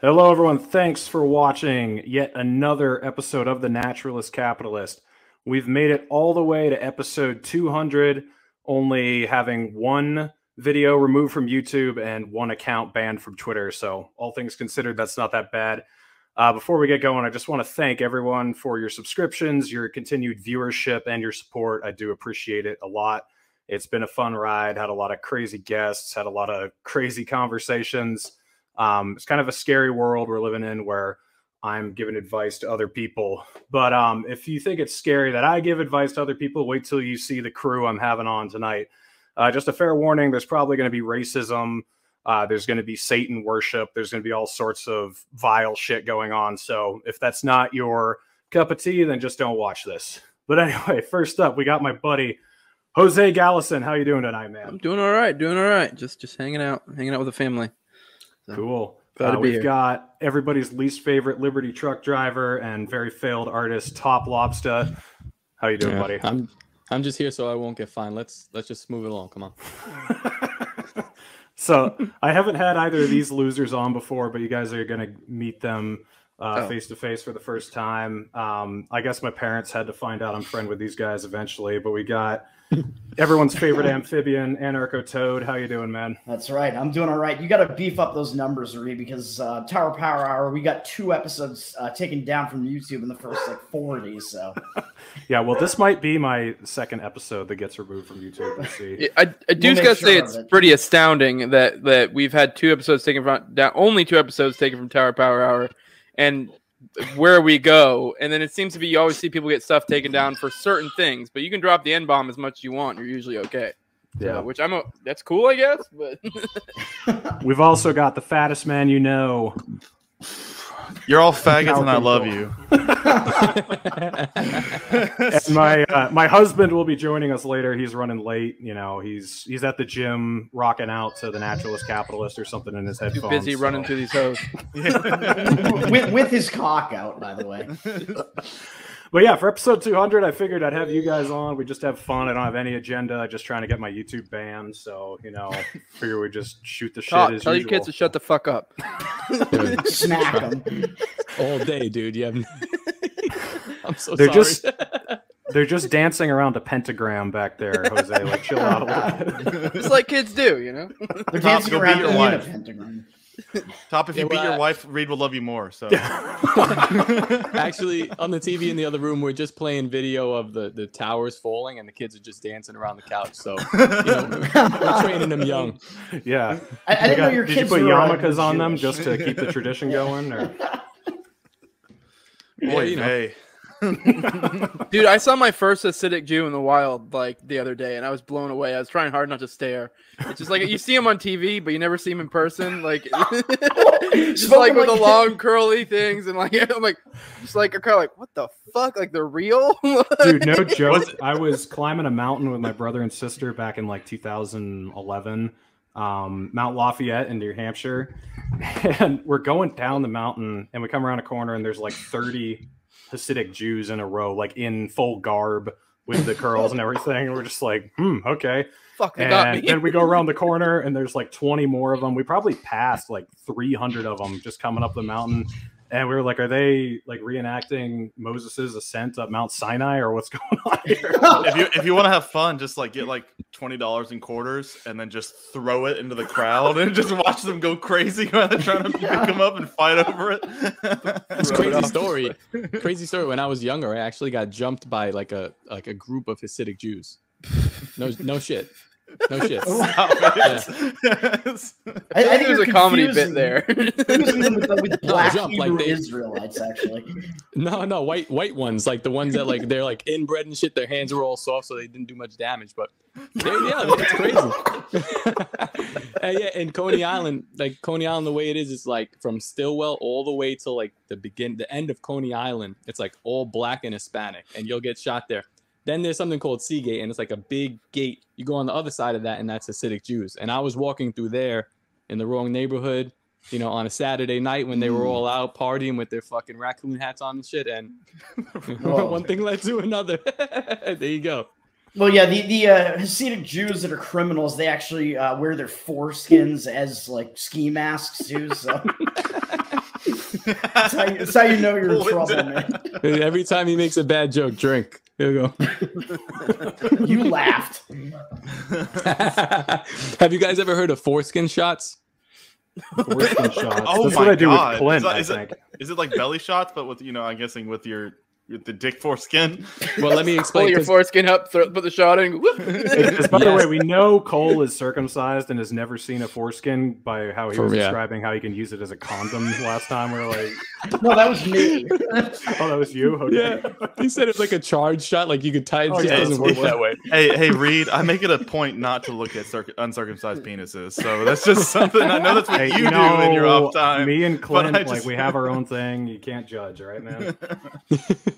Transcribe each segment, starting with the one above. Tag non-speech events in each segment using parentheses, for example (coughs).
Hello, everyone. Thanks for watching yet another episode of The Naturalist Capitalist. We've made it all the way to episode 200, only having one video removed from YouTube and one account banned from Twitter. So, all things considered, that's not that bad. Uh, before we get going, I just want to thank everyone for your subscriptions, your continued viewership, and your support. I do appreciate it a lot. It's been a fun ride, had a lot of crazy guests, had a lot of crazy conversations. Um, it's kind of a scary world we're living in where I'm giving advice to other people. But um, if you think it's scary that I give advice to other people, wait till you see the crew I'm having on tonight. Uh, just a fair warning there's probably going to be racism. Uh, there's going to be Satan worship. There's going to be all sorts of vile shit going on. So if that's not your cup of tea, then just don't watch this. But (laughs) anyway, first up, we got my buddy Jose Gallison. How you doing tonight, man? I'm doing all right. Doing all right. Just just hanging out, hanging out with the family. So, cool. Uh, we've here. got everybody's least favorite Liberty truck driver and very failed artist, Top Lobster. How you doing, yeah, buddy? I'm I'm just here so I won't get fined. Let's let's just move it along. Come on. (laughs) so I haven't had either of these losers on before, but you guys are going to meet them face to face for the first time. Um, I guess my parents had to find out I'm friend with these guys eventually, but we got everyone's (laughs) favorite amphibian, Anarcho Toad. How you doing, man? That's right. I'm doing all right. You got to beef up those numbers, Ree, because uh, Tower Power Hour, we got two episodes uh, taken down from YouTube in the first like 40. So, (laughs) yeah. Well, this might be my second episode that gets removed from YouTube. Let's see. I, I do we'll gotta sure say it's it. pretty astounding that that we've had two episodes taken from down, only two episodes taken from Tower Power Hour, and where we go. And then it seems to be you always see people get stuff taken down for certain things, but you can drop the N bomb as much as you want. You're usually okay. Yeah, which I'm a, that's cool, I guess. But (laughs) (laughs) we've also got the fattest man you know. You're all faggots, and I love you. (laughs) and my uh, my husband will be joining us later. He's running late. You know, he's he's at the gym rocking out to the Naturalist Capitalist or something in his headphones. Too busy so. running through these hoes (laughs) with, with his cock out, by the way. (laughs) but yeah, for episode 200, I figured I'd have you guys on. We just have fun. I don't have any agenda. I just trying to get my YouTube banned. So you know, figure we just shoot the shit. Talk, tell usual. your kids to shut the fuck up. (laughs) Smack them all day, dude. You have. (laughs) I'm so they're sorry. just (laughs) they're just dancing around a pentagram back there, Jose. Like chill out a little bit. It's like kids do, you know. They're dancing around a pentagram. (laughs) Top, if you yeah, beat your wife, Reed will love you more. So, (laughs) actually, (laughs) on the TV in the other room, we're just playing video of the the towers falling, and the kids are just dancing around the couch. So, you know, we're training them young. Yeah, I, I didn't got, know your kids. Did you put yarmulkes on them just to keep the tradition going? Or boy, you know. hey. (laughs) Dude, I saw my first Hasidic Jew in the wild like the other day, and I was blown away. I was trying hard not to stare. It's just like you see him on TV, but you never see him in person. Like, (laughs) just like with the long curly things, and like (laughs) I'm like, just like kind of like, what the fuck? Like they're real, dude. No joke. I was climbing a mountain with my brother and sister back in like 2011 um, Mount Lafayette in New Hampshire, and we're going down the mountain, and we come around a corner, and there's like 30 Hasidic Jews in a row, like in full garb with the curls and everything. And we're just like, hmm, okay. Fuck, and then we go around the (laughs) corner and there's like 20 more of them. We probably passed like 300 of them just coming up the mountain and we were like, "Are they like reenacting Moses's ascent up Mount Sinai, or what's (laughs) going on here?" if you if you want to have fun, just like get like twenty dollars in quarters and then just throw it into the crowd and just watch them go crazy (laughs) while they're trying to pick them up and fight over it. it's crazy story. Crazy story. When I was younger, I actually got jumped by like a like a group of Hasidic Jews. No, no shit. No shit. (laughs) Wow, yeah. I, I, think there's a comedy bit there. with, with (laughs) black no, Hebrew like they, Israelites, actually. No, no, white white ones, like the ones that like they're like inbred and shit. Their hands were all soft, so they didn't do much damage. But yeah, it's crazy. (laughs) uh, yeah, in Coney Island, like Coney Island, the way it is, is like from Stillwell all the way to like the begin, the end of Coney Island. It's like all black and Hispanic, and you'll get shot there. Then there's something called Sea Gate, and it's like a big gate. You go on the other side of that, and that's Hasidic Jews. And I was walking through there in the wrong neighborhood, you know, on a Saturday night when they were all out partying with their fucking raccoon hats on and shit. And (laughs) (laughs) one thing led to another. (laughs) there you go. Well, yeah, the the uh, Hasidic Jews that are criminals, they actually uh, wear their foreskins as like ski masks too. So That's how you, that's how you know you're in trouble, man. Every time he makes a bad joke, drink. Here we go. (laughs) You laughed. (laughs) Have you guys ever heard of foreskin shots? Foreskin (laughs) shots. Oh That's my what I do God. with Clint. Is that- I it- think. Is it like belly shots, but with you know, I'm guessing with your with the dick foreskin? (laughs) Well, let me Pull explain. your 'cause- foreskin up, throw, put the shot in. Because, by the way, we know Cole is circumcised and has never seen a foreskin by how he For- was yeah. describing how he can use it as a condom last time. We are like, (laughs) No, that was me. (laughs) oh, that was you? Okay. yeah, he said it's like a charge shot. Like you could tie it. Oh, yeah, doesn't work that way. hey, hey, Reed, I make it a point not to look at circ- uncircumcised penises. So that's just something I know that's what Hey, you, you do in your know, off time. Me and but Clint, I like we have our own thing. You can't judge, right, man?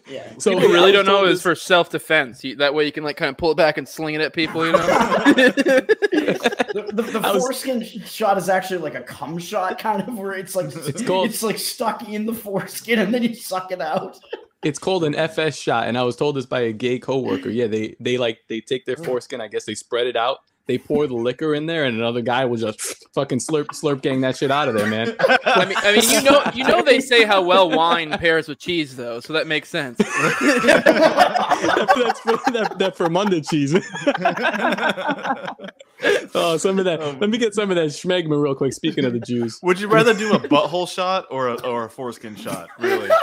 Yeah. So People I really don't know is for self defense. That way you can like kind of pull it back and sling it at people. You know. (laughs) The, the, the (laughs) I was- foreskin shot is actually like a cum shot, kind of where it's like (laughs) It's called- it's like stuck in the foreskin and then you suck it out. It's called an FS shot, and I was told this by a gay coworker. Yeah, they they like they take their mm. foreskin. I guess they spread it out. They pour the liquor in there, and another guy will just fucking slurp slurp gang that shit out of there, man. I mean, I mean, you know, you know, they say how well wine pairs with cheese, though, so that makes sense. That's, (laughs) that's for, that, that Fermunda cheese. (laughs) oh, some of that. Um, Let me get some of that schmegma real quick. Speaking of the Jews, Would you rather do a butthole shot or a, or a foreskin shot? Really? (laughs)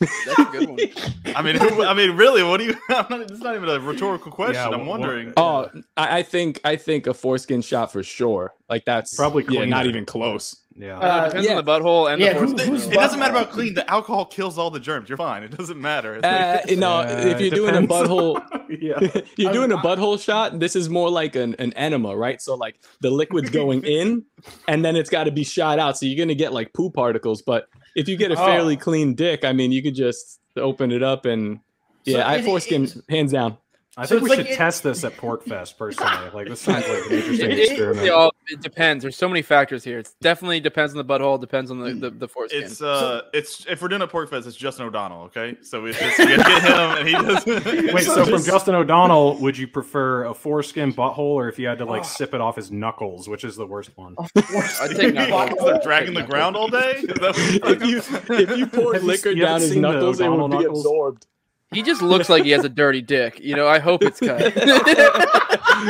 That's a good one. (laughs) I mean, who, I mean, really? What do you? (laughs) I'm not, it's not even a rhetorical question. Yeah, I'm what- wondering. oh, I, I think I think a foreskin shot for sure. Like that's Probably yeah, not even close. Yeah. Uh, depends yeah. on the butthole and Yeah, the foreskin. who's it doesn't matter about clean. The alcohol kills all the germs. You're fine. It doesn't matter. Uh, no, Uh, (laughs) if you're it doing a depends. butthole, yeah. you're I- doing a I- butthole shot. This is more like an, an enema, right? So like the liquid's going in, and then it's got to be shot out. So you're gonna get like poo particles. But if you get a Oh. fairly clean dick, I mean, you could just open it up and yeah, I foreskin hands down. I So think we it's should it- test this at PorcFest personally. Like this sounds like an (laughs) interesting It, it, experiment. it all, it depends. There's so many factors here. It definitely depends on the butthole. Depends on the the, the foreskin. It's uh, it's if we're doing a PorcFest, it's Justin O'Donnell. Okay, so it's (laughs) just we get him, and he does. (laughs) Wait, So so from Justin O'Donnell, would you prefer a foreskin butthole or if you had to like Oh. sip it off his knuckles, which is the worst one? I'd take knuckles. They're dragging the ground all day. Is that what- If you if you poured liquor you down his knuckles, it O'Donnell would be knuckles? absorbed. He just looks like he has a dirty dick. You know, I hope it's cut.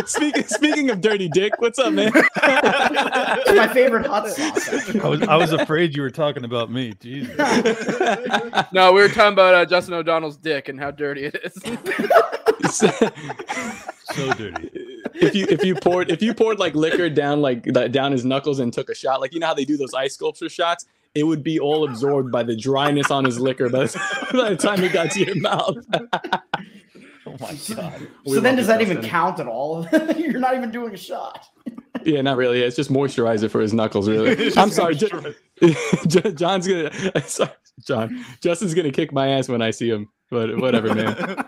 (laughs) speaking speaking of dirty dick, what's up, man? It's my favorite hot sauce. Actually. I was I was afraid you were talking about me. Jesus. (laughs) no, we were talking about uh, Justin O'Donnell's dick and how dirty it is. (laughs) So dirty. if you if you poured if you poured like liquor down like down his knuckles and took a shot, like you know how they do those ice sculpture shots, it would be all absorbed by the dryness on his liquor by the, (laughs) by the time it got to your mouth. (laughs) Oh my god. We So then, does that even Justin. count at all? (laughs) You're not even doing a shot. yeah, not really. It's just moisturizer for his knuckles, really. I'm sorry, moisturizer. John's gonna. Sorry, John. Justin's gonna kick my ass when I see him. But whatever, man.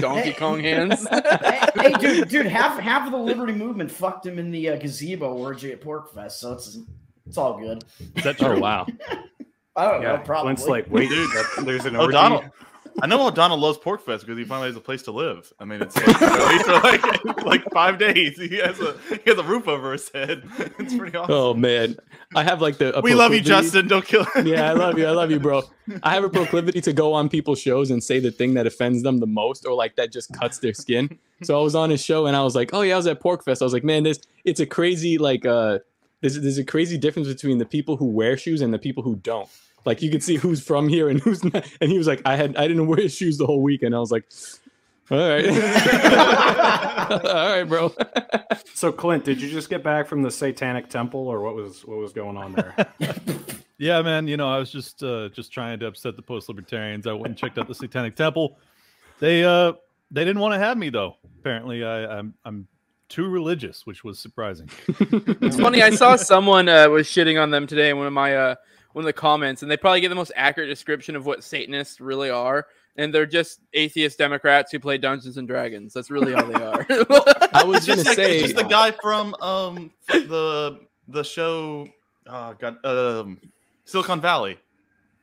Donkey Kong hands. hey, hey, dude, dude, half half of the Liberty movement fucked him in the uh, gazebo orgy at PorcFest, so it's it's all good. Is that true? Oh wow. (laughs) I don't Yeah, know, probably. Clint's like, wait, Dude, that, there's an. O'Donnell. I know O'Donnell loves PorcFest because he finally has a place to live. I mean, it's like, at least for like (laughs) like five days. He has a he has a roof over his head. (laughs) It's pretty awesome. Oh man. I have like the. a we love you, Justin. Don't kill him. yeah, I love you. I love you, bro. I have a proclivity to go on people's shows and say the thing that offends them the most or like that just cuts their skin. So I was on his show and I was like, "Oh yeah, I was at PorcFest." I was like, "Man, this it's a crazy like uh there's there's a crazy difference between the people who wear shoes and the people who don't. Like you can see who's from here and who's not." And he was like, "I had I didn't wear shoes the whole week." And I was like, "All right." (laughs) All right, bro. So Clint, did you just get back from the Satanic Temple, or what was what was going on there? (laughs) Yeah, man. You know, I was just uh, just trying to upset the post libertarians. I went and checked out the Satanic Temple. They uh they didn't want to have me though. Apparently, I, I'm I'm too religious, which was surprising. It's funny. I saw someone uh, was shitting on them today in one of my uh, one of the comments, and they probably give the most accurate description of what Satanists really are, and they're just atheist Democrats who play Dungeons and Dragons. That's really all they are. (laughs) I was It's gonna just like say just the guy from um the the show. Oh God, um, Silicon Valley.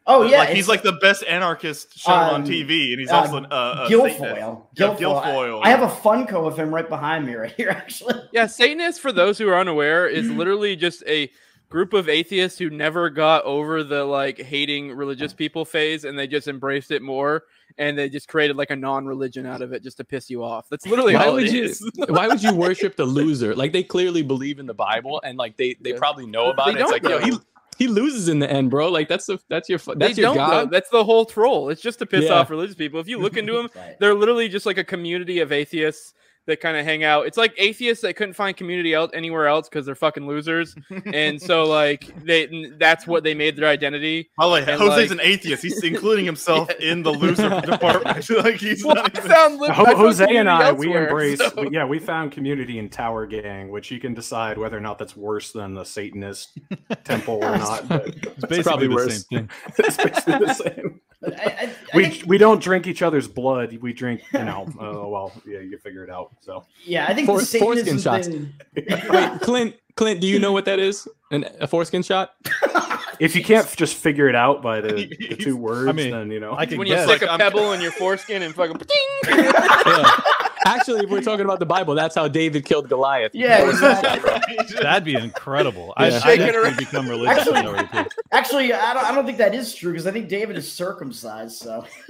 Oh yeah, like he's like the best anarchist show on Um, TV, and he's uh, also an, uh, a Gilfoyle. Satanist. Yeah, Gilfoyle. Gilfoyle. I, I have a Funko of him right behind me right here, (laughs) actually. yeah, Satanist, for those who are unaware, is (clears throat) literally just a group of atheists who never got over the like hating religious people phase and they just embraced it more and they just created like a non-religion out of it just to piss you off. That's literally why all would it you is. (laughs) why would you (laughs) worship the loser? Like they clearly believe in the Bible and like they they Yeah. probably know about They it. It's like don't, yo, he though. He loses in the end, bro. Like that's the that's your that's they your don't though. god. That's the whole troll. It's just to piss Yeah. off religious people. If you look into (laughs) them, Right. they're literally just like a community of atheists that kind of hang out. It's like atheists that couldn't find community out anywhere else because they're fucking losers, and so (laughs) like they that's what they made their identity. By the way, And, Jose's like- an atheist. He's including himself (laughs) in the loser (laughs) department. like he's Well, not I even- found li- I Ho- Jose and community I, we embrace. so- we- yeah, we found community in Tower Gang, which you can decide whether or not that's worse than the Satanist temple or not. But It's basically probably the worse. same thing. it's basically the same. I, I, I We think, we don't drink each other's blood. We drink, you know. Uh, (laughs) well, yeah, you figure it out. So yeah, I think For- the foreskin Satanism shots. thing. (laughs) Wait, Clint, Clint, do you know what that is? An, a foreskin shot? (laughs) if you can't just figure it out by the, the two words, mean, then you know. I can when you guess. stick Like, a I'm- pebble in your foreskin and fucking Yeah. Actually, if we're talking about the Bible, that's how David killed Goliath. Yeah, (laughs) exactly. That'd be incredible. Yeah. I'd, I'd actually around. become religious. Actually- already. Actually, I don't, I don't think that is true because I think David is circumcised. So (laughs)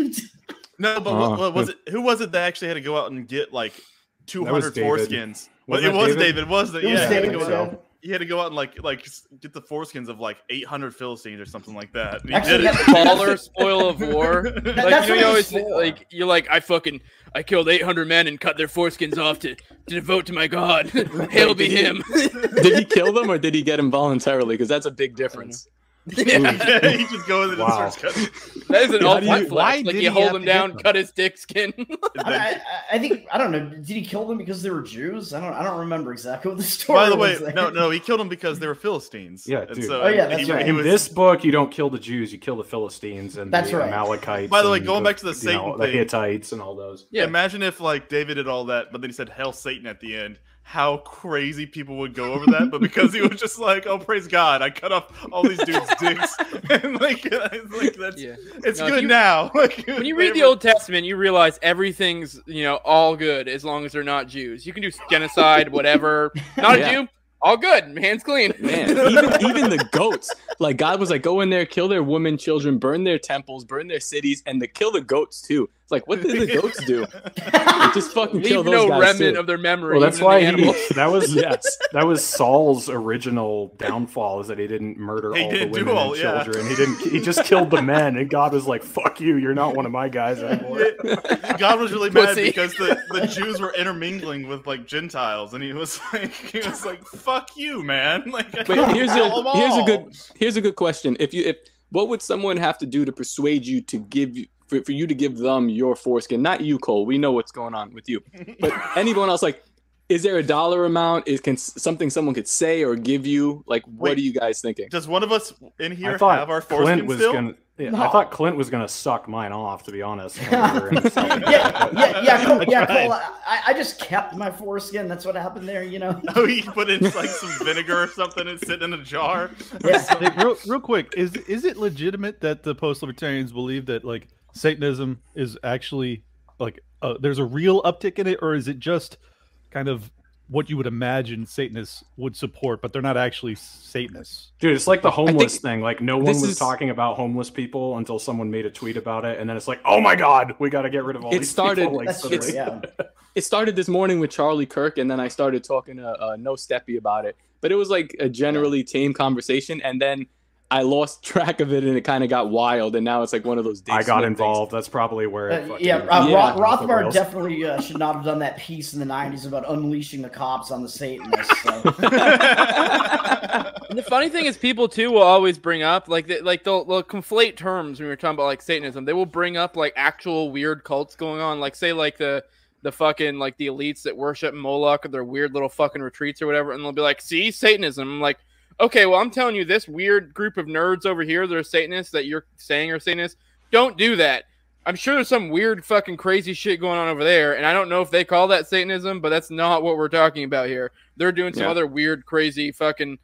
no, but Oh. what, what uh-huh. was it? Who was it that actually had to go out and get like two That was hundred David. foreskins? Was But it was David? David, wasn't it? it was yeah, I David. Think he, had to go, so. he had to go out and like like get the foreskins of like eight hundred Philistines or something like that. And he Actually, did it. baller (laughs) spoil of war. (laughs) Like that's you know, what you always it's for. like you're like I fucking I killed 800 men and cut their foreskins off to, to devote to my god. (laughs) Hail be him. Did he kill them or did he get them voluntarily? Because that's a big difference. Yeah. yeah, (laughs) he just goes in Wow. and starts cutting. That is an How all do you- flex. why Like did you he hold him down, them? cut his dick skin. (laughs) I, I, I think I don't know. Did he kill them because they were Jews? I don't. I don't remember exactly what the story. By the way, was there. no, no, he killed them because they were Philistines. Yeah, And dude. so Oh, yeah, he- that's right. he in this book, you don't kill the Jews; you kill the Philistines and That's the right. Amalekites. By the way, and going back to the you know, Satan the thing- Hittites and all those. Yeah. Imagine if like David did all that, but then he said "Hell Satan" at the end. How crazy people would go over that, but because he was just like, "Oh, praise God, I cut off all these dudes' dicks," (laughs) and like, it's like that's Yeah. it's No, good you- now. (laughs) Like When you read the Old Testament, you realize everything's you know all good as long as they're not Jews. You can do genocide, whatever. (laughs) Not a Jew, all good. Hands clean. Man, even even the goats. Like God was like, go in there, kill their women, children, burn their temples, burn their cities, and the kill the goats too. It's like, what did the goats do? (laughs) Like, just fucking kill those no guys remnant too. of their memory. Well, that's why in the he, animals. (laughs) that was (laughs) yes. that was Saul's original downfall is that he didn't murder He all didn't the women all- and yeah. children. He didn't. He just killed the men, and God was like, "Fuck you! You're not one of my guys anymore." God was really mad Pussy. because the, the Jews were intermingling with like Gentiles, and he was like, he was like, "Fuck you, man!" Like, I Wait, here's a here's a good here's a good question. If you if what would someone have to do to persuade you to give you for, for you to give them your foreskin? Not you, Cole. We know what's going on with you. But (laughs) anyone else, like, is there a dollar amount? Is can something someone could say or give you? Like, what Wait. are you guys thinking? Does one of us in here have our Clint foreskin was still? gonna. Yeah, No. I thought Clint was gonna suck mine off. To be honest. when we were in (laughs) South yeah, yeah, yeah, Cole, yeah. Cole, I, I just kept my foreskin. That's what happened there. You know. (laughs) Oh, he put in like some vinegar or something and sit in a jar. Yeah. Hey, real, real quick, is is it legitimate that the post libertarians believe that like Satanism is actually like uh, there's a real uptick in it, or is it just kind of what you would imagine Satanists would support, but they're not actually Satanists? Dude, it's like the homeless thing. Like no one was is- talking about homeless people until someone made a tweet about it, and then it's like, oh my god, we got to get rid of all It these started- people. Like, That's true. suddenly. Yeah. (laughs) It started this morning with Charlie Kirk, and then I started talking to uh, No Steppy about it. But it was like a generally tame conversation, and then I lost (laughs) track of it, and it kind of got wild, and now it's like one of those. Dave I got Smith things. involved. That's probably where. It Uh, yeah, uh, Yeah. Roth, Rothbard definitely uh, should not have done that piece in the '90s about unleashing the cops on the Satanists. So. And (laughs) the funny thing is, people too will always bring up like they, like they'll, they'll conflate terms when you're talking about like Satanism. They will bring up like actual weird cults going on, like say like the the fucking like the elites that worship Moloch or their weird little fucking retreats or whatever, and they'll be like, "See, Satanism." I'm like, okay, well, I'm telling you, this weird group of nerds over here that are Satanists that you're saying are Satanists, don't do that. I'm sure there's some weird fucking crazy shit going on over there, and I don't know if they call that Satanism, but that's not what we're talking about here. They're doing some Yeah. other weird, crazy fucking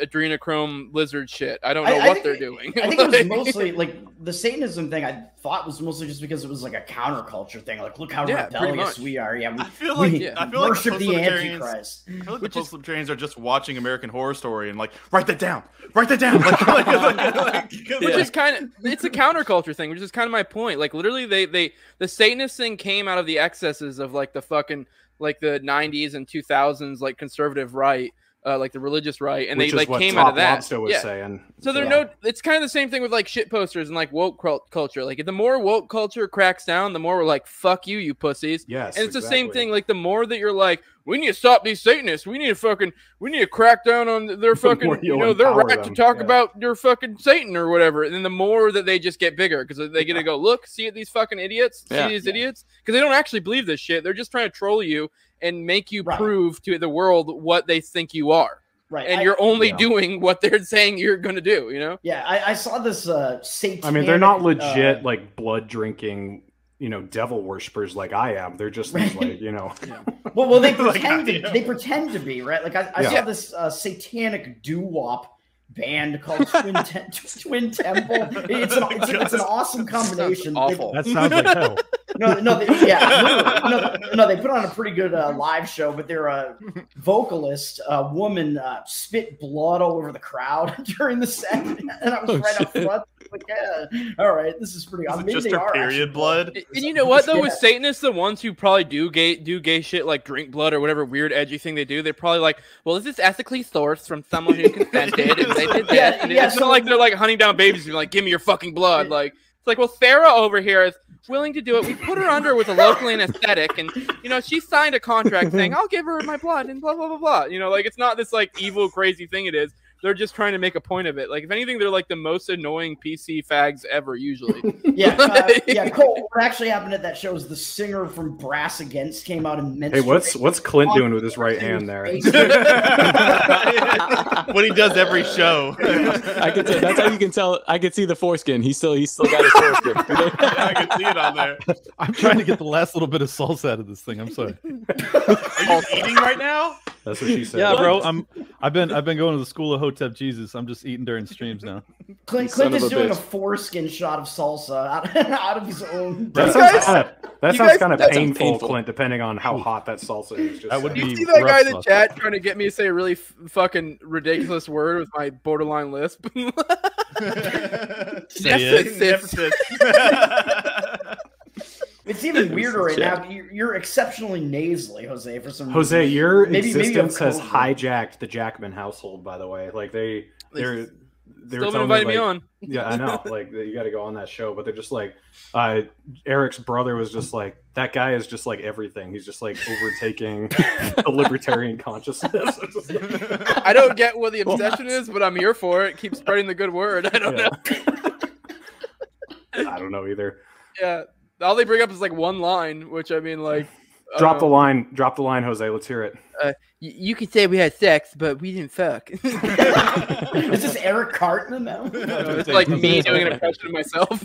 adrenochrome lizard shit. I don't know I- I what think they're it- doing. I think it was (laughs) mostly like the Satanism thing. I thought was mostly just because it was like a counterculture thing. Like, look how Yeah, rebellious we are. Yeah, we, I feel like we I feel like worship the Antichrist. I feel like Which the is- post-libertarians are just watching American Horror Story and like write that down, write that down. (laughs) Like, like, like, like, which like- is kind of it's a counterculture thing, which is kind of my point. Like literally, they they the Satanist thing came out of the excesses of like the fucking like the '90s and 2000s like conservative right, uh, like the religious right, and Which they like came Top out of that. Lobster was yeah. saying. So they're Yeah. no. It's kind of the same thing with like shit posters and like woke culture. Like the more woke culture cracks down, the more we're like, "Fuck you, you pussies." Yes, And it's the same thing. Like the more that you're like, we need to stop these Satanists. We need to fucking, we need to crack down on their (laughs) fucking, you you'll know, their right to talk yeah. about your fucking Satan or whatever. And then the more that they just get bigger because they get to go, look, see these fucking idiots, see these idiots, because they don't actually believe this shit. They're just trying to troll you and make you Right. prove to the world what they think you are, Right. and I- you're only yeah. doing what they're saying you're gonna do. You know? Yeah, I, I saw this uh satanic. I mean, they're not uh, legit like blood drinking, you know, devil worshippers like I am. They're just Right. like, you know, (laughs) well, well, they (laughs) pretend I to, am. they pretend to be right. Like I, I Yeah. saw this uh, satanic doo wop band called Twin Tem- (laughs) Twin Temple. It's (laughs) an it's, it's an awesome combination. They- awful. That sounds like hell. (laughs) No, no, they, yeah, literally. no, no, they put on a pretty good uh, live show, but their uh, vocalist, a woman, uh, spit blood all over the crowd during the set, and I was Oh, right up shit. front. Like, yeah, all right, this is pretty. Is I mean, just they her period actually blood? And and you know what though, with Satanists, the ones who probably do gay do gay shit like drink blood or whatever weird edgy thing they do, they're probably like, well, is this is ethically sourced from someone who (laughs) consented and they did this. Yeah, and yeah, it's so- not like they're like hunting down babies and like, give me your fucking blood. Like it's like, well, Sarah over here is willing to do it. We put her under with a local anesthetic, and you know she signed a contract saying I'll give her my blood and blah blah blah blah. You know, like it's not this like evil crazy thing. It is. They're just trying to make a point of it. Like if anything, they're like the most annoying PC fags ever. Usually. (laughs) Yeah, uh, (laughs) yeah. Cole, what actually happened at that show is the singer from Brass Against came out and mentioned. hey, what's what's Clint doing with his right hand there? (laughs) what he does every show. I can tell. That's how you can tell. I can see the foreskin. He's still. He's still got his foreskin. I can see it on there. I'm trying to get the last little bit of salsa out of this thing. I'm sorry. Are you eating right now? That's what she said. Yeah, bro. I'm. I've been. I've been going to the school of Hotep Jesus. I'm just eating during streams now. (laughs) Clint, Clint is a doing a bitch. foreskin shot of salsa out, (laughs) out of his own. That sounds kind of that sounds guys- kind of that sounds painful, painful. Clint, depending on how hot that salsa is. Just That would saying. You be see that guy in the rough chat trying to get me to say a really f- fucking ridiculous word with my borderline lisp. (laughs) Say it. Emphasis. It's even (laughs) weirder right Jack. now. You're, you're exceptionally nasally, Jose, for some Jose, reason. your Maybe- maybe existence I'm has hijacked the Jackman household. By the way, like they they're they were Still been telling inviting me, me on. (laughs) Yeah, I know. (laughs) Like you got to go on that show, but they're just like, uh, Eric's brother was just like that guy is just like everything. He's just like overtaking the libertarian consciousness. I don't get what the obsession is, but I'm here for it. Keep spreading the good word. I don't Yeah. know. I don't know either. Yeah. All they bring up is like one line, which I mean, like, Drop the line. Drop the line, Jose. Let's hear it. know. Y- you could say we had sex, but we didn't fuck. (laughs) Is this Eric Cartman now? (laughs) it's (laughs) like me doing an impression of myself.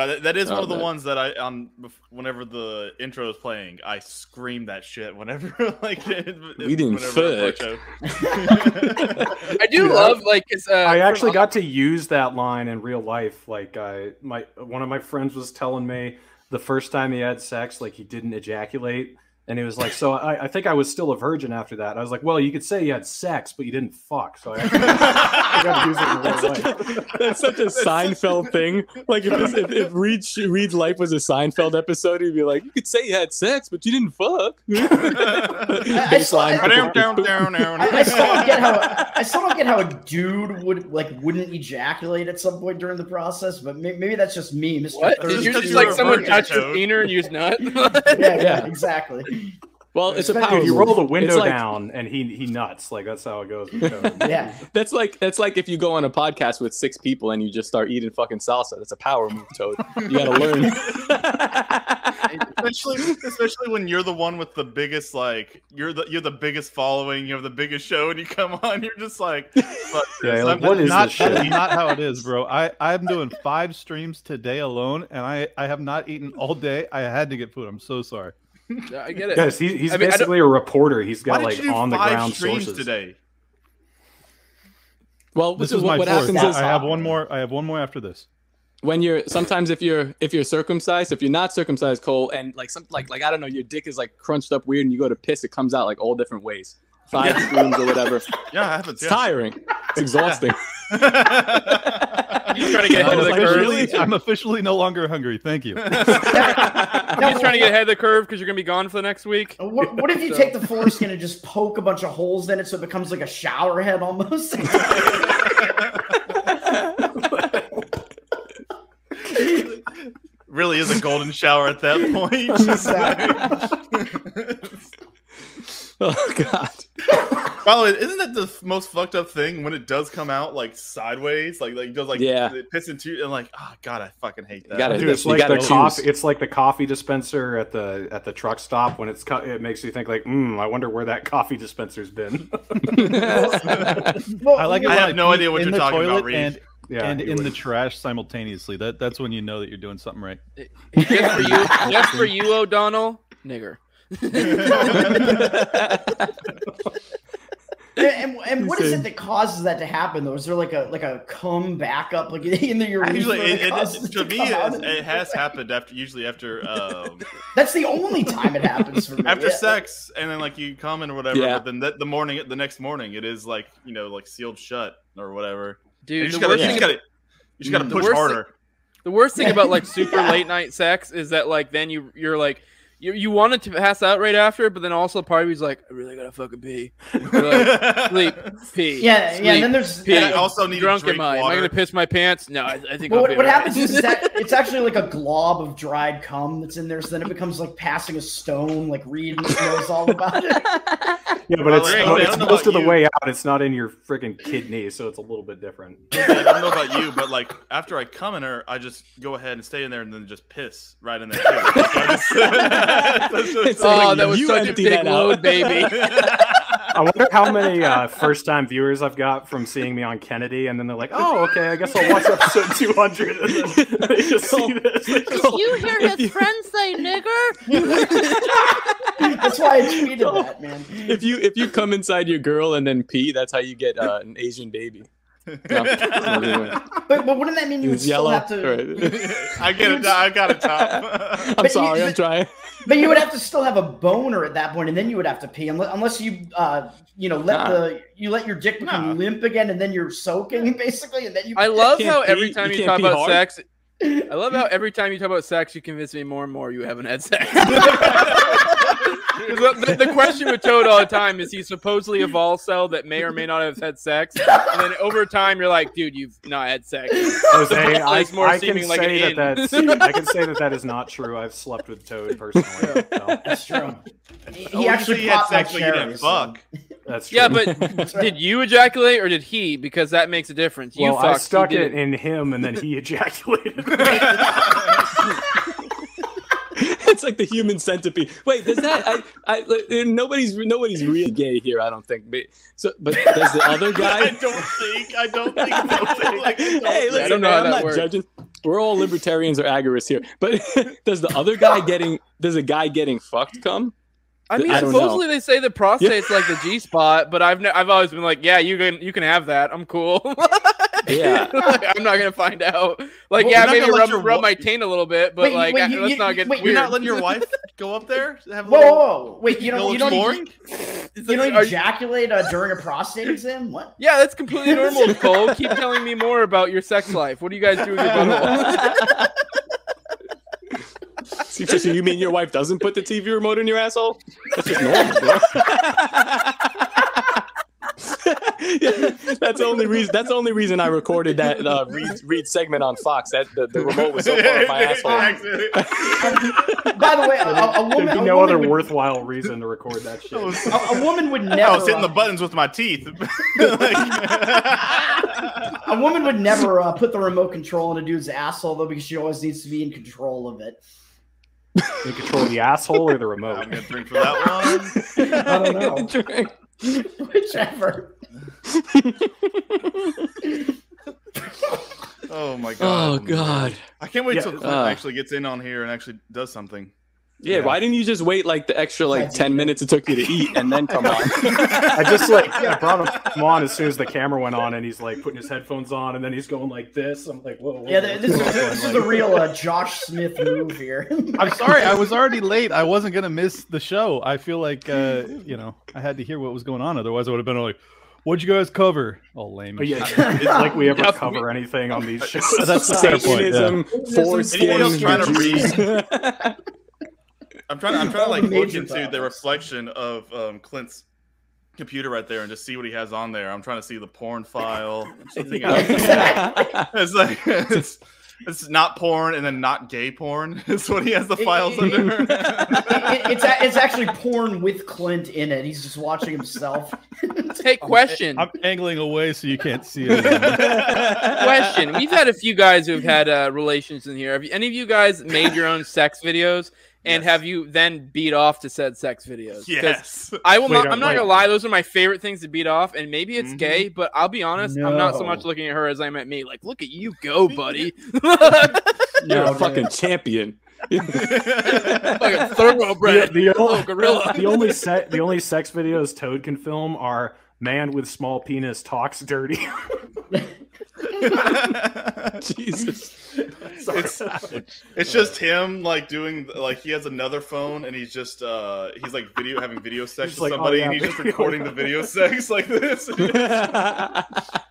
God, that, that is one Oh, of the man. ones that I on bef- whenever the intro is playing, I scream that shit whenever (laughs) like it, We didn't whenever I fuck. (laughs) I do Dude, I- love like. Uh, I actually got to use that line in real life. Like, I my one of my friends was telling me the first time he had sex, like he didn't ejaculate, and he was like, "So I, I think I was still a virgin after that." I was like, "Well, you could say you had sex, but you didn't fuck." So I, I got to use it in real life. (laughs) That's such a Seinfeld thing. Like if, this, if, if Reed Reed's life was a Seinfeld episode, he'd be like, "You could say you had sex, but you didn't fuck." (laughs) I saw- I- down, down, down, down. I, I still don't get how I still don't get how a dude would like wouldn't ejaculate at some point during the process, but may, maybe that's just me, Mister. What? Did you just just like someone virgin, touch your wiener and use nut? Yeah, yeah, Yeah. exactly. Well, it's a power. Dude, you roll the window like- down, and he he nuts. Like that's how it goes. With (laughs) Yeah, That's like that's like if you go on a podcast with six people and you just start eating fucking salsa. That's a power move, Toad. You gotta (laughs) learn. especially especially when you're the one with the biggest like you're the you're the biggest following, you have the biggest show, and you come on, you're just like, (laughs) fuck Yeah, this. like, what is not, this shit? is not how it is, bro. I I'm doing five streams today alone, and I I have not eaten all day. I had to get food. I'm so sorry. Yeah, I get it. Guys, he, he's I mean, I don't- basically a reporter. He's Why got did like you do on the five ground streams sources. today? Well, This this is what, my what fourth. happens is I have one more. I have one more after this. when you're sometimes if you're if you're circumcised, if you're not circumcised, Cole, and like some like like I don't know, your dick is like crunched up weird, and you go to piss, it comes out like all different ways, five Yeah. streams or whatever. (laughs) Yeah, it happens. It's tiring. It's exhausting. He's trying to get (laughs) ahead of the Like, curve. I'm officially no longer hungry. Thank you. (laughs) He's trying to get ahead of the curve because you're gonna be gone for the next week. Uh, what, what if you (laughs) So- take the foreskin and just poke a bunch of holes in it so it becomes like a shower head almost? (laughs) really is a golden shower at that point. (laughs) (laughs) oh god. By the way, isn't that the most fucked up thing when it does come out like sideways, like like it does like Yeah. it pissing into and like oh god, I fucking hate that. gotta- Dude, it's like the choose. coffee. It's like the coffee dispenser at the at the truck stop when it's cut. It makes you think like, hmm, I wonder where that coffee dispenser's been. Well, (laughs) I like it. I when have no idea what you're talking about, Reed. and yeah, and you in the trash simultaneously. That that's when you know that you're doing something right. (laughs) Just for you, just for you, O'Donnell, nigger. And, and what is it that causes that to happen though? Is there like a like a come back up like (laughs) in the urethra? Usually, it, it, it, to me, it, it has happened after usually after um, (laughs) That's the only time it happens for me. after Yeah. sex, and then like you come and whatever. Yeah. But then the, the morning, the next morning, it is like you know like sealed shut or whatever. Dude, you just gotta, you just gotta, you just gotta push worst harder. The worst thing about like super (laughs) late night sex is that like then you you're like you, you wanted to pass out right after, but then also part of you's like I really gotta fucking pee. Like, sleep, (laughs) pee. Yeah, sleep, yeah. And then there's pee. And I also need to drunk drink am I? Am I gonna piss my pants? No, I, I think. Well, I'll what, be what all right. happens is, is that (laughs) it's actually like a glob of dried cum that's in there, so then it becomes like passing a stone, like Reed knows all about it. yeah, but Well, it's, Ray, I it's most of about the you. way out. It's not in your freaking kidney, so it's a little bit different. I don't know about you, but like after I come in her, I just go ahead and stay in there and then just piss right in there. (laughs) Too. I just- that's just- It's Oh, that was you such a big load, baby. (laughs) I wonder how many uh, first-time viewers I've got from seeing me on Kennedy, and then they're like, "Oh, okay, I guess I'll watch episode (laughs) 200." And then they just see this. They just- You hear his friends say nigger? That's why I tweeted that, man. if you if you come inside your girl and then pee, that's how you get uh, an Asian baby. (laughs) No, But, but wouldn't that mean you would It's still yellow. have to? Alright. (laughs) I get it. I got it, Tom. (laughs) I'm But you- sorry, I'm trying. But you would have to still have a boner at that point, and then you would have to pee, unless, unless you, uh, you know, let Nah. the you let your dick become Nah. limp again, and then you're soaking basically, and then you. I love can't how pee- every time you you, talk about hard? sex, I love how every time you talk about sex, you convince me more and more you haven't had sex. 'Cause the, the question with Toad all the time is he supposedly a volcel that may or may not have had sex, and then over time you're like, dude, you've not had sex. Jose, I, more I can seeming like say that that's I can say that that is not true. I've slept with Toad personally. So That's true. He, he actually had sex, but you didn't fuck. that's true. Yeah, but did you ejaculate or did he? Because that makes a difference. You well, I fucked, he stuck it in him, and then he (laughs) ejaculated. (laughs) it's like the human centipede. Wait, does that? I, I, like, nobody's nobody's really gay here. I don't think. But so, but does the other (laughs) guy? I don't think. I don't think. (laughs) so. Like, I don't hey, listen, I don't know man, how I'm that not works. judging. We're all libertarians or agorists here. But (laughs) does the other guy getting? Does a guy getting fucked come? I mean, I don't know. supposedly they say the prostate's like the G spot, but I've ne- I've always been like, yeah, you can you can have that. I'm cool. (laughs) Yeah. (laughs) Like, I'm not gonna find out. Like, Well, yeah, you're maybe gonna rub, rub wa- my taint a little bit, but Wait, like, wait, I- you- let's you- not get wait, You're not letting your wife (laughs) go up there? Have a Whoa, little, whoa, whoa. wait! You don't you don't exploring? you don't Are you- ejaculate uh, during a prostate exam? What? Yeah, that's completely normal, Cole. Keep telling me more about your sex life. What do you guys do with your butthole? So so you mean your wife doesn't put the TV remote in your asshole? That's just normal, bro. (laughs) Yeah, that's the only reason. That's the only reason I recorded that uh, Reed, Reed segment on Fox. That the, the remote was so far up my (laughs) asshole. By the way, a, a, a woman, There'd be a no woman other would, worthwhile reason to record that (laughs) shit. a, a woman would I never. was hitting the uh, buttons with my teeth. a woman would never uh, put the remote control in a dude's asshole though, because she always needs to be in control of it. You control the asshole or the remote. I'm gonna drink for that one. I don't know. (laughs) Drink. Whichever. Oh my god. Oh God. I can't wait Yeah, till Clint uh, actually gets in on here and actually does something. Yeah, Yeah. why didn't you just wait like the extra like ten minutes it took you to eat and then come on? (laughs) I just like I brought him on as soon as the camera went on, and he's like putting his headphones on, and then he's going like this. I'm like, whoa. whoa Yeah, what's this, is, going this is a real uh, Josh Smith move here. (laughs) I'm sorry, I was already late. I wasn't gonna miss the show. I feel like uh, you know I had to hear what was going on. Otherwise, I would have been like, "What'd you guys cover?" Oh, lame. But yeah, (laughs) it's like we ever Yeah, cover anything on these shows. That's the fair point. Yeah. Satanism, foreskin, Anyone trying to Jews. I'm trying. I'm trying to like the look major into the reflection of um, Clint's computer right there and just see what he has on there. I'm trying to see the porn file. (laughs) Something else. (laughs) It's like it's, it's not porn and then not gay porn. (laughs) Is what he has the files it- under. It- it's a- it's actually porn with Clint in it. He's just watching himself. Hey, question. I'm angling away so you can't see it. question. We've had a few guys who've had uh, relations in here. Have you, any of you guys made your own sex videos? And Yes. have you then beat off to said sex videos? 'Cause yes. I will Wait, not. uh, I'm not wait. gonna lie. Those are my favorite things to beat off, and maybe it's Mhm. gay, but I'll be honest. I'm not so much looking at her as I'm at me. Like, look at you go, (laughs) buddy. You're a fucking champion. (laughs) like a (laughs) thoroughbred. the, the, little o- gorilla. the only se- the only sex videos Toad can film are man with small penis talks dirty. (laughs) Jesus. it's, it's just him like doing like he has another phone and he's just uh he's like video having video sex with like, oh, somebody yeah, and he's just recording the video sex like this. (laughs)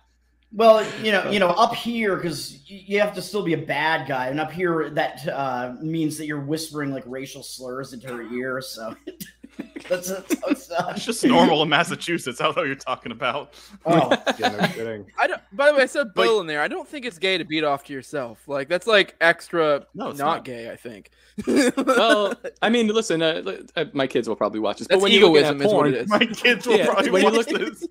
Well, you know, you know, up here because you have to still be a bad guy, and up here that uh, means that you're whispering like racial slurs into her ear. So (laughs) that's, that's how it's just normal in Massachusetts. I don't know what you're talking about. Oh, (laughs) yeah, no kidding. I don't. By the way, I said But- Bill in there. I don't think it's gay to beat off to yourself. Like that's like extra No, not, it's not. gay. I think. well, (laughs) I mean, listen, uh, uh, my kids will probably watch this. that's but when you're looking egoism is what porn, it is. My kids will Yeah, probably when you watch look- this.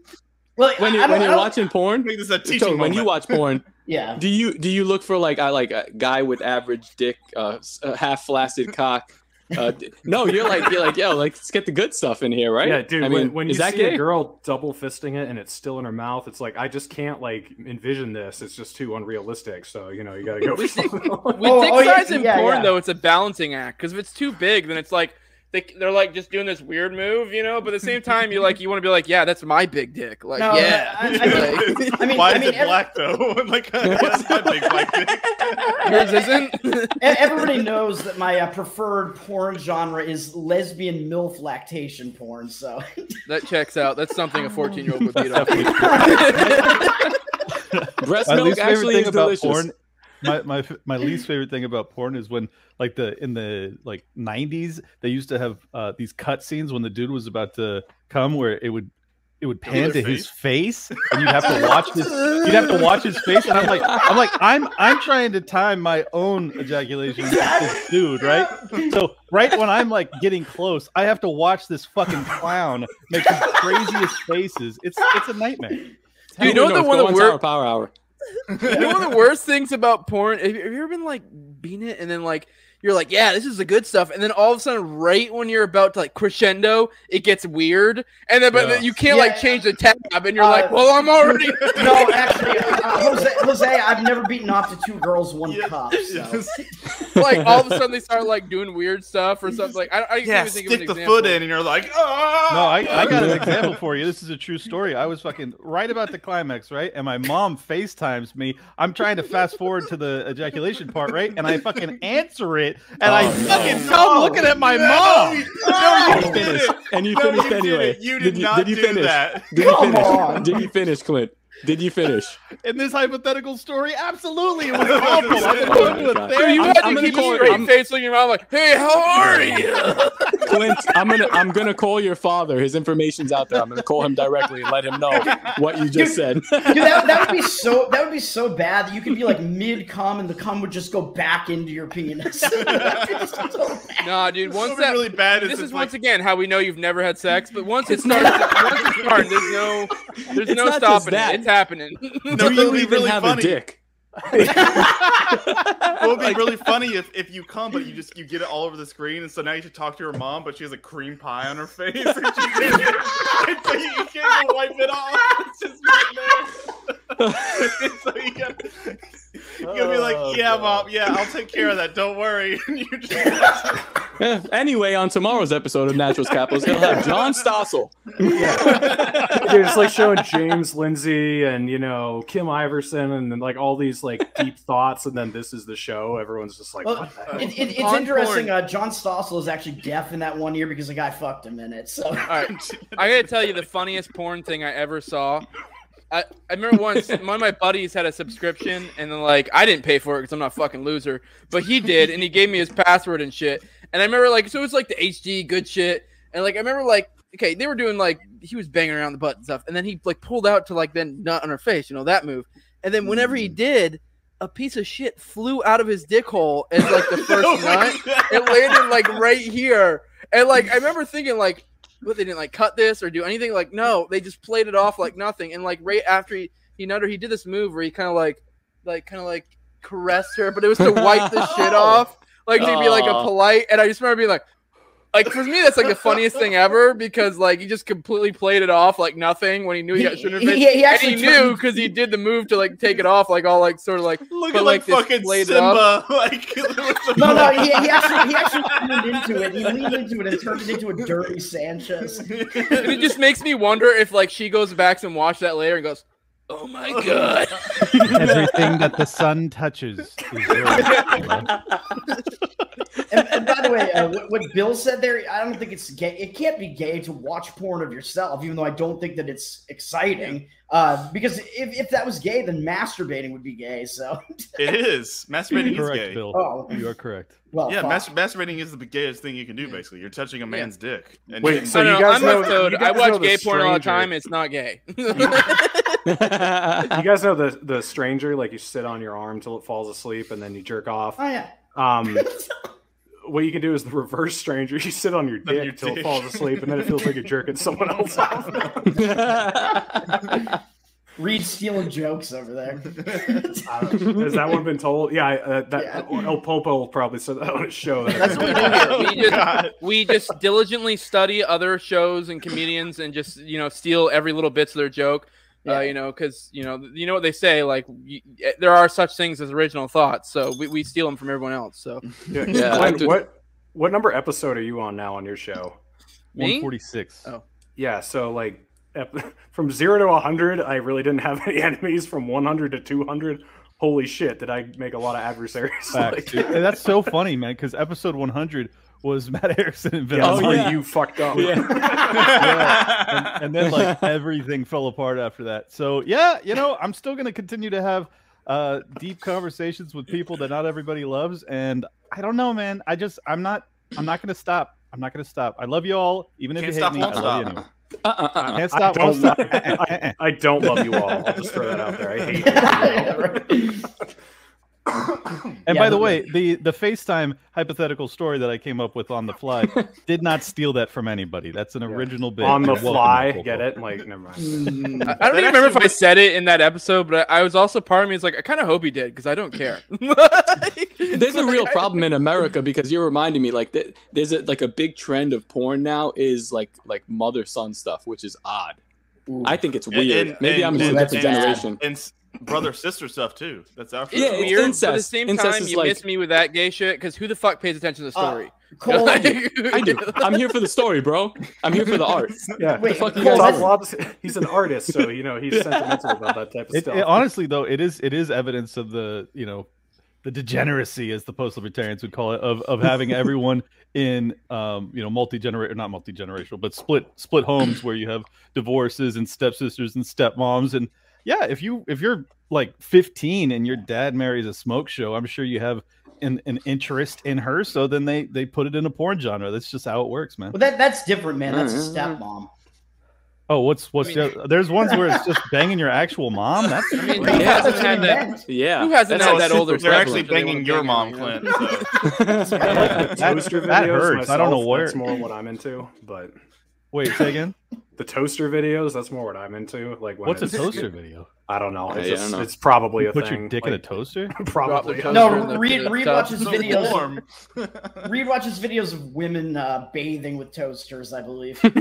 well, when you're, when you're watching porn, this a so teaching when you watch porn, (laughs) yeah, do you do you look for like I like a guy with average dick, uh, half flaccid cock? Uh, no, you're like you're like yo, like let's get the good stuff in here, right? Yeah, dude. I when, mean, when you is that see gay? a girl double fisting it and it's still in her mouth, it's like I just can't like envision this. It's just too unrealistic. So you know, you gotta go. With for dick- something. With Oh, dick oh, yeah, size in yeah, porn, yeah. though, it's a balancing act. Because if it's too big, then it's like they, they're like just doing this weird move, you know. But at the same time, you like you want to be like, yeah, that's my big dick. Like, No, yeah. I- I (laughs) I mean, (laughs) why I is mean, it black though? (laughs) like that's my big black dick. yours isn't. Everybody knows that my uh, preferred porn genre is lesbian milf lactation porn. So that checks out. That's something a 14 year old would beat off. breast milk actually thing is about delicious. porn my, my my least favorite thing about porn is when like the in the like 90s they used to have uh these cut scenes when the dude was about to come where it would it would pan their to his face? and you'd have to watch this you'd have to watch his face and i'm like i'm like i'm i'm trying to time my own ejaculation with this dude right? So right when i'm like getting close i have to watch this fucking clown make the craziest faces. It's it's a nightmare. You know the one that on we're- Power Hour. (laughs) you know one of the worst things about porn? Have you, ever been like beating it and then like you're like, yeah, this is the good stuff, and then all of a sudden, right when you're about to like crescendo, it gets weird, and then but Yeah. then you can't Yeah. like change the tab, and you're Uh, like, well, I'm already. (laughs) (laughs) no, actually, uh, Jose, Jose, I've never beaten off to two girls, one Yeah, cup. (laughs) So. like all of a sudden they start like doing weird stuff or something. Like I, I can't Yeah, even think of an stick the example. foot in, and you're like, ah. No, I, I got an example for you. This is a true story. I was fucking right about the climax, right? And my mom FaceTimes me. I'm trying to fast forward to the ejaculation part, right? And I fucking answer it, and I Oh, fucking no. come looking at my No, mom. no, you finished, and you finished anyway. You did you, not did you do finish? that. Did you finish? on. Did you finish, Clint? Did you finish? In this hypothetical story, absolutely, it was (laughs) awful. I've been going to Oh a my God. Dude, therapist. you I'm- had I'm to gonna keep call a straight I'm- face looking around like, hey, how are (laughs) you? Clint, I'm gonna I'm gonna call your father. His information's out there. I'm gonna call him directly and let him know what you just said. Dude, that, that would be so that would be so bad that you could be like mid cum and the cum would just go back into your penis. (laughs) So. Nah, dude. Once What's that really bad this it's is like, once again how we know you've never had sex. But once it starts, once it starts, there's no, there's It's no stopping it. It's happening. No, Do it you would be even really have funny. a dick? It would be really funny if, if you come, but you just you get it all over the screen, and so now you should talk to your mom, but she has a cream pie on her face, and, she can't, and so you you can't even wipe it off. It's just right there. (laughs) so you gotta, you gotta be like, Oh, "Yeah, God. mom, yeah, I'll take care of that. Don't worry." (laughs) (laughs) And you just Yeah. Anyway, on tomorrow's episode of Naturals Capitals, he'll have John Stossel. Dude, it's like showing James Lindsay and you know Kim Iversen and then like all these like deep thoughts, and then this is the show. Everyone's just like, Well, what the it, it, it's On interesting. Uh, John Stossel is actually deaf in that one year because a guy fucked him in it. So All right, I gotta tell you the funniest porn thing I ever saw. I, I remember once (laughs) one of my buddies had a subscription and then like I didn't pay for it because I'm not a fucking loser, but he did and he gave me his password and shit. And I remember like so it was like the HD good shit. And like I remember like okay they were doing like he was banging around the butt and stuff. And then he like pulled out to like then nut on her face you know that move. And then whenever he mm. did a piece of shit flew out of his dick hole as like the (laughs) first Oh nut. It landed like right here. And like I remember thinking like what they didn't like cut this or do anything? Like no they just played it off like nothing. And like right after he he nutted he did this move where he kind of like like kind of like caressed her but it was to wipe the shit (laughs) off. Like to be like a polite and I just remember being like like for me that's like the funniest thing ever because like he just completely played it off like nothing when he knew he got shit in her He- he actually and he knew because he did the move to like take it off like all like sort of like Look at like, like, fucking played it Simba. (laughs) Like (laughs) no, no, he, he actually he actually leaned into it. He leaned into it and turned it into a dirty Sanchez. and it just makes me wonder if like she goes back and watch that later and goes, "Oh my god." Everything that the sun touches is yours. (laughs) And, and by the way, uh, what, what Bill said there, I don't think it's gay. It can't be gay to watch porn of yourself, even though I don't think that it's exciting. Uh, because if, if that was gay, then masturbating would be gay. So, (laughs) It is. Masturbating is correct, gay. Bill. oh, You are correct. well, Yeah, fuck. mas- masturbating is the gayest thing you can do. Basically, you're touching a man's dick. And Wait, so I you guys I'm know- you I guys know watch gay porn all the time. It's not gay. (laughs) you guys know the the stranger like you sit on your arm till it falls asleep and then you jerk off. Oh yeah. Um, (laughs) what you can do is the reverse stranger. You sit on your dick until it falls asleep, and then it feels like you're jerking someone else off. (laughs) Reed stealing jokes over there. I. (laughs) Has that one been told? Yeah, I- uh, that Yeah. El Popo probably said that on his show. That's what we do we just we just diligently study other shows and comedians and just you know steal every little bits of their joke. Yeah. Uh, you know, because you know, you know what they say. Like, y- y- there are such things as original thoughts, so we, we steal them from everyone else. So (laughs) Yeah, Yeah, Glenn, what what number episode are you on now on your show? 146. Oh. Yeah, so like ep- (laughs) from zero to hundred, I really didn't have (laughs) any enemies. From one hundred to two hundred, holy shit, did I make a lot of adversaries? Facts, Like. And that's so funny, man, because episode 100 was (laughs) Matt Harrison and Vince. Oh, yeah. you fucked up. Yeah. (laughs) and, and then like (laughs) everything fell apart after that. So yeah, you know, I'm still gonna continue to have uh deep conversations with people that not everybody loves. And I don't know, man. I just I'm not I'm not gonna stop. I'm not gonna stop. I love you all, even if Can't you hate stop, me. I won't love you anyway. Uh-uh, uh-uh. Can't stop, won't don't, stop. I, I don't love you all. I'll just throw that out there. I hate you. And Yeah, by the but- way, the the FaceTime hypothetical story that I came up with on the fly (laughs) did not steal that from anybody. That's an original bit. on the fly. Michael. Get it? Like, never mind. Mm, I, I don't even remember if actually I said it in that episode, but I, I was also part of me is like, I kind of hope he did because I don't care. (laughs) There's a real problem in America because you're reminding me like th- there's a, like a big trend of porn now is like like mother son stuff, which is odd. ooh. I think it's weird. and- Maybe I'm just a different generation. and s- brother sister stuff too. That's our Yeah, It's it's weird, incest. but at the same Incest time, you like- miss me with that gay shit because who the fuck pays attention to the Uh, story? Cole, (laughs) I do. I'm here for the story, bro. I'm here for the art. (laughs) Yeah. Wait, fuck you Cole, guys Lobs- he's an artist, so you know he's (laughs) sentimental about that type of It, stuff. it- honestly, though, it is it is evidence of the you know the degeneracy, as the post libertarians would call it, of of having everyone in um you know multi generation not multi generational, but split split homes where you have divorces and stepsisters and stepmoms, and yeah, if you if you're like 15 and your dad marries a smoke show, I'm sure you have an, an interest in her, so then they they put it in a porn genre. That's just how it works, man. Well, that that's different, man. That's a Mm-hmm. stepmom. Oh, what's what's I mean- the, there's ones where it's just banging your actual mom. (laughs) That's I mean, who Yeah. hasn't that's had that? (laughs) Yeah. Who hasn't That's had that older They're sibling actually that they wanna banging your bang mom, Clint. So. (laughs) I That- that videos hurts. I don't know myself. where- That's more what I'm into, but wait, say again. The toaster videos that's more what I'm into. Like, when What's a it's- toaster video? I don't know. It's, Yeah, I just, don't know. it's probably a Put thing. your dick in a toaster? (laughs) Probably. Drop the No, toaster in the- Reed, in the Reed tub. watches videos. warm. (laughs) Reed watches videos of women uh, bathing with toasters, I believe. (laughs) it's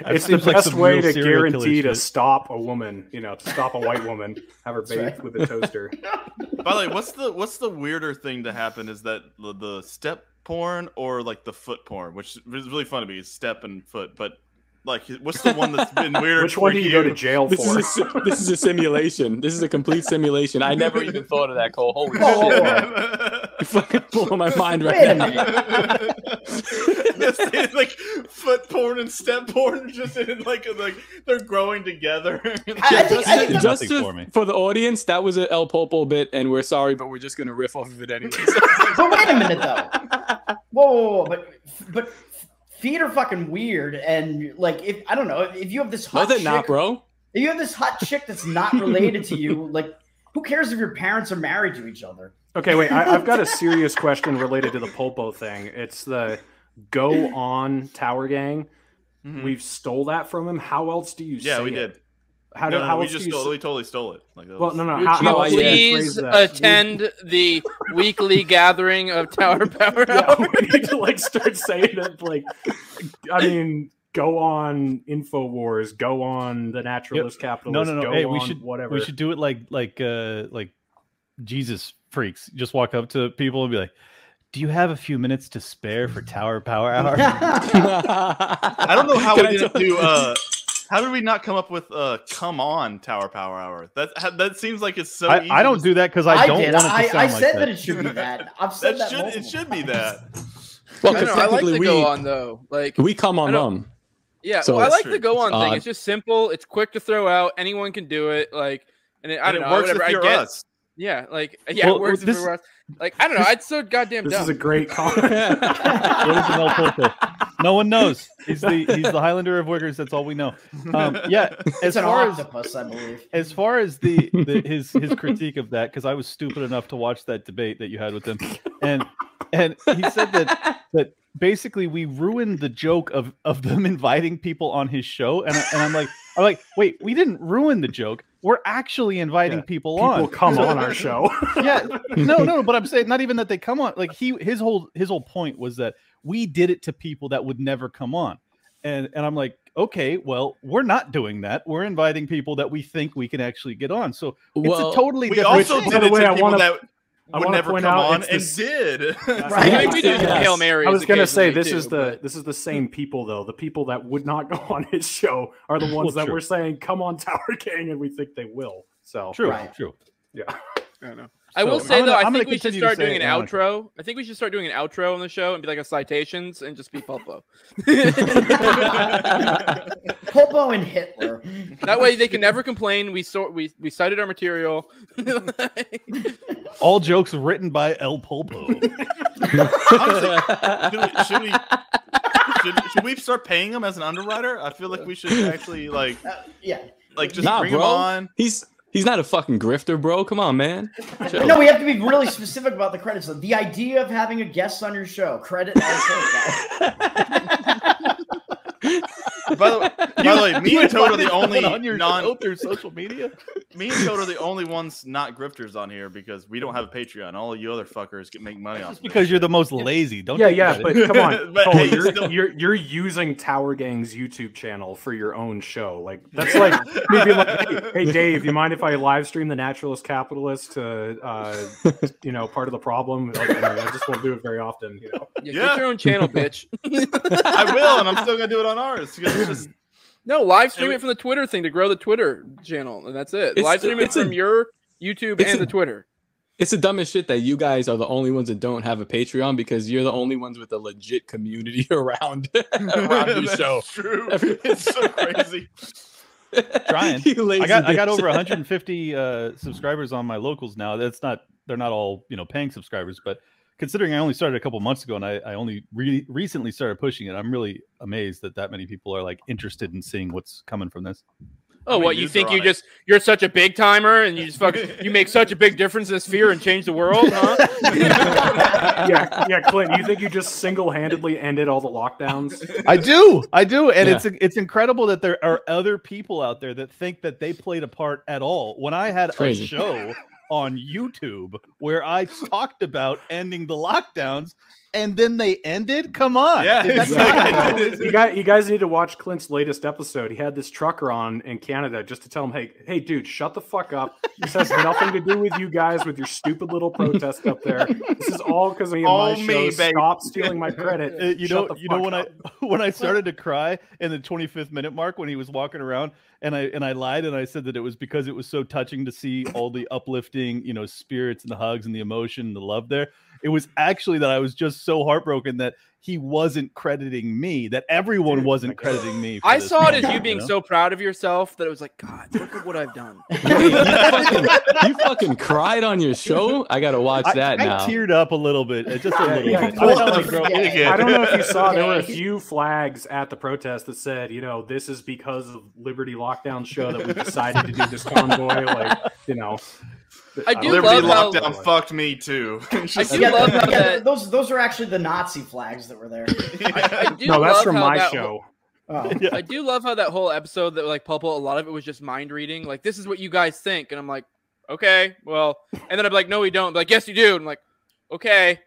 the seems like best way to guarantee to shit. stop a woman. You know, to stop a white woman, have her bathed right. with a toaster. By the way, what's the what's the weirder thing to happen is that the, the step porn or like the foot porn, which is really fun to me, step and foot. But like, what's the one that's been weirder? Which one do you go to jail This for? is, a, this is a simulation. This is a complete simulation. I never (laughs) even thought of that, Cole. Holy Whoa, whoa, shit. whoa. You fucking blowing my mind right Wait now. minute. This is like foot porn and step porn, just in like like they're growing together. I, (laughs) I think, I think Just- that- Just Nothing to- for me. for the audience, that was an El Popo bit, and we're sorry, but we're just gonna riff off of it anyway. (laughs) but wait a minute though. Whoa, whoa, whoa, but but feet are fucking weird, and like if I don't know if you have this hot they're chick, not, bro. if you have this hot chick that's not (laughs) related to you, like who cares if your parents are married to each other? Okay, wait. I, I've got a serious question related to the Pulpo thing. It's the go on Tower Gang. Mhm. We've stole that from him. How else do you? yeah, say we it? did. How no, do? no, how we just stole, we totally stole it. Like, that well, was- no, no. Would How, you how No, else do you please that? attend (laughs) the weekly gathering of Tower Power (laughs) Yeah, Hour? we need to like start (laughs) saying it. Like, I mean, go on Infowars. Go on the Naturalist No, Capitalist. no, no. Go Hey, we should whatever. We should do it like like uh like Jesus freaks. Just walk up to people and be like, "Do you have a few minutes to spare for Tower Power Hour?" I don't know how Can we I didn't do. Uh, how did we not come up with uh, "Come On" Tower Power Hour? That that seems like it's so. easy I, I don't do that because I don't did. want it to I, sound I like said that. that. it should be that. I've said That that. should it multiple should be that. well, I 'cause know. I like technically we go on though. Like we come on them. Yeah, So well, I like true. the go on It's thing. odd. It's just simple. It's quick to throw out. Anyone can do it. Like, and it, I And don't it know. works whatever. if you're I get. us. Yeah, like yeah, Well, it works this- if we're us. Like I don't know. I'd so goddamn This dumb. is a great (laughs) comment. What is an El Popo? No one knows. He's the he's the Highlander of Wiggers. That's all we know. Um, yeah, (laughs) It's as an far as octopus, I believe. as far as the, the his his critique of that, because I was stupid enough to watch that debate that you had with him, and and he said that that basically we ruined the joke of of them (laughs) inviting people on his show, and I, and I'm like I'm like wait, we didn't ruin the joke. We're actually inviting Yeah, people, People on. come on our (laughs) show. yeah, (laughs) no, no, but I'm saying not even that they come on. Like he, his whole his whole point was that we did it to people that would never come on, and and I'm like, okay, well, we're not doing that. We're inviting people that we think we can actually get on. So it's Well, a totally We different. also By did the it way, to I people wanna- that I would never come out on it's and this- did. (laughs) Right. I mean, we do Yes. hail marys. I was gonna say occasionally, this is too, the but- this is the same people though. The people that would not (laughs) go on his show are the (laughs) ones Well, that true. we're saying come on Tower Gang, and we think they will. So True, Right. true. yeah. I know. I will say I'm though, gonna- I think we should start doing an and outro. I think we should start doing an outro on the show and be like a citations and just be Popo. (laughs) Popo and Hitler. that way they can never complain. We sort we we cited our material. All jokes written by El Pulpo. (laughs) Honestly, should we, should we should, should we start paying him as an underwriter? I feel like we should actually like Uh, yeah. like just Nah, bring bro. him on. He's he's not a fucking grifter, bro. Come on, man. (laughs) Chill. No, we have to be really specific about the credits. though. The idea of having a guest on your show, credit (laughs) as (laughs) By the way, (laughs) by the way, me and Toad are the only on your non show through social media. (laughs) me and Toad are the only ones not grifters on here because we don't have a Patreon. All you other fuckers get make money off. Of it. because you're the most lazy. Don't yeah, yeah, but come on, (laughs) But Cole, hey, you're, still- you're you're using Tower Gang's YouTube channel for your own show. Like that's like me being like, hey, hey, Dave, you mind if I live stream the Naturalist Capitalist to uh, you know part of the problem? Like, you know, I just won't do it very often. You know, yeah, Yeah. Get your own channel, bitch. I will, and I'm still gonna do it on ours. 'Cause It's just No, live stream we- it from the Twitter thing to grow the Twitter channel, and that's it. It's- live stream it it's a- from your YouTube and a- the Twitter. It's the dumbest shit that you guys are the only ones that don't have a Patreon because you're the only ones with a legit community (laughs) around around your That's show. True. Every- (laughs) It's so crazy. (laughs) Trying. I got I got over 150 uh, subscribers on my locals now. That's not they're not all you know paying subscribers, but considering I only started a couple months ago and I, I only re- recently started pushing it, I'm really amazed that that many people are like interested in seeing what's coming from this. Oh, many what you think you it? just you're such a big timer and you just fuck you make such a big difference in this sphere and change the world, huh? (laughs) yeah, yeah, Clint, you think you just single handedly ended all the lockdowns? I do, I do, and Yeah. it's it's incredible that there are other people out there that think that they played a part at all. When I had a show on YouTube where I talked about ending the lockdowns, and then they ended. Come on, Yeah, exactly. not- (laughs) you guys, you guys need to watch Clint's latest episode. He had this trucker on in Canada just to tell him, "Hey, hey, dude, shut the fuck up. This has nothing to do with you guys with your stupid little protest up there. This is all because of me and All my me, show. baby." Stop stealing my credit. Uh, you Shut know, the you know when up. I (laughs) when I started to cry in the 25th minute mark when he was walking around, and I and I lied and I said that it was because it was so touching to see all the uplifting, you know, spirits and the hugs and the emotion and the love there. It was actually that I was just so heartbroken that he wasn't crediting me, that everyone Dude, wasn't crediting me. for I this saw it as you being know? so proud of yourself that it was like, God, look at what I've done. (laughs) Wait, you, fucking, you fucking cried on your show? I gotta watch I, that I now. teared up a little bit, uh, just a (laughs) little yeah, bit. Clint, I felt like, bro- I don't know if you saw there were a (laughs) few flags at the protest that said, you know, this is because of Liberty Lockdown show that we decided to do this convoy. Like, you know, I do Liberty love how- fucked me too. (laughs) I do yeah, love how yeah, that- those those are actually the Nazi flags that were there. (laughs) I, I do no, that's from my that show. Oh. (laughs) Yeah. I do love how that whole episode that like Pulpo, a lot of it was just mind reading. Like, this is what you guys think, and I'm like, okay, well, and then I'm like, no, we don't. I'm like, yes, you do. And I'm like, okay.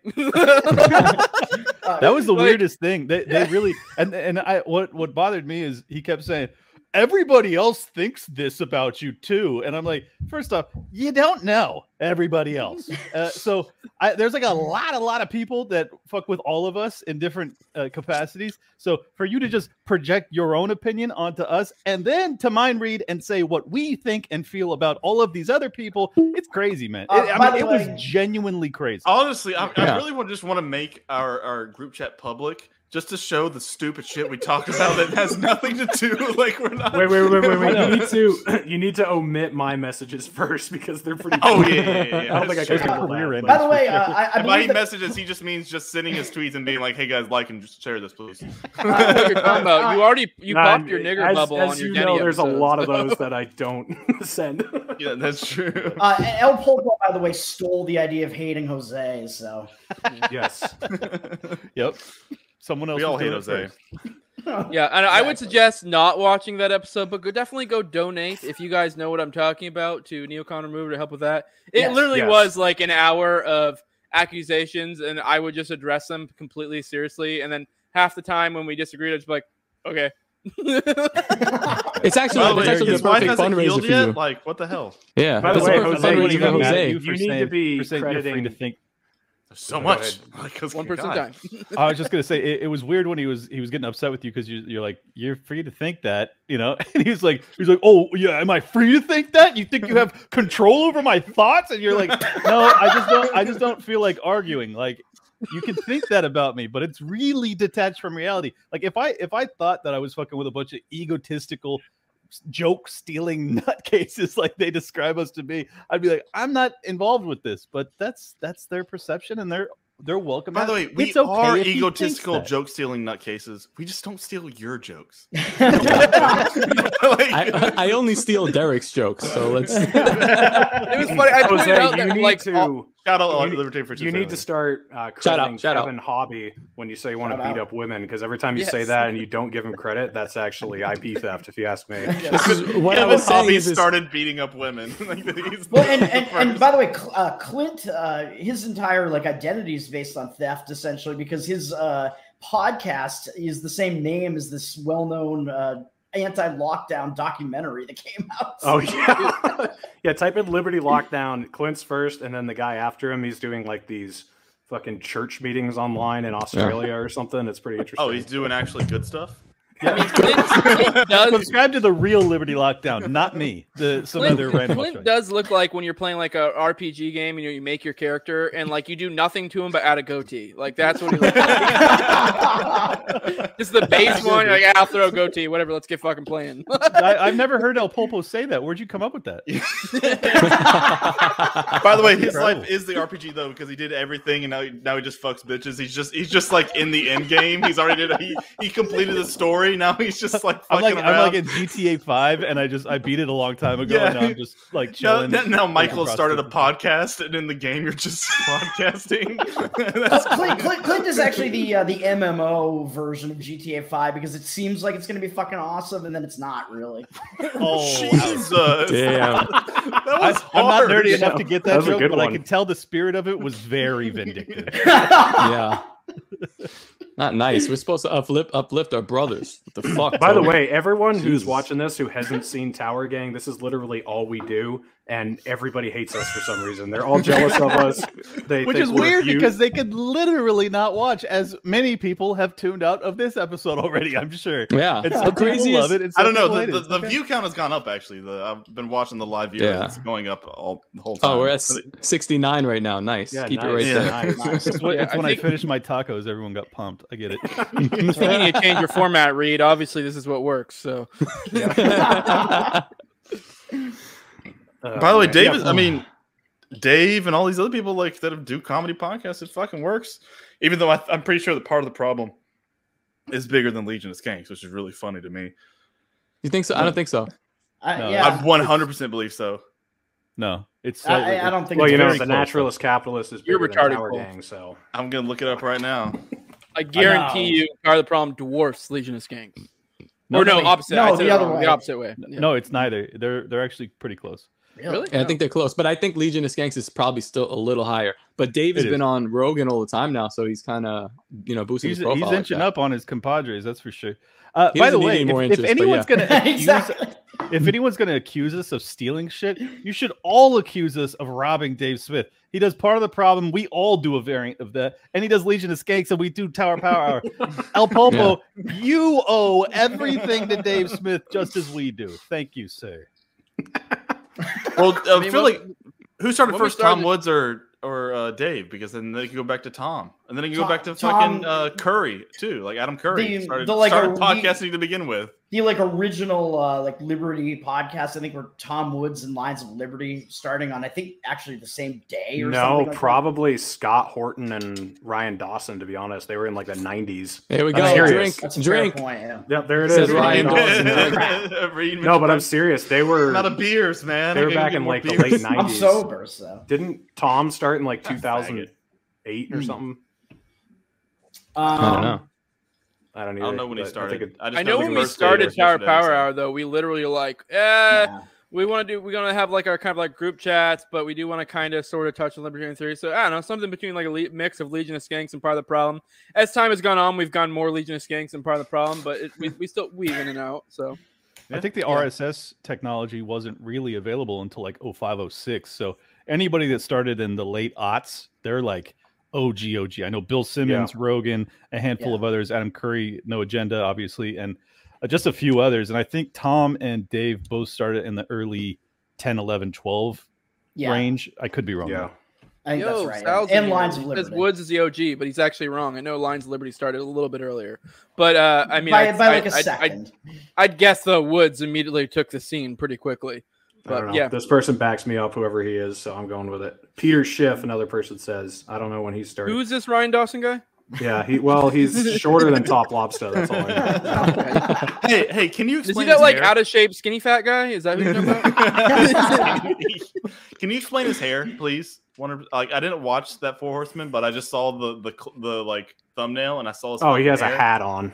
Uh, That was the Like- weirdest thing. They they really and and I what what bothered me is he kept saying everybody else thinks this about you too, and I'm like, first off, you don't know everybody else. (laughs) Uh, so I, there's like a lot a lot of people that fuck with all of us in different uh, capacities. So for you to just project your own opinion onto us and then to mind read and say what we think and feel about all of these other people, it's crazy, man. Uh, It- I mean, the it was genuinely crazy. Honestly, I, I really would just want to make our, our group chat public just to show the stupid shit we talk about that has nothing to do. (laughs) Like we're not. Wait, wait, wait, wait, wait. You need to (clears throat) you need to omit my messages first because they're pretty. Oh funny. yeah, yeah, yeah, yeah. I don't think I that's can true. Career that. By the way, uh, I, I And by that, messages, he just means just sending his tweets and being like, "Hey guys, like and just share this, please." (laughs) what you're talking about. You already you Nah, popped your nigger as, bubble as on your you Denny know, there's a lot of those (laughs) that I don't send. yeah, that's true. uh, El Pulpo, by the way, stole the idea of hating Jose. So yes. Yep. Someone else. we all hate Jose. (laughs) Yeah, and I would suggest not watching that episode, but go definitely go donate if you guys know what I'm talking about to Neocon Remover to help with that. It Yes. literally Yes. was like an hour of accusations, and I would just address them completely seriously. And then half the time when we disagreed, I'd just be like, okay. It's actually, By the it's actually his wife perfect hasn't fundraiser healed for you. yet. Like, what the hell? Yeah, By the way, Jose, fundraiser you need to- Jose. you for need to be for free to think. There's so much. ahead. (laughs) Like, 'cause One person at a God. time. (laughs) (laughs) I was just gonna say it, it was weird when he was he was getting upset with you because you, you're like you're free to think that you know and he was like he's like oh yeah am I free to think that you think you have control over my thoughts and you're like no I just don't I just don't feel like arguing like you can think that about me but it's really detached from reality like if I if I thought that I was fucking with a bunch of egotistical joke stealing (laughs) nutcases like they describe us to be I'd be like I'm not involved with this but that's that's their perception and they're they're welcome By the way, we It's okay are if he thinks egotistical joke stealing nutcases. We just don't steal your jokes. (laughs) (laughs) I, I only steal Derek's jokes, so let's. It was funny. I pointed Jose, out you that need like to all- Shout out You need- Liberty you need to start uh, Shout out, crediting shout out. Kevin Hobby when you say you want to beat out. up women because every time you say that and you don't give him credit, that's actually IP (laughs) theft. If you ask me. This is what Kevin Hobby is, is started beating up women. (laughs) like, Well, and, and, and by the way, uh, Clint, uh, his entire like identity is based on theft, essentially, because his uh, podcast is the same name as this well-known uh, anti-lockdown documentary that came out. (laughs) Oh yeah, yeah. Type in Liberty Lockdown. Clint's first, and then the guy after him. He's doing like these fucking church meetings online in Australia or something. It's pretty oh, interesting. oh, he's doing actually good stuff. I mean, Clint, (laughs) Clint does Subscribe to the real Liberty Lockdown, not me. The (laughs) some Clint, other random. Clint Australian. does look like when you're playing like a RPG game and you, know, you make your character and like you do nothing to him but add a goatee. Like that's what he looks like. (laughs) Just the base one. Like, "Ah, I'll throw a goatee. Whatever. Let's get fucking playing. I, I've never heard El Popo say that. Where'd you come up with that? By the way, his Incredible. life is the RPG though because he did everything and now he, now he just fucks bitches. He's just he's just like in the end game. He's already did he he completed the story. Now he's just like I'm like around. I'm like in GTA 5, and I just I beat it a long time ago, Yeah. and now I'm just like chilling. now, now Michael started a podcast, and in the game you're just (laughs) podcasting. (laughs) That's Clint, Clint, Clint is actually the uh, the MMO version of GTA 5 because it seems like it's going to be fucking awesome, and then it's not really. (laughs) Oh, Jesus. Damn. that That I, was I'm not hard. nerdy enough to get That that, joke, good but I one. can tell the spirit of it was very vindictive. yeah. Not nice. We're supposed to uplift uplift our brothers. What the fuck? By the way, everyone who's Jesus. watching this who hasn't seen Tower Gang, this is literally all we do, and everybody hates us for some reason. They're all jealous of us. (laughs) They Which think is we're weird huge. because they could literally not watch, as many people have tuned out of this episode already. I'm sure. yeah. And How crazy people love it. And I don't know. The, the, the Okay. view count has gone up actually. The, I've been watching the live views. Yeah. It's going up all the whole time. Oh, we're at 69 right now. Nice. Yeah, Keep nice. it right Yeah. there. Nice. (laughs) It's when, Yeah, it's I when I, finished my tacos, everyone got pumped. I get it. (laughs) I think you need to change your format, Reed. Obviously, this is what works. So Uh, By the way, Dave yeah, is, I mean, Dave and all these other people like that do comedy podcasts, it fucking works. Even though I, I'm pretty sure that part of the problem is bigger than Legion of Skanks, which is really funny to me. You think so? I don't think so. I, No, yeah, I 100% believe so. No, it's slightly I, I don't think. well, it's you know, the close, naturalist capitalist is You're bigger than retarded, Tower Gang, so I'm gonna look it up right now. I guarantee know. you, part of the problem dwarfs Legion of Skanks. No, or no, no, opposite. no, the other way. The opposite way. Yeah. No, it's neither. They're they're actually pretty close. Really? Yeah, I think they're close, but I think Legion of Skanks is probably still a little higher. But Dave has It been is. on Rogan all the time now, so he's kind of you know boosting He's, his profile. he's like inching that. up on his compadres, that's for sure. Uh, by the way, any more if, if anyone's yeah. gonna (laughs) accuse, if anyone's gonna accuse us of stealing shit, you should all accuse us of robbing Dave Smith. He does part of the problem. We all do a variant of that, and he does Legion of Skanks, and we do Tower Power Hour. (laughs) El Popo, you owe everything to Dave Smith just as we do. Thank you, sir. (laughs) (laughs) Well, I, mean, feel when- like who started first, Tom Woods or or uh, Dave? Because then they can go back to Tom, and then they can go back to Tom- fucking uh, Curry too, like Adam Curry The- started, the, like, started a- podcasting to begin with. The like original uh like Liberty podcast. I think were Tom Woods and Lions of Liberty starting on I think actually the same day or no, something. like probably Scott Horton and Ryan Dawson. To be honest, they were in like the '90s. There we I'm go. serious. Drink. That's a drink. point. Yeah. Yep, there it Says. Ryan Ryan Dawson. Dawson. (laughs) No, but I'm serious. They were I'm out of beers, man. they were back in more like the late '90s. I'm sober, so Didn't Tom start in like (laughs) Ah, 2008 or Hmm. something? um, I don't know. I don't, I don't know when he but I started. think it- I, just I know the when we started Tower Power so- Hour, though, we literally were like, eh, yeah. we want to do, we're gonna have like our kind of like group chats, but we do want to kind of sort of touch on libertarian theory. So I don't know, something between like a le- mix of Legion of Skanks and part of the problem. As time has gone on, we've gone more Legion of Skanks and part of the problem, but it, we, we still weave in and out. So I think the RSS technology wasn't really available until like 0506. So anybody that started in the late aughts, they're like OG OG. I know Bill Simmons, Rogan, a handful Yeah. of others, Adam Curry, No Agenda, obviously, and uh, just a few others. And I think Tom and Dave both started in the early 10, 11, 12 Yeah, range. I could be wrong. yeah. though. I think Yo, that's right. Sal's And Lions of Liberty. Woods is the OG, but he's actually wrong. I know Lions of Liberty started a little bit earlier, but uh, I mean, by, I'd, by like I'd- a I'd- second. I'd, I'd guess the Woods immediately took the scene pretty quickly. I don't But know. yeah, This person backs me up, whoever he is, so I'm going with it. Peter Schiff, another person says, I don't know when he started. who's this Ryan Dawson guy? Yeah, he well, he's (laughs) shorter than Top Lobster. That's all I know. (laughs) Hey, hey, can you Is explain he that his like hair? out of shape, skinny fat guy? Is that who you're talking about? (laughs) Can you explain his hair, please? Wonder, like I didn't watch that Four Horsemen, but I just saw the the the like thumbnail and I saw his. Oh, he fucking has a hat on.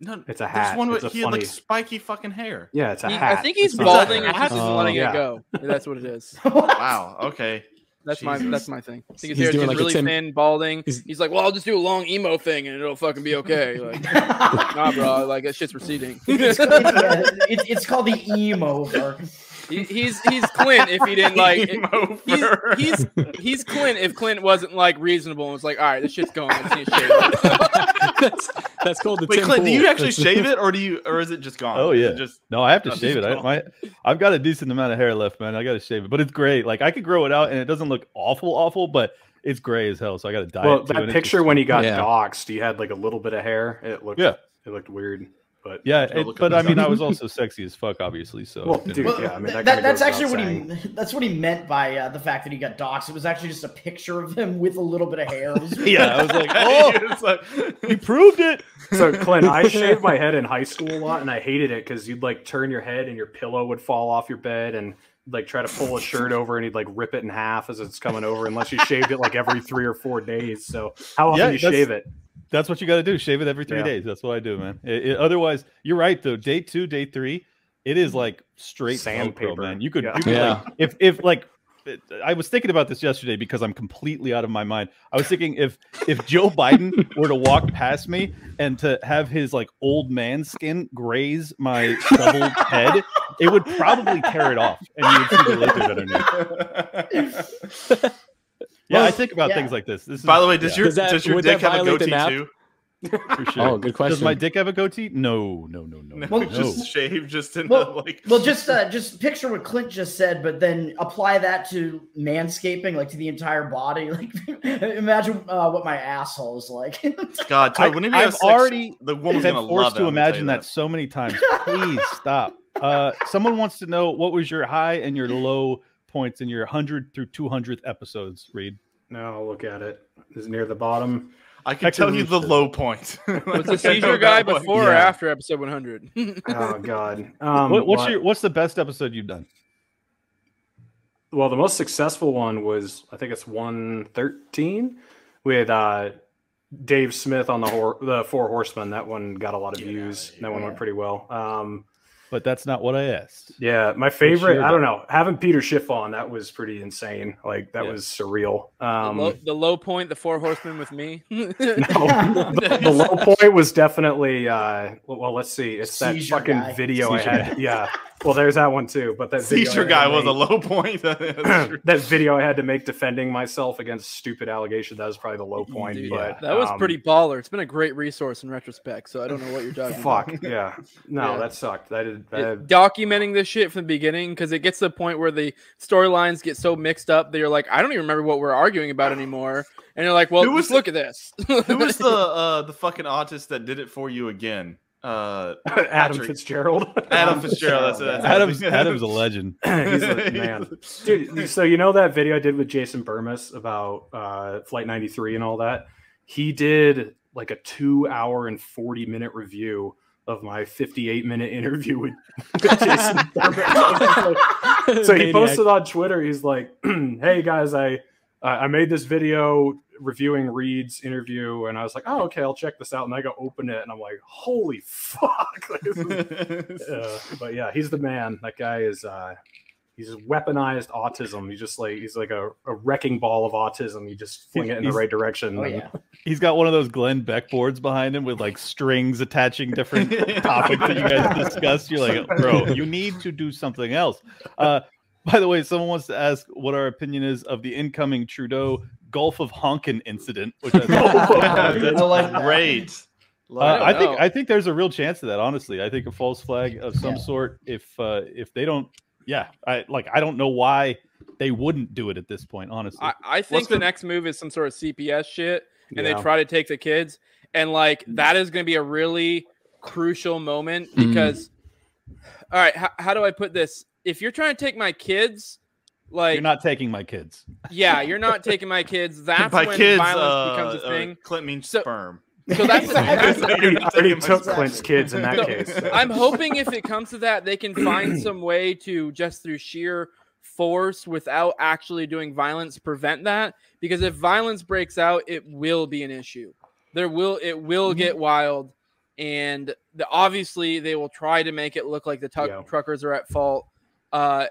No, It's a there's hat. One with, a he had like spiky fucking hair. Yeah, it's a He- hat. I think he's It's balding and hat? he's just Oh, letting yeah. it go. (laughs) That's what it is. (laughs) Wow. Okay. That's my that's my thing. I think his He's hair is doing just like really Tim- thin, balding. He's- He's, like, well, I'll just do a long emo thing and it'll fucking be okay. (laughs) Like, nah, bro, like that shit's receding. it's, it's, it's called the emo. Ver. He, he's he's Clint if he didn't like. He's, he's he's Clint if Clint wasn't like reasonable and was like, all right, this shit's going. (laughs) that's, that's called the Wait, Tim Clint, do you actually shave it, or do you, or is it just gone? Oh, yeah. just No, I have to Oh, shave it. I, he's my, I've got a decent amount of hair left, man. I got to shave it, but it's great. Like I could grow it out, and it doesn't look awful, awful, but it's gray as hell. So I got to dye Well, it. too, and that it's picture just- when he got Yeah. doxxed, he had like a little bit of hair. It looked Yeah. it looked weird. But yeah, it- but I the mean, I was also sexy as fuck, obviously. So Well, dude, Well, yeah, I mean, that that, that's actually what without he that's what he meant by uh, the fact that he got doxxed. It was actually just a picture of him with a little bit of hair. (laughs) Yeah, I was like, (laughs) oh, It's like- he proved it. So Clint, I (laughs) shaved my head in high school a lot, and I hated it because you'd like turn your head and your pillow would fall off your bed, and like try to pull a shirt over, and he'd like rip it in half as it's coming over, unless you shaved it like every three or four days. So how often Yeah, do you shave it? That's what you got to do. Shave it every three Yeah. days. That's what I do, man. It- it- otherwise, you're right though. Day two, day three, It is mm-hmm. like straight Sandpaper. Velcro, man. You could, Yeah. you could Yeah. like, if if like I was thinking about this yesterday because I'm completely out of my mind. I was thinking if if Joe Biden were to walk past me and to have his like old man skin graze my shoveled head, it would probably tear it off, and you would see the lizard underneath. (laughs) Yeah, I think about yeah. things like this. This is By the way, does yeah, your Does that- does your dick have a goatee too? (laughs) for sure. Oh, good question. Does my dick have a goatee? No, no, no, no, No, no. (laughs) Just shave, just in Well- the like. Well, just uh, just picture what Clint just said, but then apply that to manscaping, like to the entire body. (laughs) Like, imagine uh, what my asshole is like. God, I, Toad, whenever you have I've sex, already the woman's been gonna forced love it. to I'm gonna imagine you that. so many times. Please stop. Uh, someone wants to know what was your high and your low points in your 100 through 200th episodes, Reed. No, I'll look at it. Is near the bottom? I can Heck tell you a the shit. low point. (laughs) Was the I seizure guy that one. before or after episode 100? (laughs) Oh God. Um, What, what's but- your what's the best episode you've done? well, the most successful one was I think it's one thirteen with uh, Dave Smith on the hor- the Four Horsemen. That one got a lot of Get views. outta That one went pretty well. Um, But that's not what I asked. yeah, my favorite. your I don't know. Having Peter Schiff on that was pretty insane. Like that Yeah. was surreal. Um, the, low, the low point, the four horsemen with me. (laughs) no, the, the low (laughs) point was definitely. Uh, well, well, let's see. It's that fucking guy. video Seizure I had. Yeah. (laughs) Well, there's that one too. But that (laughs) video Seizure guy was a low point. (laughs) (clears throat) That video I had to make defending myself against stupid allegations. That was probably the low point. Dude, but that was um, pretty baller. It's been a great resource in retrospect, so I don't know what you're talking about. Fuck yeah. (laughs) No, Yeah. that sucked. That did. It- That, documenting this shit from the beginning because it gets to the point where the storylines get so mixed up that you're like, I don't even remember what we're arguing about anymore. And you're like, well, Who was just look at this. Who was the uh, the fucking autist that did it for you again? Uh, (laughs) Adam Patrick. Fitzgerald. Adam (laughs) Fitzgerald. That's it. that's. Adam's Adam's a legend. (laughs) He's a man. Dude, so you know that video I did with Jason Bermas about uh, Flight 93 and all that? He did like a two hour and 40 minute review of my 58 minute interview with, with Jason Bermas. so he posted on Twitter. He's like, (clears throat) "Hey guys, I uh, I made this video reviewing Reed's interview, and I was like, oh okay, I'll check this out." And I go open it, and I'm like, "Holy (laughs) fuck!" Like, is- (laughs) uh, but yeah, he's the man. That guy is uh, he's weaponized autism. He's just like he's like a, a wrecking ball of autism. You just fling it in the He's- right direction. oh and- yeah. He's got one of those Glenn Beck boards behind him with like strings attaching different (laughs) topics that you guys discussed. You're like, bro, you need to do something else. Uh, by the way, someone wants to ask what our opinion is of the incoming Trudeau Gulf of Honkin incident, which I (laughs) I like. Great. Uh, Love I think. I think there's a real chance of that. Honestly, I think a false flag of some Yeah. sort. If uh, if they don't, yeah, I like I don't know why they wouldn't do it at this point. Honestly, I, I think What's the the- next move is some sort of CPS shit, and Yeah. they try to take the kids, and like that is going to be a really crucial moment Mm. because, all right, how, how do I put this? If you're trying to take my kids, like you're not taking my kids. yeah, you're not taking my kids. (laughs) That's By when kids, violence uh, becomes a uh, thing. Clint means So- sperm. So that's, (laughs) that's You're He already took. Clint's kids in that So, case. (laughs) I'm hoping if it comes to that, they can find (clears throat) some way to just through sheer force without actually doing violence prevent that. Because if violence breaks out, it will be an issue. There will it will get wild, and the, obviously they will try to make it look like the tuck Yeah. truckers are at fault. Uh,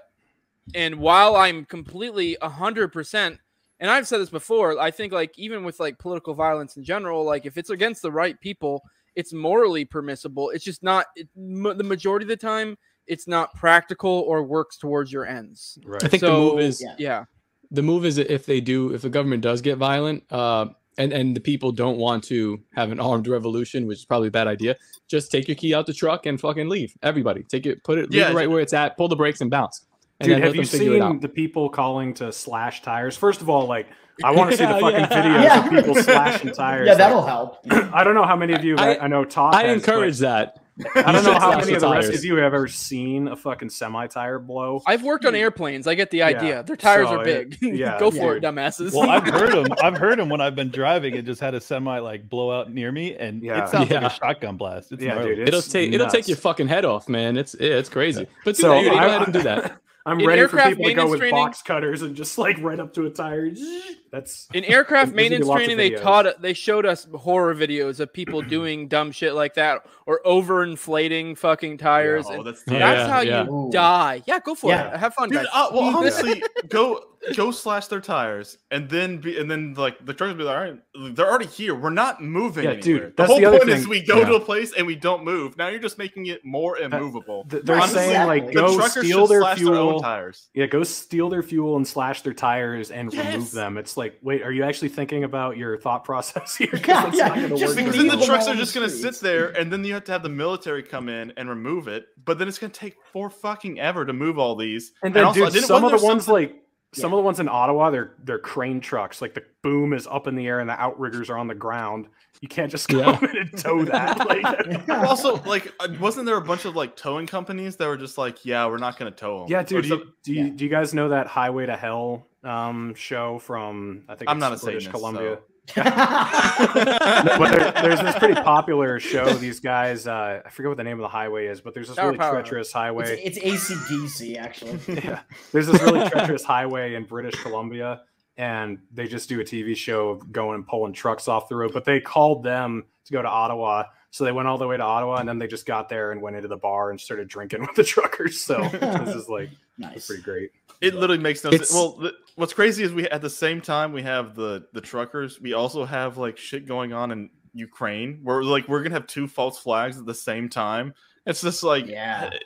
and while I'm completely a hundred percent, and I've said this before, I think like even with like political violence in general, like if it's against the right people, it's morally permissible. It's just not it, m- the majority of the time. It's not practical or works towards your ends. right. I think the move is yeah. Yeah, the move is if they do if the government does get violent uh and and the people don't want to have an armed revolution which is probably a bad idea just take your key out the truck and fucking leave everybody take it put it leave Yeah, it right where it's at pull the brakes and bounce and Dude, then have you them figure it seen the people calling to slash tires? First of all, like I want to see the (laughs) Yeah, fucking yeah. videos Yeah. of (laughs) people slashing tires. Yeah, that'll help. (clears throat) I don't know how many of you I, I- I know Todd. i has, encourage that but I don't know how many of the rest tires. of you have ever seen a fucking semi tire blow. I've worked on mm. airplanes. I get the Yeah. idea. Their tires So, are big. yeah, (laughs) Go yeah. for it, dumbasses. Well, I've heard (laughs) them. I've heard them when I've been driving and just had a semi like blow out near me, and Yeah. it sounds Yeah. like a shotgun blast. It's yeah, gnarly. dude. it'll it's take it'll take your fucking head off man it's it's crazy but do So that, Yuri. go I- ahead and do that (laughs) I'm In ready for aircraft people to go maintenance with training- box cutters and just like right up to a tire. (laughs) That's In aircraft (laughs) There's gonna be maintenance training, they taught they showed us horror videos of people (clears throat) doing dumb shit like that or overinflating fucking tires. Oh, and that's Yeah, how yeah. you Ooh. die. Yeah, go for Yeah. it. Have fun, Dude, guys. uh, well, honestly, (laughs) go go slash their tires, and then be, and then like the truckers be like, all right, they're already here. We're not moving. Yeah, anywhere. dude, The that's whole the other point is we go to a place and we don't move. Now you're just making it more immovable. th- they're Right, saying like exactly. the go steal their slash their tires. Yeah, go steal their fuel and slash their tires and remove them. It's like, wait, are you actually thinking about your thought process (laughs) here? (laughs) 'Cause Yeah, that's yeah, not gonna just work Because then the leave well. them trucks are just gonna sit there, and then you have to have the military come in and remove it. But then it's gonna take for fucking ever to move all these. And then, also, dude, didn't- some of the ones something- like some of the ones in Ottawa, they're they're crane trucks. Like the boom is up in the air and the outriggers are on the ground. You can't just go Yeah. (laughs) in and tow that. Like, (laughs) also, like, uh, wasn't there a bunch of like towing companies that were just like, yeah, we're not gonna tow them? yeah, dude. Do you, do you do you guys know that Highway to Hell um, show from I think I'm it's not a British Satanist, Columbia? so- (laughs) but there, there's this pretty popular show. These guys, uh, I forget what the name of the highway is, but there's this Tower really Power. treacherous highway. it's, it's ACDC, actually. yeah, there's this really treacherous highway in British Columbia, and they just do a TV show of going and pulling trucks off the road. But they called them to go to Ottawa, so they went all the way to Ottawa, and then they just got there and went into the bar and started drinking (laughs) with the truckers. So this is like (laughs) Nice. pretty great. It literally makes no It's- sense. Well, th- what's crazy is we at the same time we have the the truckers. We also have like shit going on in Ukraine. Where like we're gonna have two false flags at the same time. It's just like Yeah. Eh,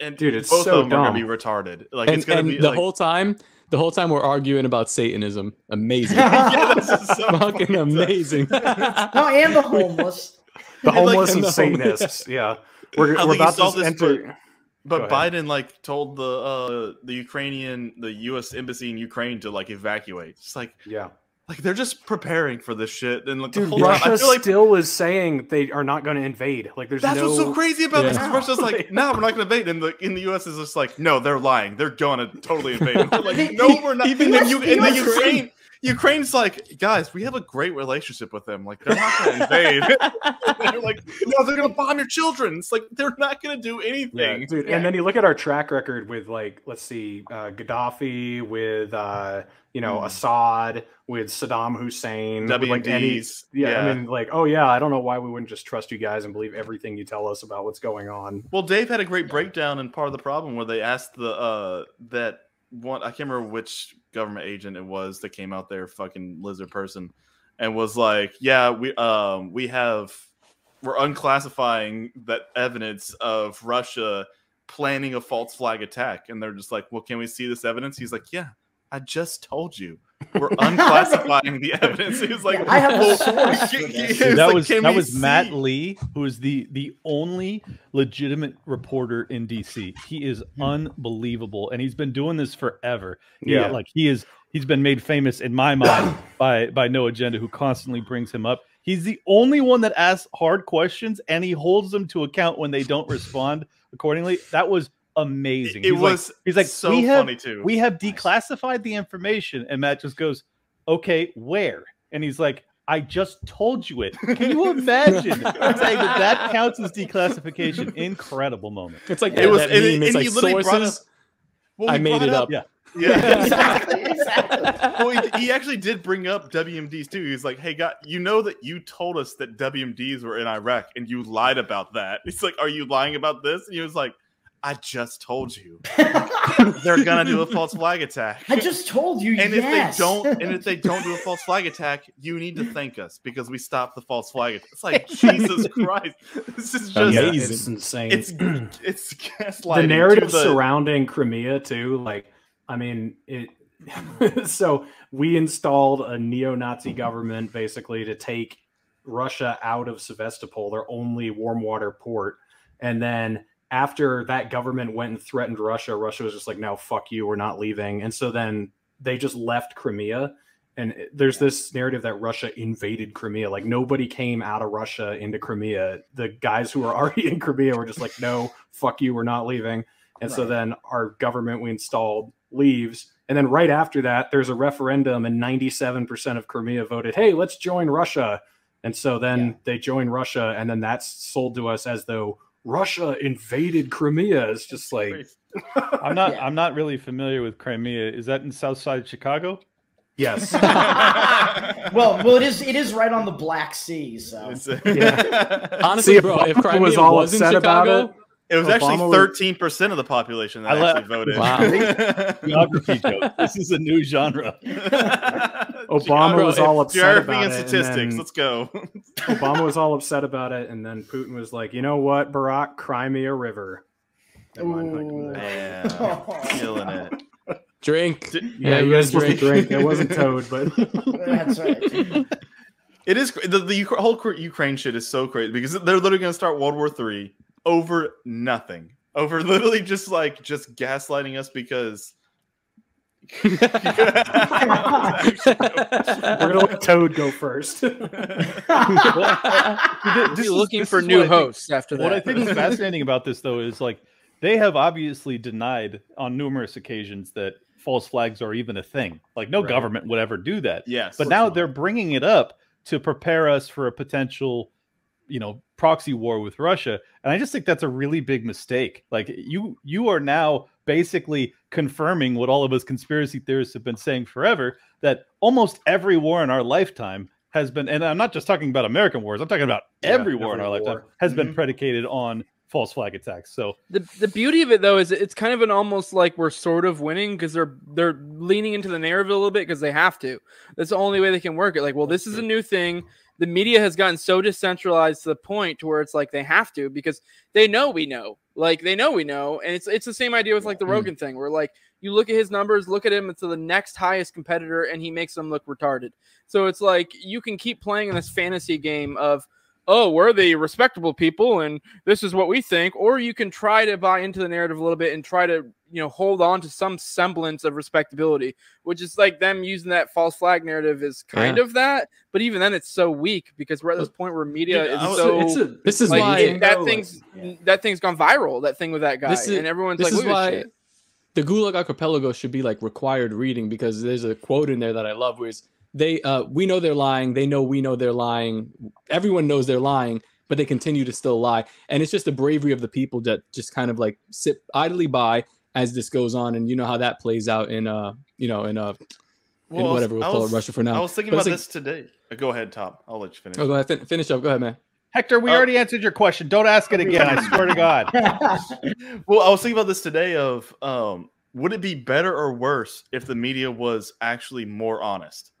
and Dude, it's both so of them are gonna be retarded. Like and it's gonna and be the like, whole time, the whole time we're arguing about Satanism. Amazing. (laughs) yeah, this (laughs) so Fucking fucked amazing. (laughs) No, and the homeless. The And, like, homeless and and the Satanists, yeah. We're, we're about saw to this, enter. But Biden like told the uh the Ukrainian the U.S. embassy in Ukraine to like evacuate. It's like Yeah, like they're just preparing for this shit. And like the dude, whole time, I Russia feel like still is saying they are not going to invade. Like, there's That's no. what's so crazy about this. Russia's like, (laughs) no, we're not going to invade. And the in the U.S. is just like, no, they're lying. They're going to totally invade. (laughs) Like, no, we're not. Even Even the you, in the US Ukraine, Ukraine's like, guys, we have a great relationship with them. Like, they're not going to invade. (laughs) they're like, no, they're going to bomb your children. It's like they're not going to do anything, Yeah, anything. dude. Yeah. And then you look at our track record with like, let's see, uh, Gaddafi, with uh, you know, Hmm. Assad, with Saddam Hussein, with, like any, yeah, yeah. I mean, like, oh yeah, I don't know why we wouldn't just trust you guys and believe everything you tell us about what's going on. Well, Dave had a great breakdown in part of the problem where they asked the uh that one I can't remember which government agent it was that came out there, fucking lizard person, and was like, "Yeah, we um we have we're unclassifying that evidence of Russia planning a false flag attack," and they're just like, "Well, can we see this evidence?" He's like, "Yeah." I just told you (laughs) we're unclassifying the evidence. He was like, I have a source (laughs) he- he was that like, was "Can that we was Matt? Lee, who is the the only legitimate reporter in DC. He is hmm. unbelievable, and he's been doing this forever. He- Yeah. like he is. He's been made famous in my mind (coughs) by by No Agenda, who constantly brings him up. He's the only one that asks hard questions, and he holds them to account when they don't respond accordingly. That was amazing. It He's like- was he's like, so we have funny too. we have declassified the information and matt just goes okay where and he's like i just told you it can you (laughs) imagine saying that that counts as declassification incredible moment It's like It was- that and- meme. and It's he like literally brought sources. Well, I made brought it up. Yeah. Yeah. (laughs) exactly, exactly. well, he, he actually did bring up WMDs too. He's like, "Hey, God, you know that you told us that WMDs were in Iraq, and you lied about that." He's like, "Are you lying about this?" And he was like, "I just told you (laughs) they're gonna do a false flag attack." I just told you. and yes. if they don't, and if they don't do a false flag (laughs) attack, you need to thank us because we stopped the false flag. attack. It's like (laughs) Jesus Christ, this is just Yeah, Amazing. it's insane. it's it's gaslighting. the narrative the- surrounding Crimea too. Like, I mean, it. so we installed a neo-Nazi government basically to take Russia out of Sevastopol, their only warm water port, and then after that government went and threatened Russia, Russia was just like, "No, fuck you, we're not leaving." And so then they just left Crimea. And there's this narrative that Russia invaded Crimea. Like nobody came out of Russia into Crimea. The guys who were (laughs) already in Crimea were just like, "No, fuck you, we're not leaving." And so then our government we installed leaves. And then right after that, there's a referendum, and 97% of Crimea voted, hey, let's join Russia. And so then Yeah. they join Russia, and then that's sold to us as though Russia invaded Crimea. It's just like (laughs) I'm not. Yeah. I'm not really familiar with Crimea. Is that in South Side Chicago? yes, (laughs) well, well, it is. It is right on the Black Sea. So Yeah. (laughs) Honestly, See, bro, if Obama Crimea was was, all in upset about it. It was Obama actually thirteen percent of the population that I le- actually voted. Wow. (laughs) Geography joke. This is a new genre. (laughs) Obama Bro, was all upset Geography about and it, and statistics. then- Let's go. (laughs) Obama was all upset about it, and then Putin was like, "You know what, Barack, cry me a river." And I'm like, Ooh. Man, killing it. drink. Yeah, Yeah, you guys supposed to drink. drink. It wasn't Toad, but that's right. It is the, the whole Ukraine shit is so crazy because they're literally going to start World War Three over nothing, over (laughs) literally just like just gaslighting us because. (laughs) we're gonna let Toad go first. (laughs) This Be is- looking this for new what I think- hosts after that. What I think is fascinating about this, though, is like they have obviously denied on numerous occasions that false flags are even a thing. Like no Right. government would ever do that. yes, But now they're bringing it up to prepare us for a potential, you know, proxy war with Russia. And I just think that's a really big mistake. Like you, you are now basically confirming what all of us conspiracy theorists have been saying forever that almost every war in our lifetime has been, and I'm not just talking about American wars. I'm talking about Yeah, every war in every our lifetime has been Mhm. predicated on false flag attacks. So the the beauty of it though is it's kind of an almost like we're sort of winning because they're they're leaning into the narrative a little bit because they have to. That's the only way they can work it. Like, well, this is a new thing. The media has gotten so decentralized to the point to where it's like they have to because they know we know. Like they know we know, and it's it's the same idea with like the Mm. Rogan thing, where like you look at his numbers, look at him, it's the next highest competitor, and he makes them look retarded. So it's like you can keep playing in this fantasy game of oh, we're the respectable people and this is what we think, or you can try to buy into the narrative a little bit and try to, you know, hold on to some semblance of respectability, which is like them using that false flag narrative is kind Yeah. of that, but even then it's so weak because we're at this point where media Dude, is was- so it's a, This is like why it- that thing's yeah. that thing's gone viral, that thing with that guy. This is- and everyone's this like, is look at why this shit. the Gulag Archipelago should be like required reading because there's a quote in there that I love where it's they uh we know they're lying, they know we know they're lying, everyone knows they're lying, but they continue to still lie. And it's just the bravery of the people that just kind of like sit idly by as this goes on. And you know how that plays out in uh you know in uh in Well, I was- whatever we'll call was- it Russia for now. I was thinking But about it's this today. Uh, Go ahead, Tom. I'll let you finish. Oh, go ahead, fin- finish up. Go ahead, man. Hector, we Oh. already answered your question. Don't ask it again. I swear to God. (laughs) (laughs) Well, I was thinking about this today. Of um, would it be better or worse if the media was actually more honest?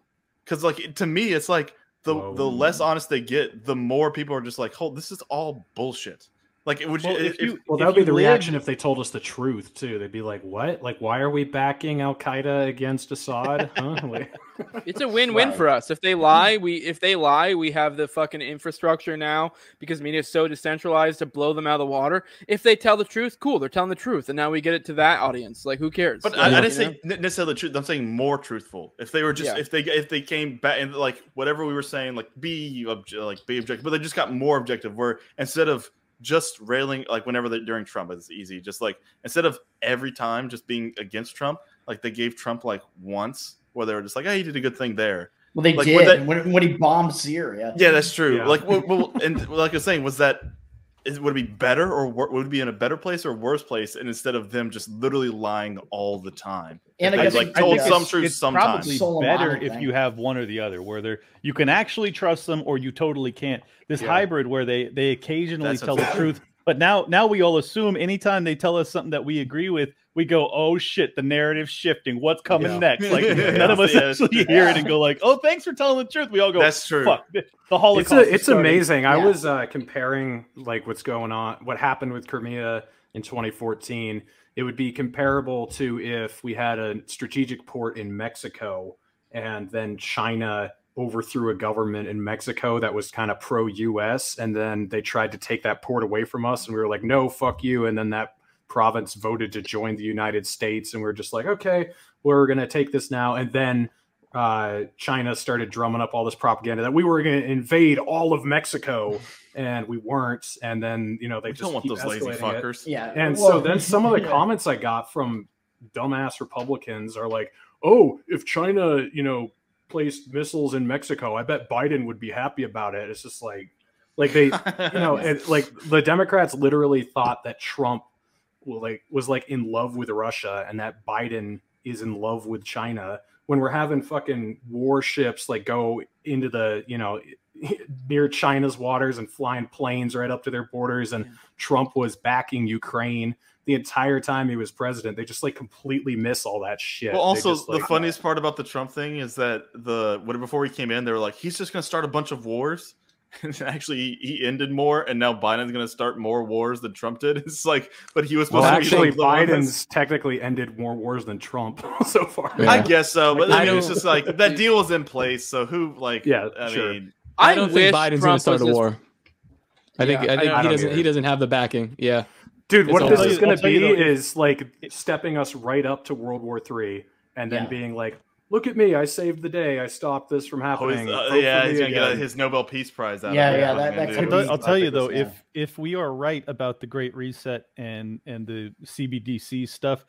Because, like, to me, it's like the the less honest they get, the more people are just like, "Hold, this is all bullshit." Like, would you? Well, if, if you- Well, that would be the lived- reaction if they told us the truth too. They'd be like, "What? Like, why are we backing Al Qaeda against Assad? (laughs) Huh? Like, It's a win-win Right. for us. If they lie, we if they lie, we have the fucking infrastructure now because media is so decentralized to blow them out of the water. If they tell the truth, cool, they're telling the truth, and now we get it to that audience. Like, who cares? But Like, I, I didn't say ne- necessarily the truth. I'm saying more truthful. If they were just, Yeah. if they if they came back and like whatever we were saying, like be obj- like be objective, but they just got more objective. Where instead of just railing, like whenever they during Trump, it's easy. Just like instead of every time just being against Trump, like they gave Trump like once where they were just like, oh, he did a good thing there. Well, they Like, did that- when, when he bombed Syria. Yeah, that's true. Yeah. Like, (laughs) well, well, and like I was saying, was that is would it be better or wor- would it be in a better place or worse place? And instead of them just literally lying all the time, And I guess like I told think some it's- truth sometimes. probably Soleimani better if thing. you have one or the other, where they're you can actually trust them or you totally can't. This Yeah. hybrid where they they occasionally That's tell the truth, but now now we all assume anytime they tell us something that we agree with, we go, oh shit, the narrative's shifting. What's coming Yeah. next? Like (laughs) Yeah. none of us Yeah. actually hear it and go like, oh, thanks for telling the truth. We all go, That's true. Fuck, the it's Holocaust. a, it's starting." amazing. I was uh, comparing like what's going on, what happened with Crimea in 2014. It would be comparable to if we had a strategic port in Mexico and then China overthrew a government in Mexico that was kind of pro US and then they tried to take that port away from us and we were like no fuck you and then that province voted to join the United States and we are just like okay we're going to take this now and then uh, China started drumming up all this propaganda that we were going to invade all of Mexico and we weren't and then you know they We just don't want those lazy escalating it. fuckers. Yeah. And well, so then some of the (laughs) yeah. comments I got from dumbass Republicans are like, "Oh, if China, you know, placed missiles in Mexico, I bet Biden would be happy about it." It's just like, Like they, you know, and like (laughs) the Democrats literally thought that Trump, well, like was like in love with Russia, and that Biden is in love with China. When we're having fucking warships like go into the, you know, (laughs) near China's waters and flying planes right up to their borders, and Trump was backing Ukraine the entire time he was president. They just like completely miss all that shit. Well, also just, the like, funniest part about the Trump thing is that the what before he came in, they were like, he's just going to start a bunch of wars. (laughs) And actually, he ended more, and now Biden's going to start more wars than Trump did. (laughs) It's like, but he was Well, supposed to actually, be the one Biden's technically ended more wars than Trump (laughs) so far. Yeah. I guess so, but I I mean, it's just like that deal was in place. So who, like, Yeah, I sure. mean, I, I don't think Biden's going to start a was just- war. I think Yeah, I think I he doesn't either. he doesn't have the backing. Yeah. Dude, what this all- is going to tell you be though, it- is like stepping us right up to World War Three, and then Yeah. being like, "Look at me! I saved the day. I stopped this from oh, happening." uh, yeah, he's going to get his Nobel Peace Prize out Yeah, of it. yeah, that- that could I'll, be- I'll tell you though, it's- if if we are right about the Great Reset and and the CBDC stuff,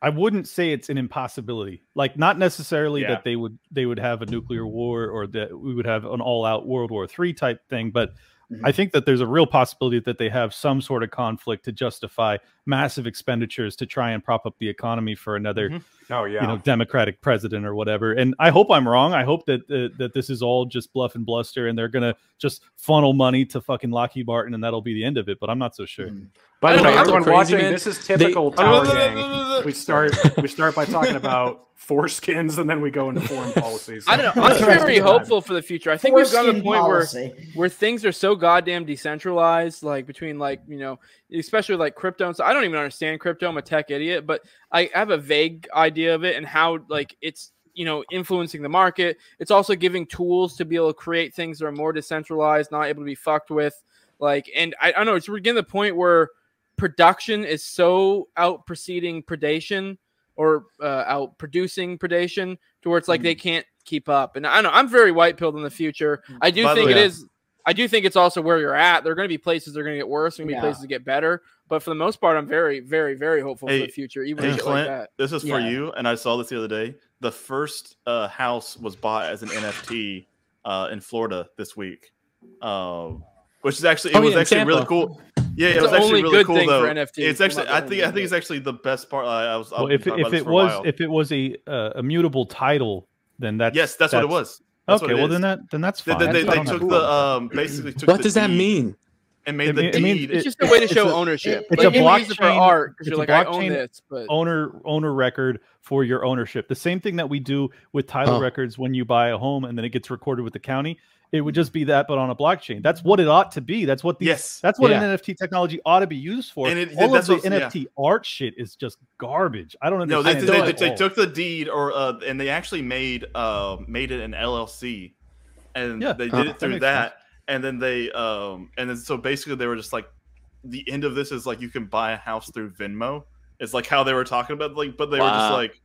I wouldn't say it's an impossibility. Like not necessarily Yeah. that they would they would have a nuclear war or that we would have an all out World War Three type thing, but Mhm. I think that there's a real possibility that they have some sort of conflict to justify massive expenditures to try and prop up the economy for another Mhm. Oh yeah, you know democratic president or whatever and i hope i'm wrong i hope that uh, that this is all just bluff and bluster and they're gonna just funnel money to fucking lockheed martin and that'll be the end of it but i'm not so sure Mhm. By the way, everyone watching, man. this is typical They- Tower Gang. We start we start by talking (laughs) about foreskins, and then we go into foreign (laughs) policies. I don't know. I'm very of the time. hopeful for the future. I think we've got to the Foreskin point where where things are so goddamn decentralized, like between like you know, especially like crypto. And so I don't even understand crypto. I'm a tech idiot, but I have a vague idea of it and how like it's you know influencing the market. It's also giving tools to be able to create things that are more decentralized, not able to be fucked with. Like, and I, I don't know. It's we're getting to the point where production is so out preceding predation or uh, out producing predation to where it's like they mm-hmm. can't keep up. And I know I'm very white pilled in the future. Mm. I do By think it way- is. I do think it's also where you're at. There are going to be places that are going to get worse. There are going to Yeah. be places that get better. But for the most part, I'm very, very, very hopeful Hey- for the future, even Hey, with shit like Clint, that. this is for Yeah. you, and I saw this the other day. The first uh, house was bought as an NFT uh, in Florida this week, um, which is actually it Oh, was yeah, in actually really cool. Yeah, It's it was actually really good cool thing for though. NFTs. It's actually, I think, I think it's actually the best part. I, I was, well if it, if it was if it was a uh, immutable title then that's yes, that's, what it was. That's okay well is. then that then that's fine they, they, I they took a the um basically took What the does that deed mean? and made It the mean- it means deed. it- It's just a way to it's show a- ownership. it's Like, a you can use it for blockchain- art because it's you're a like, I own blockchain this. But owner owner record for your ownership. The same thing that we do with title Oh. records when you buy a home and then it gets recorded with the county. It would just be that, but on a blockchain. That's what it ought to be. That's what these. Yes. That's what Yeah. an NFT technology ought to be used for. And it- All of the what's- yeah. NFT art shit is just garbage. I don't No, they, understand. they, that they, they took the deed or uh, and they actually made uh, made it an LLC, and Yeah. they did Uh, it through makes that, and then they um and then so basically they were just like the end of this is like you can buy a house through Venmo. It's like how they were talking about like, but they were just like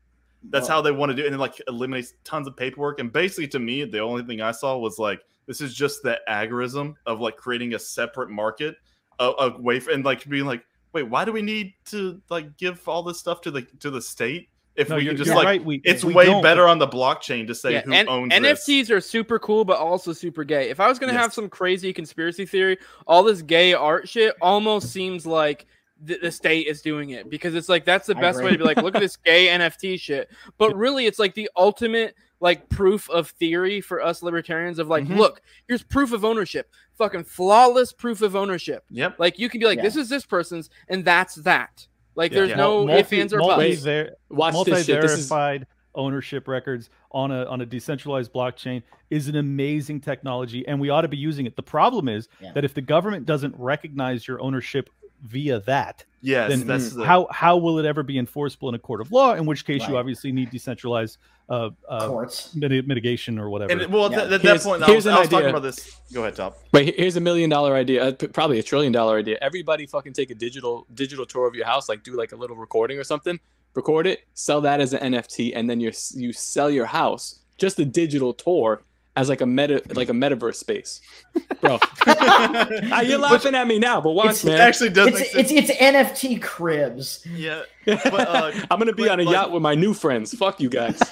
that's Wow. how they want to do it, and it like eliminates tons of paperwork. And basically, to me, the only thing I saw was like this is just the agorism of like creating a separate market uh, away from and like being like, wait, why do we need to like give all this stuff to the to the state if No, we you're, can just like right. We, it's we way don't, better on the blockchain to say yeah, who and owns this. NFTs are super cool, but also super gay. If I was gonna have some crazy conspiracy theory, all this gay art shit almost seems like the, the state is doing it because it's like that's the best way to be like, look at this gay NFT shit. But (laughs) really, it's like the ultimate like proof of theory for us libertarians of like, Mhm. look, here's proof of ownership, fucking flawless proof of ownership. Yep. Like you can be like, Yeah. this is this person's, and that's that. Like Yeah. there's Yeah. no ifs, ands, or buts. multi-ver- Watch this shit. This is multi-verified ownership records on a on a decentralized blockchain is an amazing technology and we ought to be using it the problem is Yeah. that if the government doesn't recognize your ownership via that Yes, then that's the, how how will it ever be enforceable in a court of law in which case you obviously need decentralized uh, uh Courts. miti- mitigation or whatever and well Yeah. th- at that Here's- point I was, an I was talking about this. Go ahead, Top. Wait, here's a million dollar idea, uh, probably a trillion dollar idea. Everybody fucking take a digital digital tour of your house, like do like a little recording or something. Record it, sell that as an NFT, and then you you sell your house, just a digital tour, as like a meta like a metaverse space, (laughs) bro. Ah, you're laughing at me now, but watch, It's- It man. actually does It's, it's it's NFT cribs. yeah, (laughs) but uh, I'm gonna be but, on a like- yacht with my new friends. Fuck you guys. (laughs)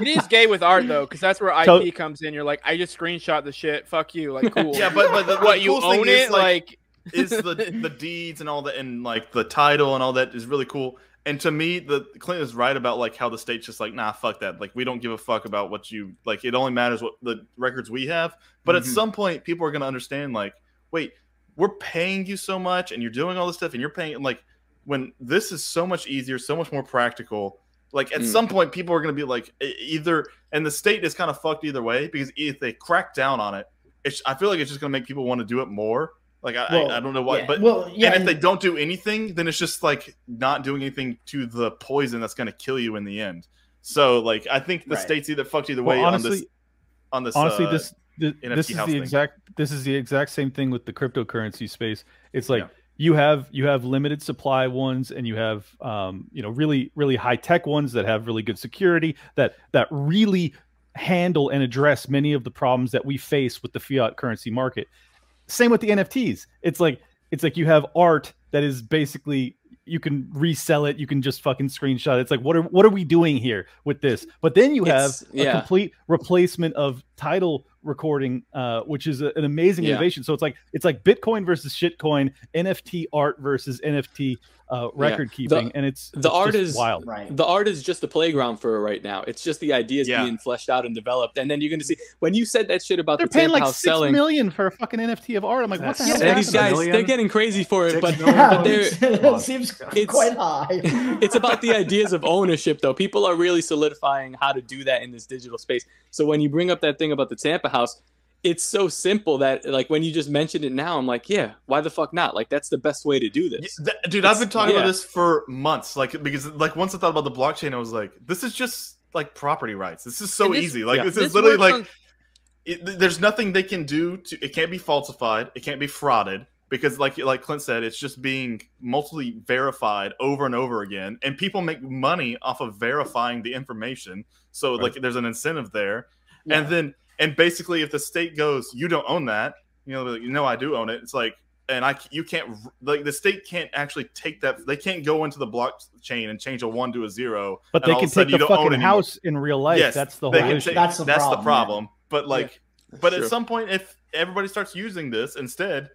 It is gay with art though, because that's where IP So- comes in. You're like, I just screenshot the shit. Fuck you. Like, cool. yeah, but but the, what the you cool thing own is, it? Like, is the the deeds and all that and like the title and all that is really cool. And to me, the Clinton is right about like how the state's just like, nah, fuck that. Like we don't give a fuck about what you like. It only matters what the records we have. But at Mhm. some point, people are gonna understand like, wait, we're paying you so much, and you're doing all this stuff, and you're paying like when this is so much easier, so much more practical. Like at Mm. some point, people are gonna be like, either, and the state is kind of fucked either way because if they crack down on it, it's, I feel like it's just gonna make people want to do it more. Like I, Well, I, I don't know why, yeah, but well, yeah, and if and- they don't do anything, then it's just like not doing anything to the poison that's going to kill you in the end. So like I think the Right. state's either fucked either Well, way honestly- on this. On this, honestly uh, this th- NFT this is the thing. exact this is the exact same thing with the cryptocurrency space it's like Yeah. you have you have limited supply ones and you have um you know really really high tech ones that have really good security that that really handle and address many of the problems that we face with the fiat currency market same with the nfts it's like it's like you have art that is basically you can resell it you can just fucking screenshot it. it's like what are what are we doing here with this but then you have It's- a yeah. complete replacement of title recording uh which is a- an amazing Yeah. innovation so it's like it's like bitcoin versus shitcoin nft art versus nft uh record keeping and it's the it's art is- wild Right. the art is just the playground for it right now. It's just the ideas Yeah. being fleshed out and developed, and then you're gonna see when you said that shit about they're the paying like House six selling. million for a fucking nft of art i'm like what the hell and is these guys, million? they're getting crazy for it, Six but, but (laughs) they're it (laughs) seems It's- quite high. (laughs) it's about the ideas of ownership though people are really solidifying how to do that in this digital space so when you bring up that thing about the tampa house it's so simple that like when you just mentioned it now i'm like yeah why the fuck not like that's the best way to do Yeah, this that- dude, I've been talking yeah. about this for months. Like because like once I thought about the blockchain, I was like, this is just like property rights. This is so this- easy. Like yeah. this this is literally like on- it, there's nothing they can do to it can't be falsified it can't be frauded because like like clint said it's just being multiply verified over and over again and people make money off of verifying the information so like there's an incentive there and then and basically if the state goes you don't own that you know like, no i do own it it's like and i you can't like the state can't actually take that they can't go into the blockchain and change a one to a zero but they can take the you don't fucking house in real life Yes, that's the they whole can issue take- That's the that's problem, the yeah. problem. But like, but True. at some point, if everybody starts using this instead,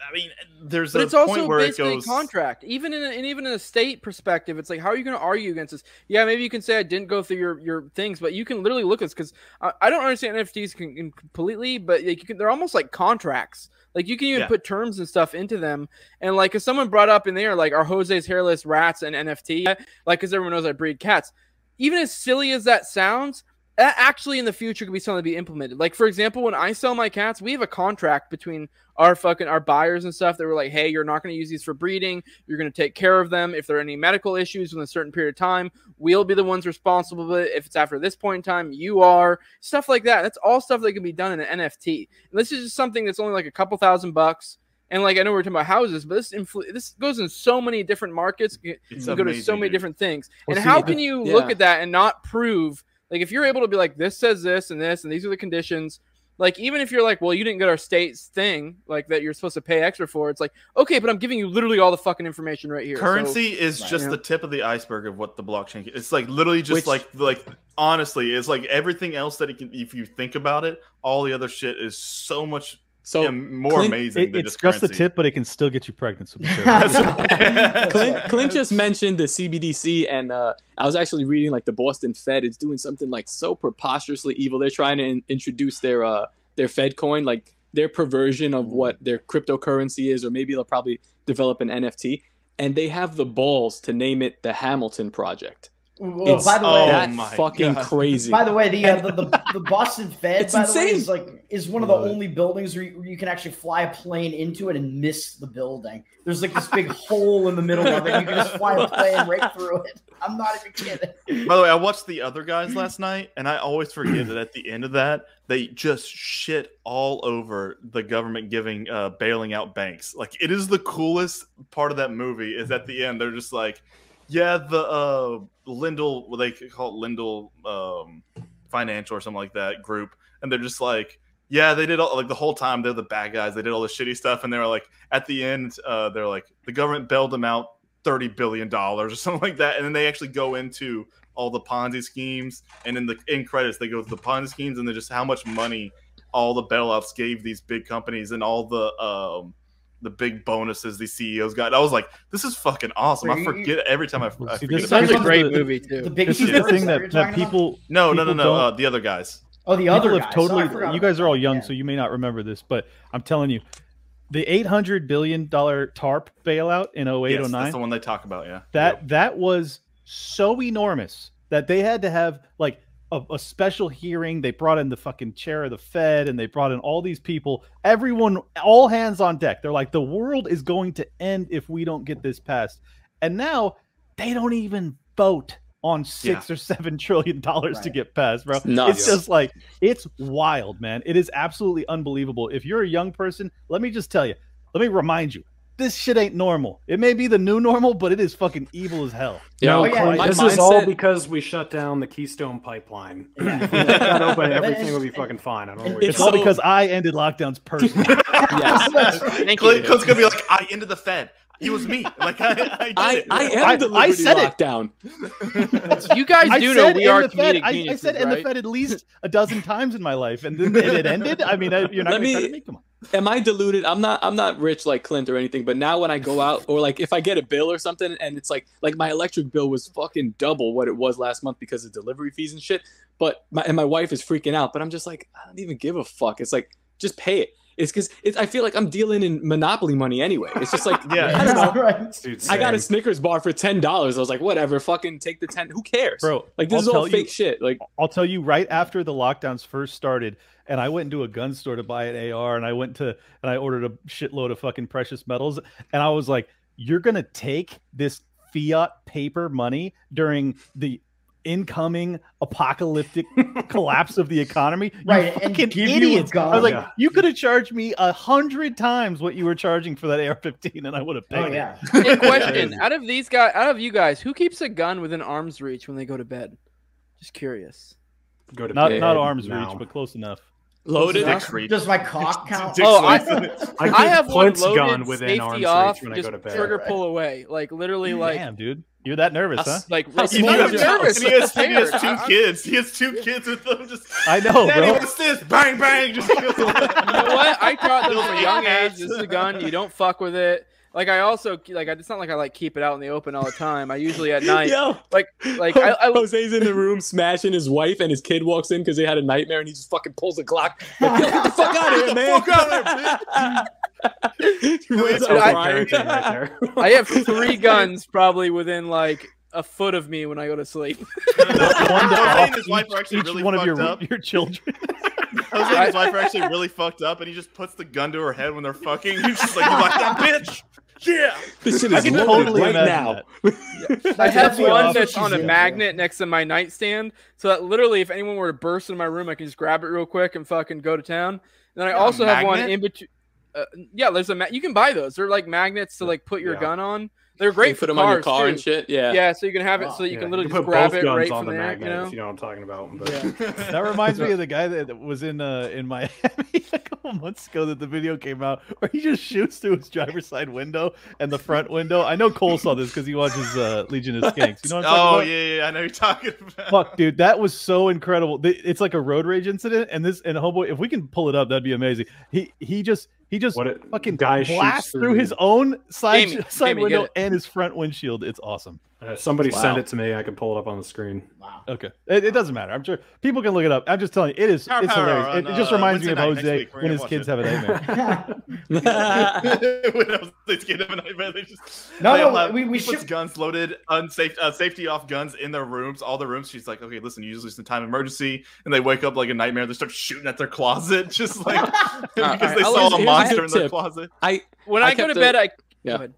I mean, there's But a it's also point where it basically goes. a contract. Even in a, and even in a state perspective, it's like how are you going to argue against this? Yeah, maybe you can say I didn't go through your your things, but you can literally look at this because I, I don't understand NFTs can, can completely, but like you can, they're almost like contracts. Like you can even Yeah. put terms and stuff into them. And like if someone brought up in there like are Jose's hairless rats an NFT? Like because everyone knows I breed cats. Even as silly as that sounds, that actually in the future could be something to be implemented. Like for example, when I sell my cats, we have a contract between our fucking our buyers and stuff that were like, hey, you're not going to use these for breeding. You're going to take care of them. If there are any medical issues within a certain period of time, we'll be the ones responsible. But if it's after this point in time, you are stuff like that. That's all stuff that can be done in an NFT. And this is just something that's only like a couple thousand bucks. And like I know we're talking about houses, but this influ- this goes in so many different markets. You It's go to so many dude. different things. Well, and see, how can you look at that and not prove like if you're able to be like this says this and this and these are the conditions like even if you're like well you didn't get our state's thing like that you're supposed to pay extra for it's like okay but i'm giving you literally all the fucking information right here So- Currency is Right. just Yeah. the tip of the iceberg of what the blockchain. It's like literally just Which- like like honestly, it's like everything else that it can. If you think about it, all the other shit is so much so yeah, more Clint- amazing It- than it's just, just the tip but it can still get you pregnant so be. (laughs) (laughs) Clint, Clint just mentioned the CBDC, and uh, I was actually reading like the Boston Fed is doing something like so preposterously evil. They're trying to in- introduce their uh, their Fed coin, like their perversion of what their cryptocurrency is, or maybe they'll probably develop an NFT. And they have the balls to name it the Hamilton Project. Well, It's by the oh way, that my fucking God. crazy. By the way, the uh, the, the, (laughs) the Boston Fed, It's by the way, insane. is like is one of the Love it. only buildings where you, where you can actually fly a plane into it and miss the building. There's like this big (laughs) hole in the middle of it. You can just fly a plane right (laughs) through it. I'm not even kidding. By the way, I watched the other guys last night, and I always forget that at the end of that, they just shit all over the government giving uh, bailing out banks. Like it is the coolest part of that movie. Is at the end they're just like, yeah, the uh, Lindell, what they call it, Lindell, um, Financial or something like that group, and they're just like, yeah, they did all like the whole time they're the bad guys. They did all the shitty stuff, and they were like, at the end, uh, they're like, the government bailed them out thirty billion dollars or (laughs) something like that, and then they actually go into all the Ponzi schemes, and in the in credits they go to the Ponzi schemes, and then just how much money all the bailouts gave these big companies and all the um the big bonuses these CEOs got. I was like, this is fucking awesome. I forget every time I, I See, forget this about Sounds a great the- movie too. The big This is the thing that that, you're that about? people No, no, no, no. Uh, the other guys. Oh, the people other have guys. totally. Oh, you guys are all young, Yeah. so you may not remember this, but I'm telling you, the 800 billion dollar TARP bailout in 08 Yes, 09 that's the one they talk about. Yeah. that that was so enormous that they had to have like a, a special hearing. They brought in the fucking chair of the Fed and they brought in all these people. Everyone, all hands on deck. They're like, the world is going to end if we don't get this passed. And now they don't even vote on six or seven (laughs) trillion dollars to get passed, bro. It's just like it's wild, man. It is absolutely unbelievable. If you're a young person, let me just tell you, let me remind you, this shit ain't normal. It may be the new normal, but it is fucking evil as hell. No, Oh, yeah. Clay, My this is all because we shut down the Keystone Pipeline. (laughs) Yeah. If we left that open, everything it's- would be fucking fine. I don't know. What it's you're It's all So- because I ended lockdowns personally. Yes. That's (laughs) right. Thank Clay, you. Gonna be like, I ended the Fed. He was me. (laughs) Like I, I, did I, it. I am I- the I Liberty said it. (laughs) You guys I do know we in are the Fed. I, I geniuses, said in the? Fed at least a dozen times in my life, and then it (laughs) ended. I mean, I- you're not Let going to me- me. Come on. Am I deluded? I'm not. I'm not rich like Clint or anything. But now when I go out or like if I get a bill or something, and it's like like my electric bill was fucking double what it was last month because of delivery fees and shit. But my and my wife is freaking out. But I'm just like I don't even give a fuck. It's like just pay it. It's because it's. I feel like I'm dealing in monopoly money anyway. It's just like (laughs) Yeah. I don't know. (laughs) right. Dude, I got a. Snickers bar for ten dollars. I was like, whatever, fucking take the ten. Who cares, Bro, Like this I'll is all tell you- fake shit. Like I'll tell you right after the lockdowns first started, and I went into a gun store to buy an AR, and I went to and I ordered a shitload of fucking precious metals, and I was like, "You're gonna take this fiat paper money during the incoming apocalyptic (laughs) collapse of the economy, You Right, and fucking give you a idiots!" I was like, gun. "You could have charged me a hundred times what you were charging for that AR-15, and I would have oh, paid Oh yeah. Hey, question: Out of these guys, out of you guys, who keeps a gun within arm's reach when they go to bed? Just curious. Go to Not bed not arm's now. reach, but close enough. Loaded. Dick's reach. Does my cock count? Oh, I- (laughs) I, I have one Clint's loaded, gun within safety arm's off, reach when I go to bed. trigger pull away, like literally, like Damn, dude, you're that nervous, huh? Like (laughs) How right- I'm is your nervous. he has, he has two kids. He has two kids with them. Just I know, Daddy, bro. what's this? Bang bang. Just goes You know what? I taught them Those from a young age. This is a gun. You don't fuck with it. Like I also like. It's not like I like keep it out in the open all the time. I usually at night. (laughs) Yo, Like like I, I (laughs) Jose's in the room smashing his wife, and his kid walks in because they had a nightmare, and he just fucking pulls the Glock. (laughs) Like, Yo, get the fuck out of here, the man! fuck outta He runs Dude, out I- crying. Parenting right. I have three guns probably within like a foot of me when I go to sleep. one to Jose off and his wife each, are actually each really one of your up. your children. Jose and his wife are actually really fucked up, and he just puts the gun to her head when they're fucking. He's just like, you like that bitch? Yeah. This shit I can totally right imagine now. that. I have That's one that's what that's she's on a into. magnet next to my nightstand, so that literally, if anyone were to burst in my room, I can just grab it real quick and fucking go to town. And then I Yeah, also have one in between. Uh, yeah, there's a ma- you can buy those. They're like magnets to like put your Yeah. gun on. They're You great put for them on your car too. and shit. Yeah. Yeah, so you can have it Wow. so you Yeah, can literally put just grab it guns right on from the there. magnet You know? if you know what I'm talking about. But Yeah. That (laughs) reminds me of the guy that was in uh, in Miami (laughs) a couple (laughs) months ago that the video came out (laughs) where he just shoots through his driver's side window and the front window. I know Cole saw this because he watches uh, Legion of Skanks. You know what I'm Oh talking yeah, about? yeah, I know you're talking (laughs) about. Fuck, dude, that was so incredible. It's like a road rage incident, and this and homeboy, if we can pull it up, that'd be amazing. He he just he just what it fucking guy shoots blasts through his own side Jamie, (laughs) side Jamie, get window and his front windshield. It's awesome. Uh, somebody Wow. send it to me. I can pull it up on the screen. Wow. Okay, it, it doesn't matter. I'm sure people can look it up. I'm just telling you, it is Power it's Power hilarious. on, it, it just uh, reminds me of Jose week. When his kids it. have a nightmare. (laughs) (laughs) when I was this kid of a nightmare, they just No, no, all we- we he puts should- guns loaded, unsafe, uh, safety off guns in their rooms, all the rooms. She's like, okay, listen, usually it's a time of emergency, and they wake up like a nightmare. They start shooting at their closet, just like because alright, they I'll saw listen- a here's a monster in their tip. closet. I When I I, go to a- bed, I Yeah. go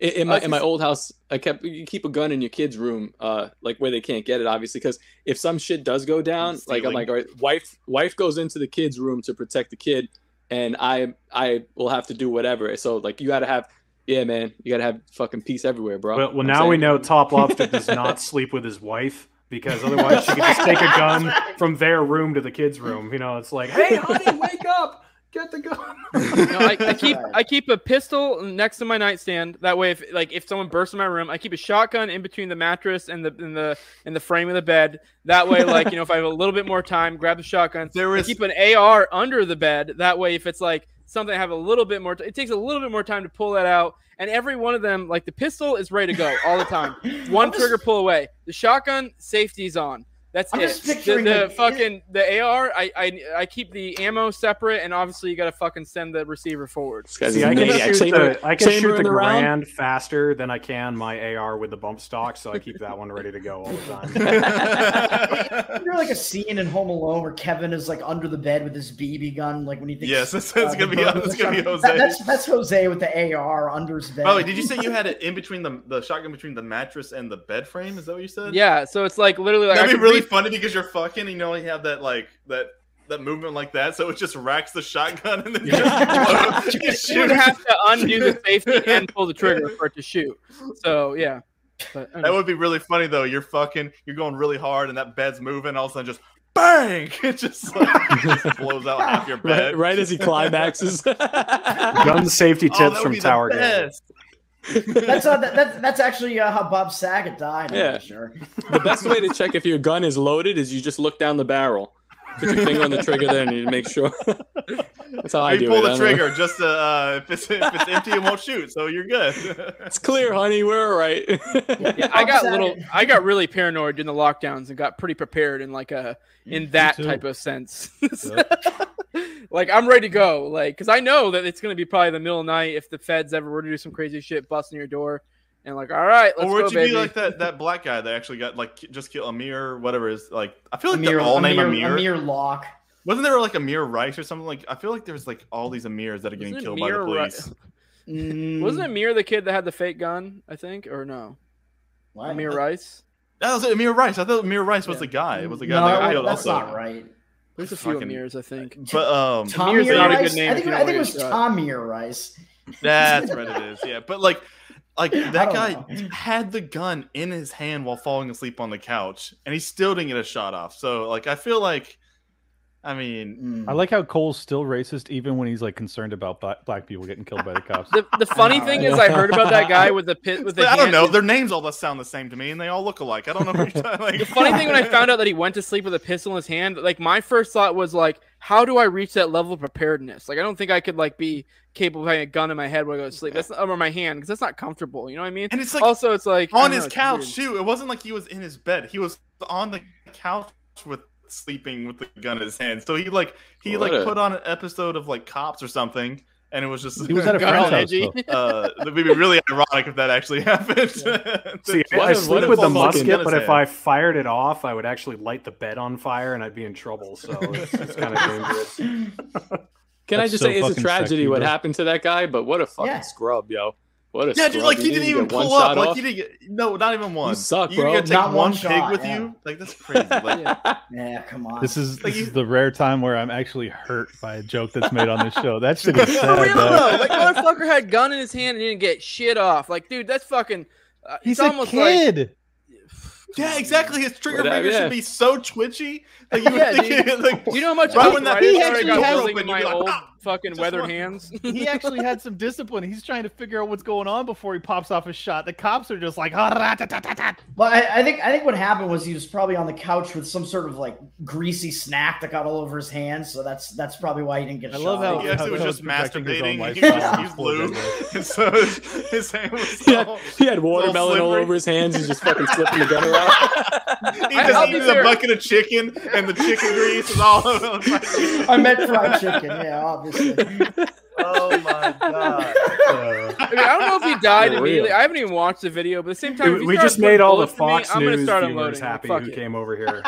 in, in my was in my old house, I kept you keep a gun in your kid's room, uh, like where they can't get it, obviously, because if some shit does go down, like I'm like, all right, wife wife goes into the kid's room to protect the kid, and I I will have to do whatever. So like you got to have, yeah, man, you got to have fucking peace everywhere, bro. Well, well now saying. we know Top Lobster does not (laughs) sleep with his wife because otherwise she could just take a (laughs) gun from their room to the kids' room. You know, it's like, hey, honey, wake up, get the gun. (laughs) No, I, I keep I keep a pistol next to my nightstand. That way, if like if someone bursts in my room, I keep a shotgun in between the mattress and the in the in the frame of the bed. That way, like you know, if I have a little bit more time, grab the shotgun. There I is keep an AR under the bed. That way, if it's like something I have a little bit more, t- it takes a little bit more time to pull that out. And every one of them, like the pistol, is ready to go all the time. (laughs) One just- trigger pull away. The shotgun, safety's on. That's I'm it. just The, picturing, the like, fucking the AR, I, I I keep the ammo separate, and obviously you got to fucking send the receiver forward. This See, a I can shoot Chamber- the I can shoot chamber the in round. faster than I can my AR with the bump stock, so I keep that one ready to go all the time. (laughs) Isn't there like a scene in Home Alone where Kevin is like under the bed with his BB gun, like when he thinks. Yes, that's- that's uh, gonna be- bird that's gonna be. Jose. That- that's that's Jose with the AR under his bed. By the way, did you say you had it in between the the shotgun between the mattress and the bed frame? Is that what you said? Yeah, so it's like literally like That'd be could really funny because you're fucking and you only have that like that that movement like that, so it just racks the shotgun and then just, (laughs) just you would have to undo the safety (laughs) and pull the trigger for it to shoot. So yeah, but I That would be really funny though. You're fucking, you're going really hard, and that bed's moving. All of a sudden, just bang! (laughs) It just, like, just blows out half your bed. right as he climaxes. Gun safety Oh, tips that would from be Tower Gang. That's uh, that, that's that's actually uh, how Bob Saget died. I'm Yeah. sure. the best way to check if your gun is loaded is you just look down the barrel. Put your finger on the trigger there and you make sure. (laughs) That's how I you do pull it. I the don't know. trigger just to, uh, if it's if it's empty, it won't shoot. So you're good. (laughs) It's clear, honey. We're all right. Yeah, (laughs) I got Bob little. I got really paranoid during the lockdowns and got pretty prepared in like a in that type of sense. like I'm ready to go. Like because I know that it's gonna be probably the middle of the night if the feds ever were to do some crazy shit, busting your door, and like all right, let's go. or would go, you baby. be like that that black guy that actually got like just killed Amir, whatever is like? I feel like Amir, they're all named Amir, Amir. Amir Locke. Wasn't there like Amir Rice or something? Like I feel like there's like all these Amirs that are getting Wasn't killed by the Amir Ri- police. Mm, Wasn't Amir the kid that had the fake gun? I think or no? what? Amir Rice. That was Amir Rice. I thought Amir Rice was Yeah. the guy. It was the guy No, that got killed that's also. not right. There's a few Fucking- Amirs, I think. But um, Tommy Amir's not a good name I think, I think it was to get Rice. that's (laughs) what it is. Yeah, but like, like (laughs) that guy know. (laughs) had the gun in his hand while falling asleep on the couch, and he still didn't get a shot off. So like, I feel like, I mean, Mm. I like how Cole's still racist even when he's like concerned about black, black people getting killed by the cops. The, the funny thing is, I heard about that guy with the pit with the. (laughs) I don't know. Their names all sound the same to me, and they all look alike. I don't know. What you're talking, like, The funny thing when I found out that he went to sleep with a pistol in his hand, like my first thought was like, how do I reach that level of preparedness? Like I don't think I could like be capable of having a gun in my head when I go to sleep. That's not, over my hand because that's not comfortable. You know what I mean? and it's like also, it's like on his know, couch too. It wasn't like he was in his bed. He was on the couch with sleeping with the gun in his hand. So he like he What like a- put on an episode of like Cops or something, and it was just (laughs) He was at a (laughs) friend's on house. edgy. Uh, it would be really (laughs) ironic if that actually happened. See, I, What I sleep with the musket, but if I fired it off, I would actually light the bed on fire, and I'd be in trouble. So it's, it's kind of dangerous. Can I just so say it's a tragedy sexy, what bro. happened to that guy? But what a fucking Yeah. scrub, yo. What a yeah, dude, like he didn't didn't even pull up. shot Like off. he didn't get no, not even one. You suck, you bro. gotta take Not one, one pig with yeah. you. Like that's crazy. Like Yeah. (laughs) Yeah, come on. This is Like this you- is the rare time where I'm actually hurt by a joke that's made on this show. That (laughs) shit is For sad. real dog. though, like motherfucker had gun in his hand and didn't get shit off. Like, dude, that's fucking. Uh, He's it's a almost like kid. yeah, exactly. His trigger finger yeah. should be so twitchy. Like you Yeah, think, dude. like, you know how much Right when that he I actually has- building in you'd my like, old "Ah, fucking weather one." hands. (laughs) (laughs) He actually had some discipline. He's trying to figure out what's going on before he pops off a shot. The cops are just like, "Ah, da, da, da, da, da." Well, I, I think I think what happened was he was probably on the couch with some sort of like greasy snack that got all over his hands. So that's that's probably why he didn't get I shot. love how- He actually was how just he's projecting his own masturbating. He was, he blue, and so his, his hand was (laughs) He had, he had watermelon all slippery. over his hands. He's just fucking flipping the gun around. He just I'll eats a bucket of chicken, and the chicken grease is all over the place. (laughs) I meant fried chicken. Yeah, obviously. (laughs) Oh my god! (laughs) I mean, I don't know if he died For immediately. real. I haven't even watched the video, but at the same time, we you we start just made all the bullets in me, Fox News start viewers happy Fuck who it. came over here.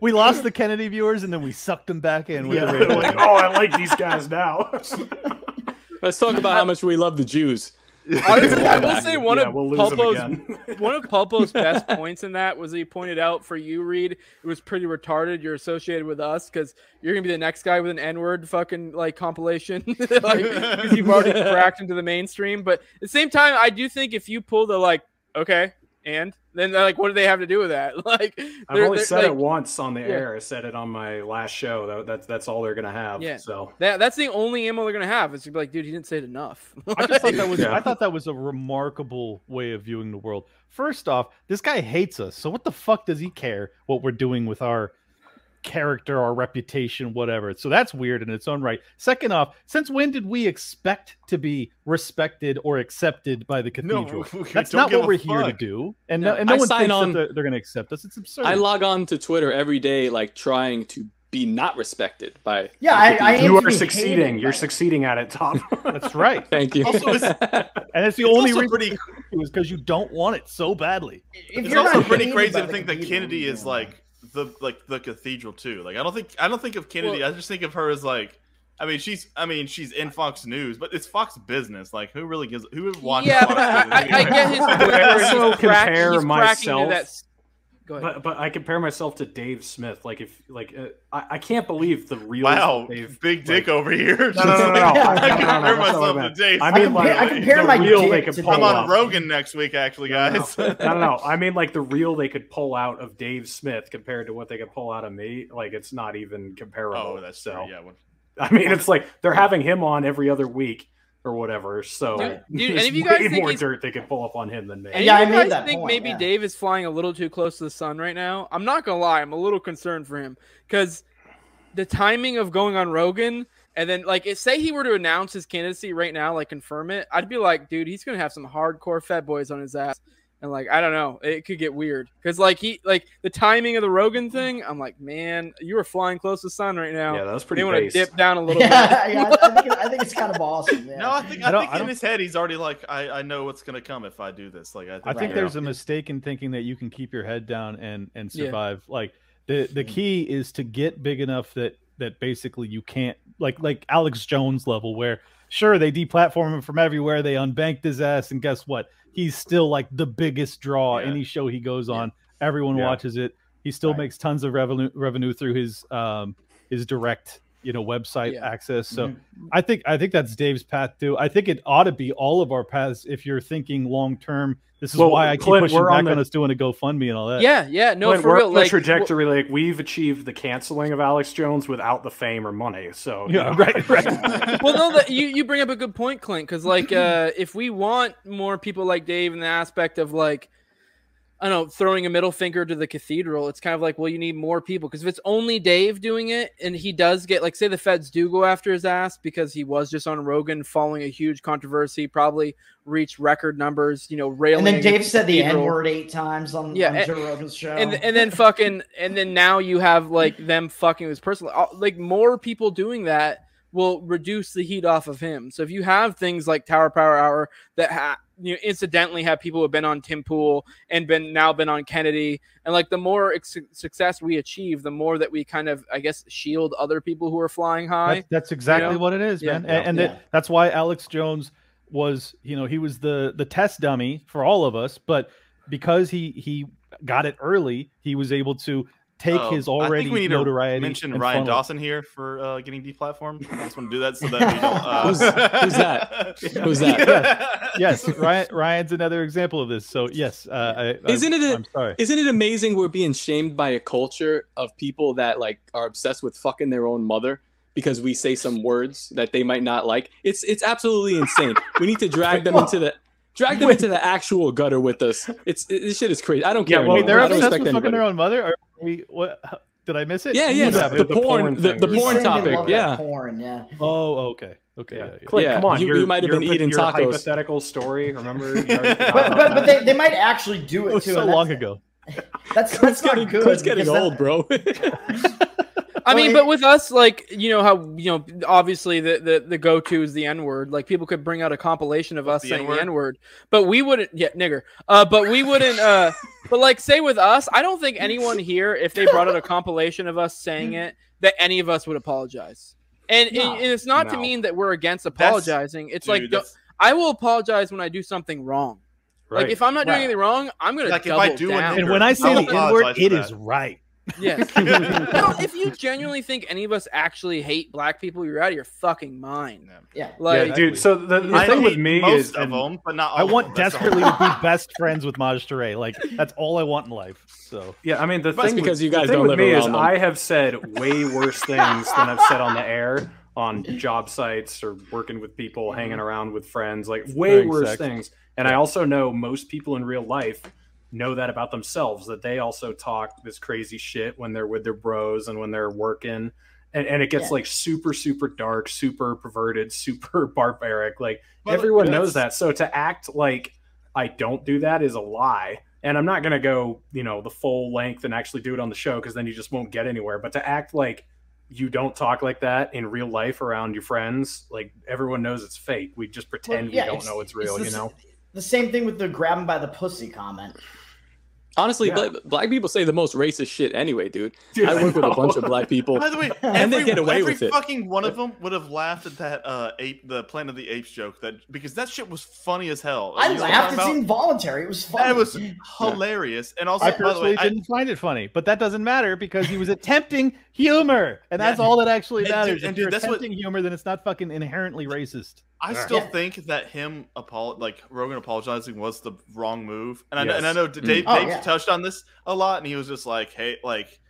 we lost the Kennedy viewers and then we sucked them back in. With Yeah, the they're like, oh, I like these guys now. Let's talk about how much we love the Jews. Honestly, (laughs) I will say one yeah, of we'll Pulpo's (laughs) one of Pulpo's best points in that was he pointed out for you, Reed, it was pretty retarded. You're associated with us because you're gonna be the next guy with an N-word fucking like compilation, (laughs) like because you've already cracked into the mainstream. But at the same time, I do think if you pull the like, okay, and Then like, what do they have to do with that? (laughs) Like, I've only said like, it once on the Yeah. air. I said it on my last show. That, that's that's all they're gonna have. Yeah. So That, that's the only ammo they're gonna have. It's to be like, dude, he didn't say it enough. (laughs) I just thought that was Yeah. I thought that was a remarkable way of viewing the world. First off, this guy hates us, so what the fuck does he care what we're doing with our character, our reputation, whatever? So that's weird in its own right. Second off, since when did we expect to be respected or accepted by the cathedral? (laughs) we That's don't what we're here to do, and No. no, and no I one thinks on- that they're, they're going to accept us. It's absurd. I log on to Twitter every day, like trying to be not respected by. Yeah, I- I you are succeeding. You're succeeding at it, Tom. (laughs) That's right, Thank you. Also, it's- (laughs) and it's the It's only reason pretty- it was because you don't want it so badly. If It's also pretty crazy to think that Kennedy is like the like the cathedral too. Like I don't think I don't think of Kennedy. I just think of her as like. I mean, she's. I mean, she's in Fox News, but it's Fox Business. Like, who really gives? Who would watch? yeah, Fox but I, Business I, I get his anymore? point he's also crack- compare he's cracking into myself- that s- Go ahead. but but I compare myself to Dave Smith. Like if like uh, I, I can't believe the real Wow, Dave. big dick over here. No, no, no, no, no. I I- no, no, no, compare that's not what I myself to. Dave. I I mean, compare, like, I compare the my real dick they could to pull I'm Dave. on off. Rogan next week, actually, guys. I don't know. I mean, like the real they could pull out of Dave Smith compared to what they could pull out of me. Like it's not even comparable. oh, that's so. true. Yeah, when- I mean, it's like they're having him on every other week or whatever. So Dude, dude, (laughs) and if you guys way think more he's- dirt they could pull up on him than me. And Yeah, I made guys that think point, maybe yeah. Dave is flying a little too close to the sun right now? I'm not gonna lie, I'm a little concerned for him because the timing of going on Rogan and then like it, say he were to announce his candidacy right now, like confirm it, I'd be like, dude, he's gonna have some hardcore fed boys on his ass. And like I don't know, it could get weird because like he like the timing of the Rogan thing. I'm like, man, you are flying close to the sun right now. Yeah, that was pretty they want to dip down a little Yeah, bit. yeah, I think, it- I think it's kind of awesome. Yeah. No, I think I I, think I in his head he's already like, I, I know what's gonna come if I do this. Like I think, I think Right. there's a mistake in thinking that you can keep your head down and and Yeah. survive. Like the the key is to get big enough that that basically you can't like like Alex Jones level where sure they deplatform him from everywhere, they unbanked his ass, and guess what? He's still like the biggest draw. Yeah. Any show he goes on, everyone watches it. He still Right. makes tons of revenue revenue through his um his direct you know website Yeah. access. So Mhm. I think I think that's Dave's path too. I think it ought to be all of our paths if you're thinking long term. This is Well, why I keep Clint, pushing we're back on on, the- us doing a GoFundMe and all that. Yeah, yeah, no, Clint, for we're real. the Like, trajectory, like we've achieved the canceling of Alex Jones without the fame or money. So you Yeah, know. right, right. (laughs) well, no, that you you bring up a good point, Clint, because like uh, if we want more people like Dave in the aspect of like. I don't know, throwing a middle finger to the cathedral. It's kind of like, well, you need more people because if it's only Dave doing it, and he does get like, say, the feds do go after his ass because he was just on Rogan following a huge controversy, probably reached record numbers, you know, railing. And then Dave said the. N word eight times on, Yeah, on and- Joe Rogan's show. and and then fucking and then now you have like them fucking with his personal like more people doing that will reduce the heat off of him. So if you have things like Tower Power Hour that ha- you know incidentally have people who have been on Tim Pool and been now been on Kennedy and like the more ex- success we achieve, the more that we kind of I guess shield other people who are flying high. That's, that's exactly know? what it is, Yeah. man. And, and Yeah. that- that's why Alex Jones was, you know, he was the the test dummy for all of us, but because he he got it early, he was able to take Oh, his I already think we need notoriety. to mention and Ryan funnel it. Dawson here for uh, getting deplatformed. I just want to do that so that we don't. (laughs) Uh... Who's- (laughs) who's that? Who's that? Yes, Ryan, Ryan's another example of this. So yes, uh, I, I, Isn't it a- I'm sorry. Isn't it amazing we're being shamed by a culture of people that like are obsessed with fucking their own mother because we say some words that they might not like? It's it's absolutely insane. we need to drag them (laughs) into the drag them into the actual gutter with us. It's it, this shit is crazy. I don't Yeah, care. well, they're obsessed respect with fucking their own mother. Are we, what? (laughs) Did I miss it? Yeah, yeah, Yeah, the, the- the the porn, porn the, the porn topic. Yeah, porn, yeah. Oh, okay, okay. Yeah. yeah, yeah. Clint, Yeah, come on. you- you might have been eating your tacos. hypothetical story. Remember? (laughs) You already forgot But, but, but they, they might actually do It it was too. so long that's, ago. That's Clint's that's not getting, good. Clint's getting because that- old, bro. (laughs) I Well, mean, it- but with us, like you know how you know obviously the the, the go to is the N word. Like people could bring out a compilation of us the saying N-word? the N word, but we wouldn't. Yeah, nigger. Uh, but we wouldn't. Uh, (laughs) but like say with us, I don't think anyone here, if they brought out a compilation of us saying it, that any of us would apologize. And, and- No. and it's not to mean that we're against That's- apologizing. It's like Dude, the- that's- I will apologize when I do something wrong. Right. Like if I'm not doing Right. anything wrong, I'm gonna Like, if double I do down. nigger- And when I say the N word, apologize for it that. is right. Yes. (laughs) no, if you genuinely think any of us actually hate black people, you're out of your fucking mind. Yeah. Like, yeah, dude. So the, the I thing with hate me most is, of them, but not all I of want them. Desperately to be (laughs) best friends with Maj Toure. Like that's all I want in life. So yeah, I mean the That's thing because with, you the guys thing don't with live me is them. I have said way worse things than I've said on the air on job sites or working with people, hanging mm-hmm. around with friends, like way During worse sex. things. And I also know most people in real life know that about themselves that they also talk this crazy shit when they're with their bros and when they're working. And, and it gets Yeah. like super, super dark, super perverted, (laughs) super barbaric. Like But everyone knows that. So to act like I don't do that is a lie. And I'm not going to go, you know, the full length and actually do it on the show because then you just won't get anywhere. But to act like you don't talk like that in real life around your friends, like everyone knows it's fake. We just pretend yeah, we don't know it's it's real, the you know? The same thing with the grab him by the pussy comment. Honestly, Yeah. black, black people say the most racist shit anyway, dude. Dude, I I work with a (laughs) bunch of black people. By the way, And they every, get away with it. fucking one of them would have laughed at that uh ape, the Planet of the Apes joke that because that shit was funny as hell. I You know what I'm laughed. It's involuntary. It was fun. That was hilarious, and also I by the way, personally didn't find it funny, but that doesn't matter because he was attempting humor, and that's Yeah. all that actually And dude- matters. and dude, you're that's what- attempting humor, then it's not fucking inherently racist. I still Yeah. think that him apol- like Rogan apologizing was the wrong move, and I know, and I know mm. Dave, Oh, Dave yeah. touched on this a lot, and he was just like, "Hey, like."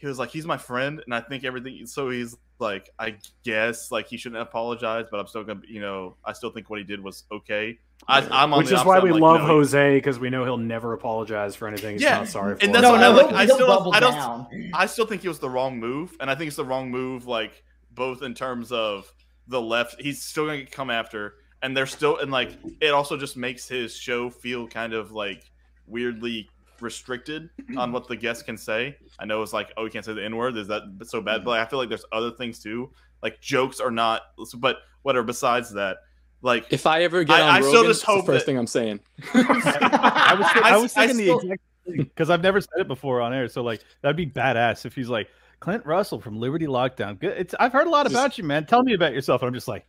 He was like, he's my friend, and I think everything. So he's like, I guess like he shouldn't apologize, but I'm still gonna, you know, I still think what he did was okay. I, I'm on Which the is why we like, love no, Jose because we know he'll never apologize for anything he's Yeah, not sorry for. and that's no, what no, I like. I still don't- I don't- down. I still think it was the wrong move, and I think it's the wrong move, like both in terms of the left. He's still going to come after, and they're still, and like it also just makes his show feel kind of like weirdly restricted on what the guests can say. I know it's like, oh, you can't say the N word. Is that so bad? But I feel like there's other things too. Like jokes are not, but whatever. Besides that, like If I ever get I- on I still just it's the hope first that- thing I'm saying. I was, I, I- was (laughs) I thinking still- the exact thing because I've never said it before on air. So like that'd be badass if he's like Clint Russell from Liberty Lockdown. Good. It's I've heard a lot Just- about you, man. Tell me about yourself. And I'm just like,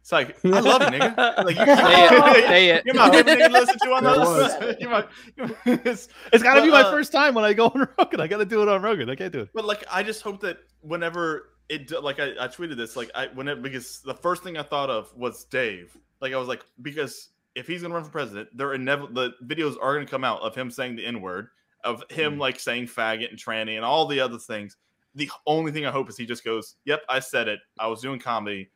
it's like I love you, nigga. Like you, Say it. Say it. You're my favorite nigga to listen to on There the You're my, it's, it's got to be my uh, first time when I go on (laughs) Rogan. I got to do it on Rogan. I can't do it. But like, I just hope that whenever it, like, I, I tweeted this, like, I when it because the first thing I thought of was Dave. Like, I was like, because if he's gonna run for president, there inevitable the videos are gonna come out of him saying the n word, of him like saying faggot and tranny and all the other things. The only thing I hope is he just goes, "Yep, I said it. I was doing comedy,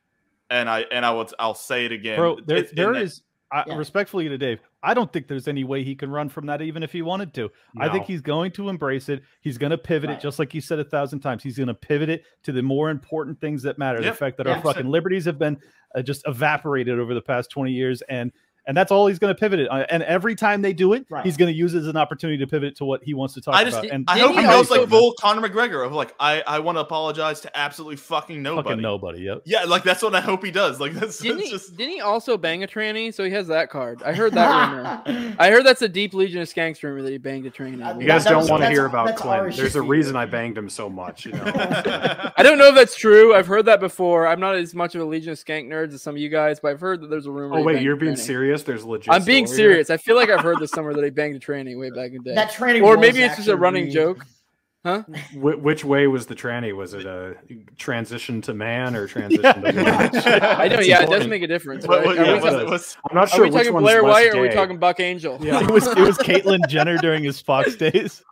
and I and I will I'll say it again." Bro, there, It's in there that- is. I, Yeah. Respectfully to Dave, I don't think there's any way he can run from that, even if he wanted to. I think he's going to embrace it. He's going to pivot Right. it, just like he said a thousand times. He's going to pivot it to the more important things that matter. Yep. The fact that Yeah. our fucking liberties have been uh, just evaporated over the past 20 years, and and that's all he's going to pivot it. on. And every time they do it, Right. he's going to use it as an opportunity to pivot to what he wants to talk I just, about. And I Didn't hope he he goes like full Conor McGregor of like, I, I want to apologize to absolutely fucking nobody. fucking nobody. Yep. Yeah, like that's what I hope he does. Like that's, Didn't that's he, just didn't he also bang a tranny? So he has that card. I heard that rumor. I heard that's a deep Legion of Skanks rumor that he banged a tranny. Uh, You guys don't want to hear about Clint. There's a reason I banged him so much. You know. (laughs) I don't know if that's true. I've heard that before. I'm not as much of a Legion of Skank nerds as some of you guys, but I've heard that there's a rumor. oh wait, you're being tranny. Serious? There's legit. I'm being story here? serious. I feel like I've heard this somewhere that he banged a tranny way back in the day. that training or maybe it's just a running really- joke. Wh- which way was the tranny? Was it a transition to man or (laughs) transition to woman? I know. That's Yeah, it does important. make a difference. Right? what- Are, yeah, talking- was- I'm not sure. are we talking one's Blair White or are we talking Buck Angel? Yeah. (laughs) It was it was Caitlyn Jenner during his Fox (laughs) days.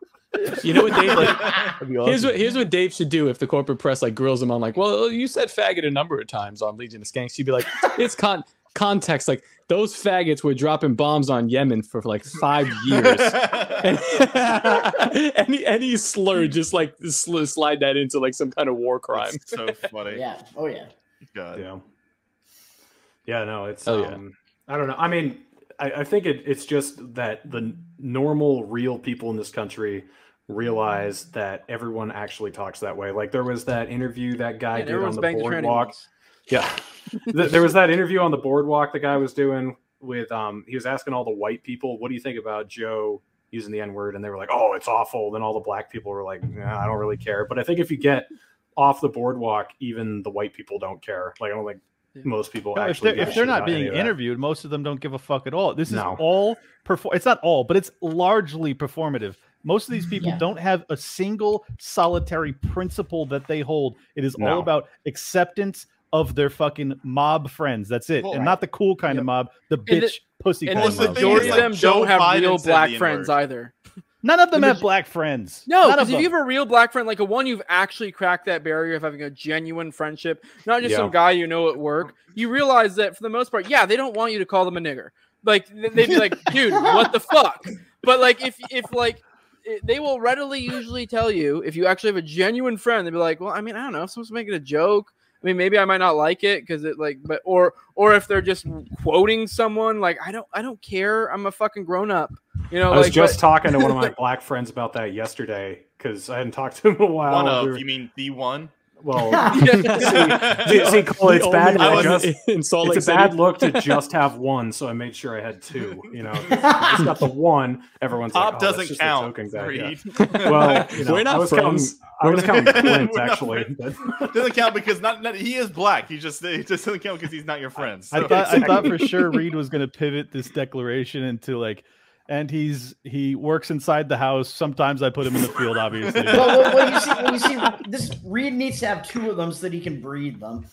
You know what Dave like? That'd Here's what here's what Dave should do if the corporate press like grills him on like, well, you said faggot a number of times on Legion of Skanks. You'd be like, it's con context. Like those faggots were dropping bombs on Yemen for like five years. and (laughs) (laughs) any any slur, just like sl- slide that into like some kind of war crime. That's so funny. Yeah. Oh yeah. God. Yeah. Yeah, no, it's Oh, yeah. um I don't know. I mean, I, I think it, it's just that the normal real people in this country realize that everyone actually talks that way. Like there was that interview that guy And did on the banged a boardwalk. Once. Yeah. There was that interview on the boardwalk the guy was doing with um he was asking all the white people, what do you think about Joe using the N-word? And they were like, Oh, it's awful. Then all the black people were like, nah, I don't really care. But I think if you get off the boardwalk, even the white people don't care. Like I don't think Yeah. most people No, if they're, if they're not being of that. interviewed, most of them don't give a fuck at all. This is No. all perform. It's not all, but it's largely performative. Most of these people Yeah. don't have a single solitary principle that they hold. It is all about acceptance of their fucking mob friends. That's it, Well, and not the cool kind of mob, the And the- bitch pussy And kind Well, of the the mob. majority is, of like, them Joe don't have Biden real black friends N-word. either. None of them have black friends. No, because if you have a real black friend, like a one you've actually cracked that barrier of having a genuine friendship, not just Yeah. some guy you know at work, you realize that for the most part, yeah, they don't want you to call them a nigger. Like they'd be like, (laughs) dude, what the fuck? But like if if like eh, they will readily usually tell you if you actually have a genuine friend, they'd be like, well, I mean, I don't know, if someone's making a joke. I mean, maybe I might not like it because it like, but or or if they're just quoting someone, like I don't I don't care. I'm a fucking grown up. You know, I was like just but- talking to one of my (laughs) black friends about that yesterday because I hadn't talked to him in a while. One We of, were- you mean the one? Well, (laughs) (laughs) Yeah. see, see, Cole, it's bad. only to just- in Salt Lake it's a City. bad look to just have one, so I made sure I had two. You know, if I just got the (laughs) one. Everyone's like, Pop oh, doesn't just count. token guy. Yeah. Well, you know, We're not I was friends. counting. I was counting Clint We're not actually. but- doesn't count because not, not he is black. He just it just doesn't count because he's not your friend. I So- thought I thought for sure Reed was going to pivot this declaration into like, and he's he works inside the house. Sometimes I put him in the field, obviously. well, well, well, you see, well, you see, this Reed needs to have two of them so that he can breed them.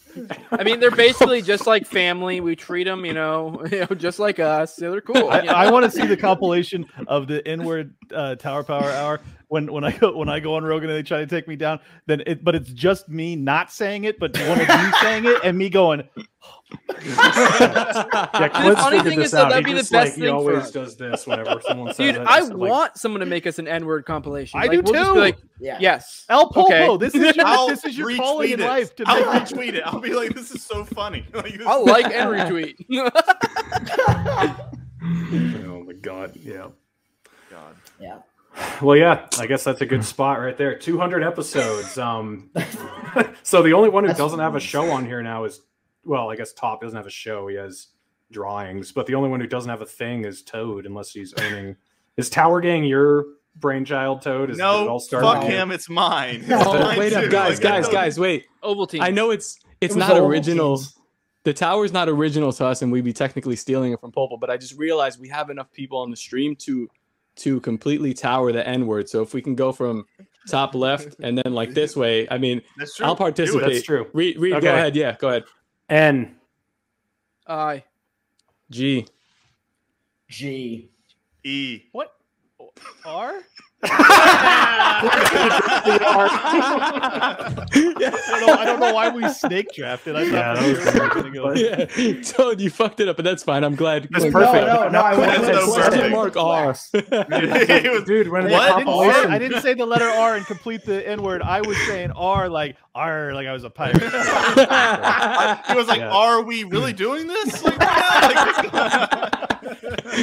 I mean, they're basically just like family. We treat them, you know, (laughs) you know, just like us. They're cool. I. I want to see the compilation of the inward uh, Tower Power Hour when when I go when I go on Rogan and they try to take me down. Then it, but it's just me not saying it, but one of you saying it and me going. Yeah, Clint's funny thing this is that out. that'd He be the just, like, best he thing for always does this whenever (laughs) someone says Dude, it. I It's like- want someone to make us an N-word compilation. I Like, do we'll just be too. like, Yeah. yes, El Pulpo, Okay. this is your I'll (laughs) this is your calling retweet in life to I'll make retweet it. I'll be like, this is so funny. (laughs) Like, I'll like and retweet. Oh my god! Yeah. God. Yeah. Well, yeah, I guess that's a good spot right there. 200 episodes. Um, so the only one who That's doesn't have a show on here now is, well, I guess Top doesn't have a show. He has drawings, but the only one who doesn't have a thing is Toad, unless he's owning. (laughs) Is Tower Gang your brainchild, Toad? Is, did it all No, start fuck him. It's mine. It's Oh, mine wait too. up, guys, I guys, know- guys, wait. Ovaltine. I know it's it's It not all original. teams. The tower's not original to us, and we'd be technically stealing it from Pulpo. But I just realized we have enough people on the stream to to completely tower the N word. So if we can go from top left and then like this way, I mean, That's true. I'll participate. That's true. Read, read. Okay. Go ahead. Yeah, go ahead. N. I. G. G. E. What? R? I don't know. I don't know why we snake drafted. I Yeah, thought that was we gonna go- yeah, (laughs) Toad, you fucked it up, but that's fine. I'm glad. That's Like, perfect. No, no, no. I That's went no with. Question mark R. (laughs) Dude, when What? I didn't, say, I didn't say the letter R and complete the N word. I was saying R like R, like I was a pirate. (laughs) he was like, Yeah. "Are we really doing this?" Like, like- (laughs)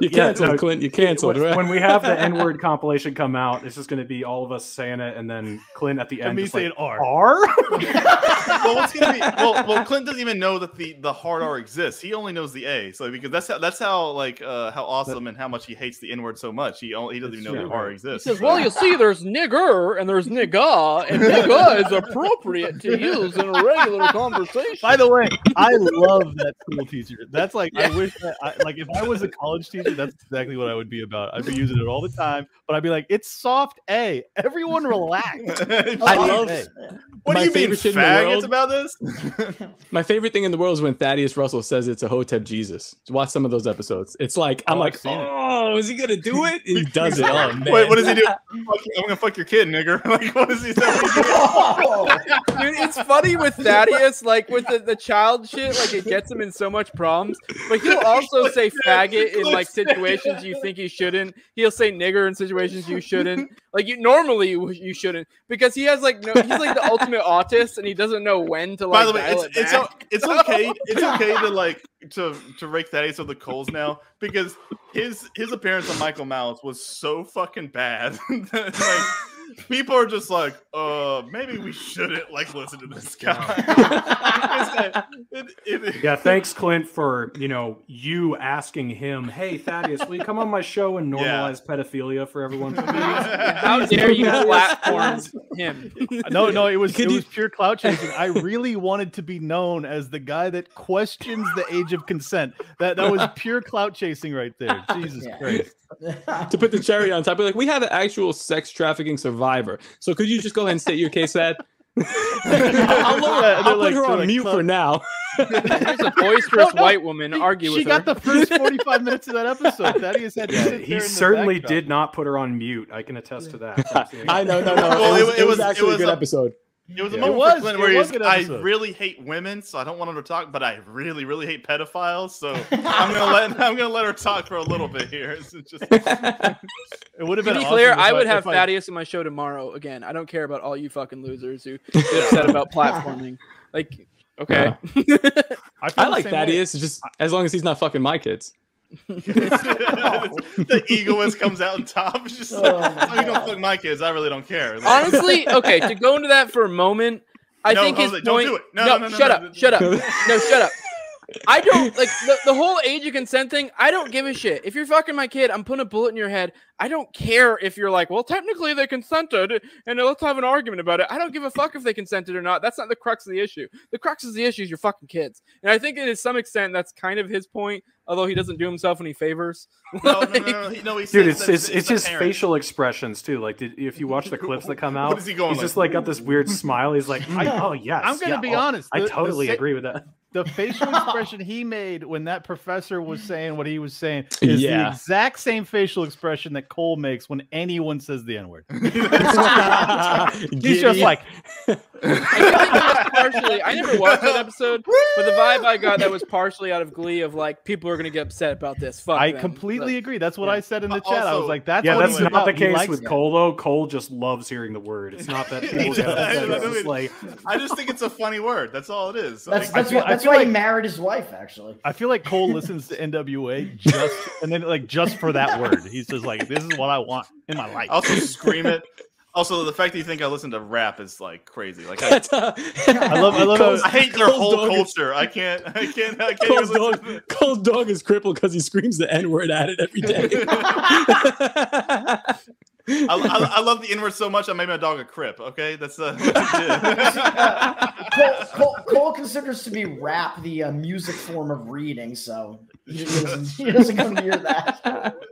you Yeah, no, Clint. You canceled, when, right? when we have the (laughs) N word compilation come out, it's just going to be all of us saying it, and then Clint at the end me just saying like, R. R. (laughs) well, what's gonna be? Well, well, Clint doesn't even know that the the hard R exists. He only knows the A. So because that's how that's how like uh how awesome and how much he hates the N word so much. He only, he doesn't even know That's the R true. He exists. says, "Well, you see, there's nigger and there's nigga, and nigga is appropriate to use in a regular conversation." By the way, I love that school teacher. That's like I wish that I, like if I was a college teacher, that's exactly what I would be about. I'd be using it all the time, but I'd be like, it's soft A. Everyone relax. (laughs) I love- A. What My do you mean, favorite shit in the faggots about this? (laughs) My favorite thing in the world is when Thaddeus Russell says it's a Hotep Jesus. Watch some of those episodes. It's like I'm Oh, like, I've seen it. oh, is he gonna do it? (laughs) He does it. Oh man. Wait, what does he do? I'm gonna fuck your kid, nigger. Like, what does he say? Dude, it's funny with Thaddeus, like with the, the child shit, like it gets him in so much problems. But he'll also say (laughs) faggot in like situations you (laughs) think he shouldn't. He'll say nigger in situations you shouldn't. (laughs) Like you normally you shouldn't because he has like no he's like the ultimate autist and he doesn't know when to like By the way, it's it it's, o- it's okay. It's okay to like to to rake Thaddeus of the coals now because his his appearance on Michael Malice was so fucking bad. that, like people are just like, uh, maybe we shouldn't like listen to this guy. (laughs) It- it- Yeah, thanks, Clint, for you know you asking him, "Hey, Thaddeus, will you come on my show and Yeah. normalize pedophilia for everyone?" (laughs) How dare you platform (laughs) him. No, no, it was Could it you- was pure clout chasing. I really wanted to be known as the guy that questions the age of consent. That that was pure clout chasing right there. Jesus Yeah. Christ. to put the cherry on top, be like, we have an actual sex trafficking survivor. So could you just go ahead and state your case, Ed? (laughs) I'll, lower, Yeah, I'll they're put like- her they're on like mute clout- for now. (laughs) Here's a boisterous No, no, white woman She- argue she with got the first 45 minutes of that episode. (laughs) Thaddeus had to Yeah, sit he certainly did not put her on mute. I can attest to that. I know, no, no. Well, it, it- was, it it was was- it actually was a good a- episode. It was a It moment was- for Clint where he's, I really hate women, so I don't want her to talk, but I really, really hate pedophiles. So (laughs) I'm gonna let I'm gonna let her talk for a little bit here. (laughs) It's just, (laughs) It would have To been be awesome clear, I would have if I- Thaddeus in my show tomorrow again. I don't care about all you fucking losers who get upset about platforming. Like, okay. I, feel I like same that. way. Just as long as he's not fucking my kids. (laughs) the egoist comes out on top. It's (laughs) just Oh like, "Oh, you don't God. fuck my kids. I really don't care. Like, Honestly, (laughs) okay, to go into that for a moment, I No, think his Jose, don't do it. No, no, no, no, shut no, up, no, no. shut up, no, shut up. I don't like the, the whole age of consent thing. I don't give a shit. If you're fucking my kid, I'm putting a bullet in your head. I don't care if you're like, well, technically they consented, and let's have an argument about it. I don't give a fuck if they consented or not. That's not the crux of the issue. The crux of the issue is your fucking kids. And I think to some extent that's kind of his point, although he doesn't do himself any favors. no, no, no, no, (laughs) he- no, he Dude, says it's that it's, it's the his parents. facial expressions too. Like, did, if you watch the clips that come (laughs) out, is he going he's like? just like got this weird smile. He's like, I- (laughs) oh yes, I'm gonna yeah, be oh, honest. I the- the totally sa- agree with that. The facial (laughs) expression he made when that professor was saying what he was saying is the exact same facial expression that Cole makes when anyone says the N word. (laughs) (laughs) He's just like, I think that was partially. I never watched that episode, but the vibe I got that was partially out of glee of like people are gonna get upset about this. Fuck. I them. completely Like, agree. That's what yeah. I said in the chat. I was like, that's yeah, that's not about. the case with it. Cole though. Cole just loves hearing the word. It's not that people get upset. It's just like, I just think it's a funny word. That's all it is. That's Like, that's, feel- why, I that's feel why like- he married his wife. Actually, I feel like Cole listens to NWA just and then like just for that word. He's just like, this is what I want in my life. I also scream it. Also, the fact that you think I listen to rap is like crazy. Like I, uh, I love, I love. Cole's- I hate their Cole's whole dog is- culture. I can't. I can't. I can't. Cole's dog, listen Cole's dog is crippled because he screams the N word at it every day. (laughs) (laughs) I, I, (laughs) I love the N word so much. I made my dog a crip. Okay, that's uh, (laughs) Cole, Cole, Cole considers to be rap the uh, music form of reading, so he doesn't, he doesn't go near that. (laughs)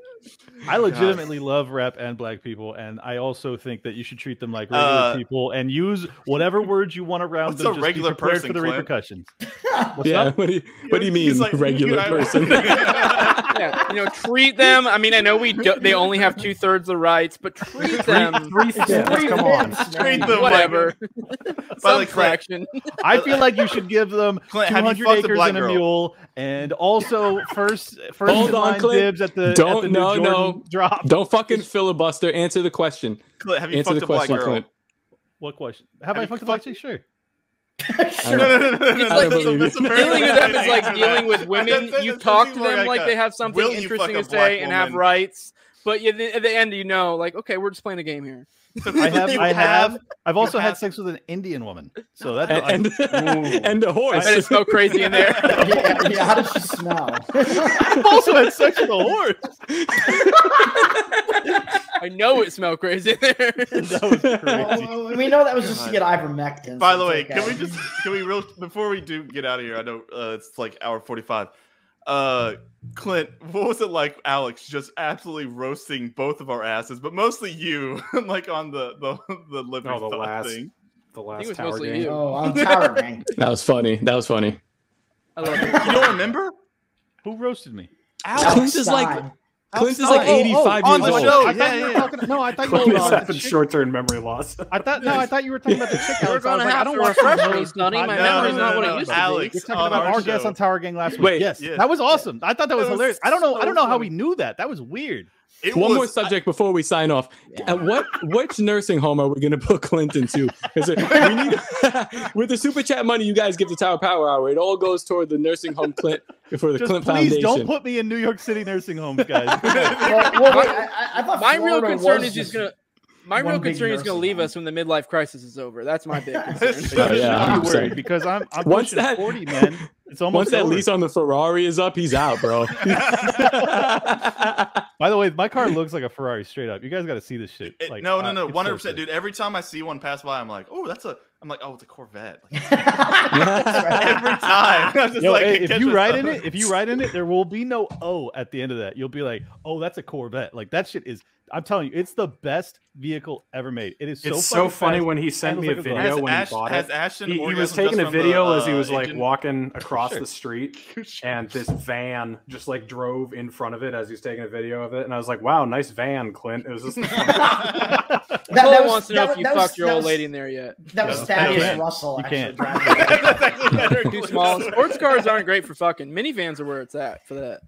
I legitimately love rap and black people, and I also think that you should treat them like regular Uh, people and use whatever words you want around What's them. a just be regular prepared person, for the Clint? repercussions. (laughs) What's yeah, what do you, what do you mean, like, regular (laughs) I- person? (laughs) yeah, you know, treat them. I mean, I know we do, they only have two thirds the rights, but treat them. three fifths. Three Come on. Treat them Whatever. Some the Clint, fraction. I feel like you should give them Clint, 200 acres and a girl? mule, and also first first Hold in on, line Clint. dibs at the at Don't- the new Oh, no, Jordan no. drop. Don't fucking filibuster. Answer the question. Clint, have you Answer fucked the a black question, girl? Clint. What question? Have, Have I you fucked a black chick? Sure. (laughs) No, no, no, no, no, no. It's like a- believe that's a you. very Dealing with them is like (laughs) dealing with women. You talk to them like they have something interesting to say and have rights. But at the end, you know, like, okay, we're just playing a game here. (laughs) I have. I have. I've also have- had sex with an Indian woman. So (laughs) that's And and, (laughs) and a I horse. bet it smelled crazy in there. yeah, yeah, how does she smell? I've also had sex with a horse. I know it smelled crazy in there. That was crazy. Well, we know that was just to get ivermectin. By so the way, it's can we just can we real before we do get out of here? I know uh, it's like hour forty five. Uh, Clint, (laughs) what was it like, Alex, just absolutely roasting both of our asses, but mostly you, (laughs) like on the the the Liberty Oh, the last- thing. The last tower game. you. Oh, I'm towering. (laughs) That was funny. That was funny. I love it. You don't remember? Who roasted me? Clint is like Stein. Clint is like oh, 85 on years old. show. Yeah, I thought you were yeah. talking. No, I thought you Clint were talking. having short-term memory loss. I thought no, I thought you were talking about the chick. You're I was gonna like, I have don't to watch refresh these me, Sonny. My podcasts. memory's no, not no, what it no, used to be. Alex, You're talking about our our guest on Tower Gang last week. Wait. yes, Yeah. that was awesome. I thought that was hilarious. I don't know. I don't know how we knew that. That was weird. It One was, more subject before we sign off. Uh, what which nursing home are we going to put Clint into? Because we need (laughs) (laughs) with the super chat money you guys give to Tower Power Hour, it all goes toward the nursing home Clint for the Just Clint please Foundation. Please don't put me in New York City nursing homes, guys. (laughs) Well, well, wait, I, I- I thought My real concern is he's just- gonna. My one real concern is gonna leave home. us when the midlife crisis is over. That's my big concern. Oh, yeah, I'm worried because I'm I'm Once pushing that- 40, man. It's almost Once that over. lease on the Ferrari is up, he's out, bro. By By the way, my car (laughs) looks like a Ferrari straight up. You guys got to see this shit. It- Like, no, uh, no, no, one hundred percent, dude. Every time I see one pass by, I'm like, oh, that's a. I'm like, oh, it's a Corvette. Like, (laughs) (laughs) every time. I'm just Yo, like, hey, if you ride in it, if you ride in it, there will be no O at the end of that. You'll be like, oh, that's a Corvette. Like that shit is. I'm telling you, it's the best vehicle ever made. It is so. it's so funny fast. when he sent me a like a video has, when Ash, he bought has it. Ashton He, he was taking a from the, video as he uh, was like engine? walking (laughs) across Sure. the street, (laughs) and this van just like drove in front of it as he was taking a video of it, and I was like, "Wow, nice van, Clint." It was just (laughs) That, Cole that was, wants to know that, if you that was- fucked your old was- lady in there yet. That was You Thaddeus can't. Russell. You actually can't. driving it. That's actually better. Too small. Sports cars aren't great for fucking. Minivans are where it's at for that.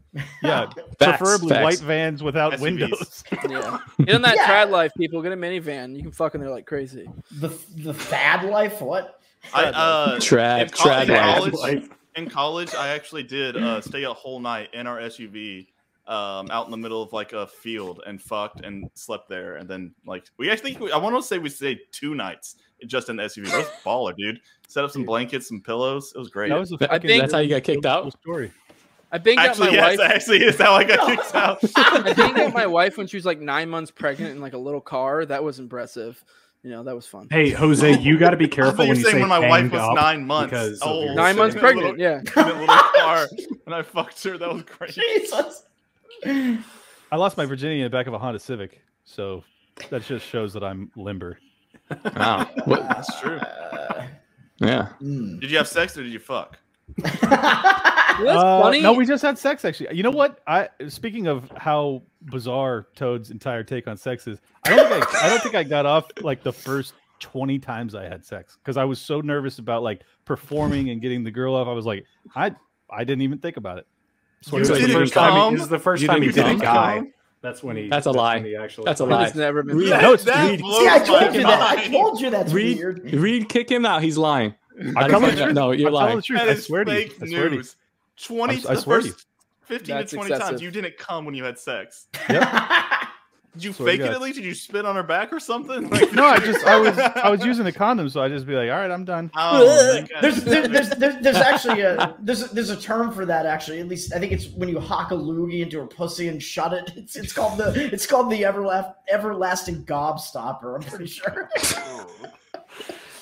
Yeah, preferably white vans without windows. Yeah. In that Yeah. trad life, people. Get a minivan. You can fuck in there like crazy. The the Thad life. What? I, uh, Trad, in trad in life. college, in college, I actually did uh, stay a whole night in our SUV um, out in the middle of like a field and fucked and slept there. And then like we actually, I want to say we stayed two nights just in the SUV. That was baller, dude. Set up some blankets, some pillows. It was great. That was a I fucking think- That's how you got kicked out. story. I banged out actually, my yes, wife. actually, is how I got kicked (laughs) out. I banged out my wife when she was like nine months pregnant in like a little car. That was impressive. You know, that was fun. hey, Jose, you got to be (laughs) I thought careful you when were you say when my wife banged was nine months because of old. Nine months Sitting in a pregnant. little- Yeah. in a little car, and I fucked her. That was great. Jesus. I lost my virginity in the back of a Honda Civic, so that just shows that I'm limber. Wow. What- That's true. Uh, yeah. mm. Did you have sex or did you fuck? (laughs) That's Uh, funny. No, we just had sex. Actually, you know what? I speaking of how bizarre Toad's entire take on sex is, I don't think I, I don't think I got off like the first twenty times I had sex because I was so nervous about like performing and getting the girl off. I was like, I I didn't even think about it. Swear You to This is the didn't first time. He, this is the first You time he didn't a come? guy. That's when he. That's a when lie. he actually That's a I've lie. just never been. Reed, That- No, it's that Reed. See, I told you that. I told you that's Reed, weird. Reed, kick him out. He's lying. I'm I telling didn't- the truth. no, you're I'm lying. the truth. I swear to you. fake I swear to you. news. Twenty. I'm- I swear to first fifteen That's to twenty excessive. times you didn't come when you had sex. Yep. (laughs) Did you Swear fake it at least? Did you spit on her back or something? (laughs) Like, No, I just I was (laughs) I was using the condom, so I just be like, all right, I'm done. Oh, thank God. There's, there's, there's, there's actually a there's there's a term for that actually. At least I think it's when you hock a loogie into her pussy and shut it. It's, it's called the it's called the everlast, everlasting gobstopper. I'm pretty sure. Oh.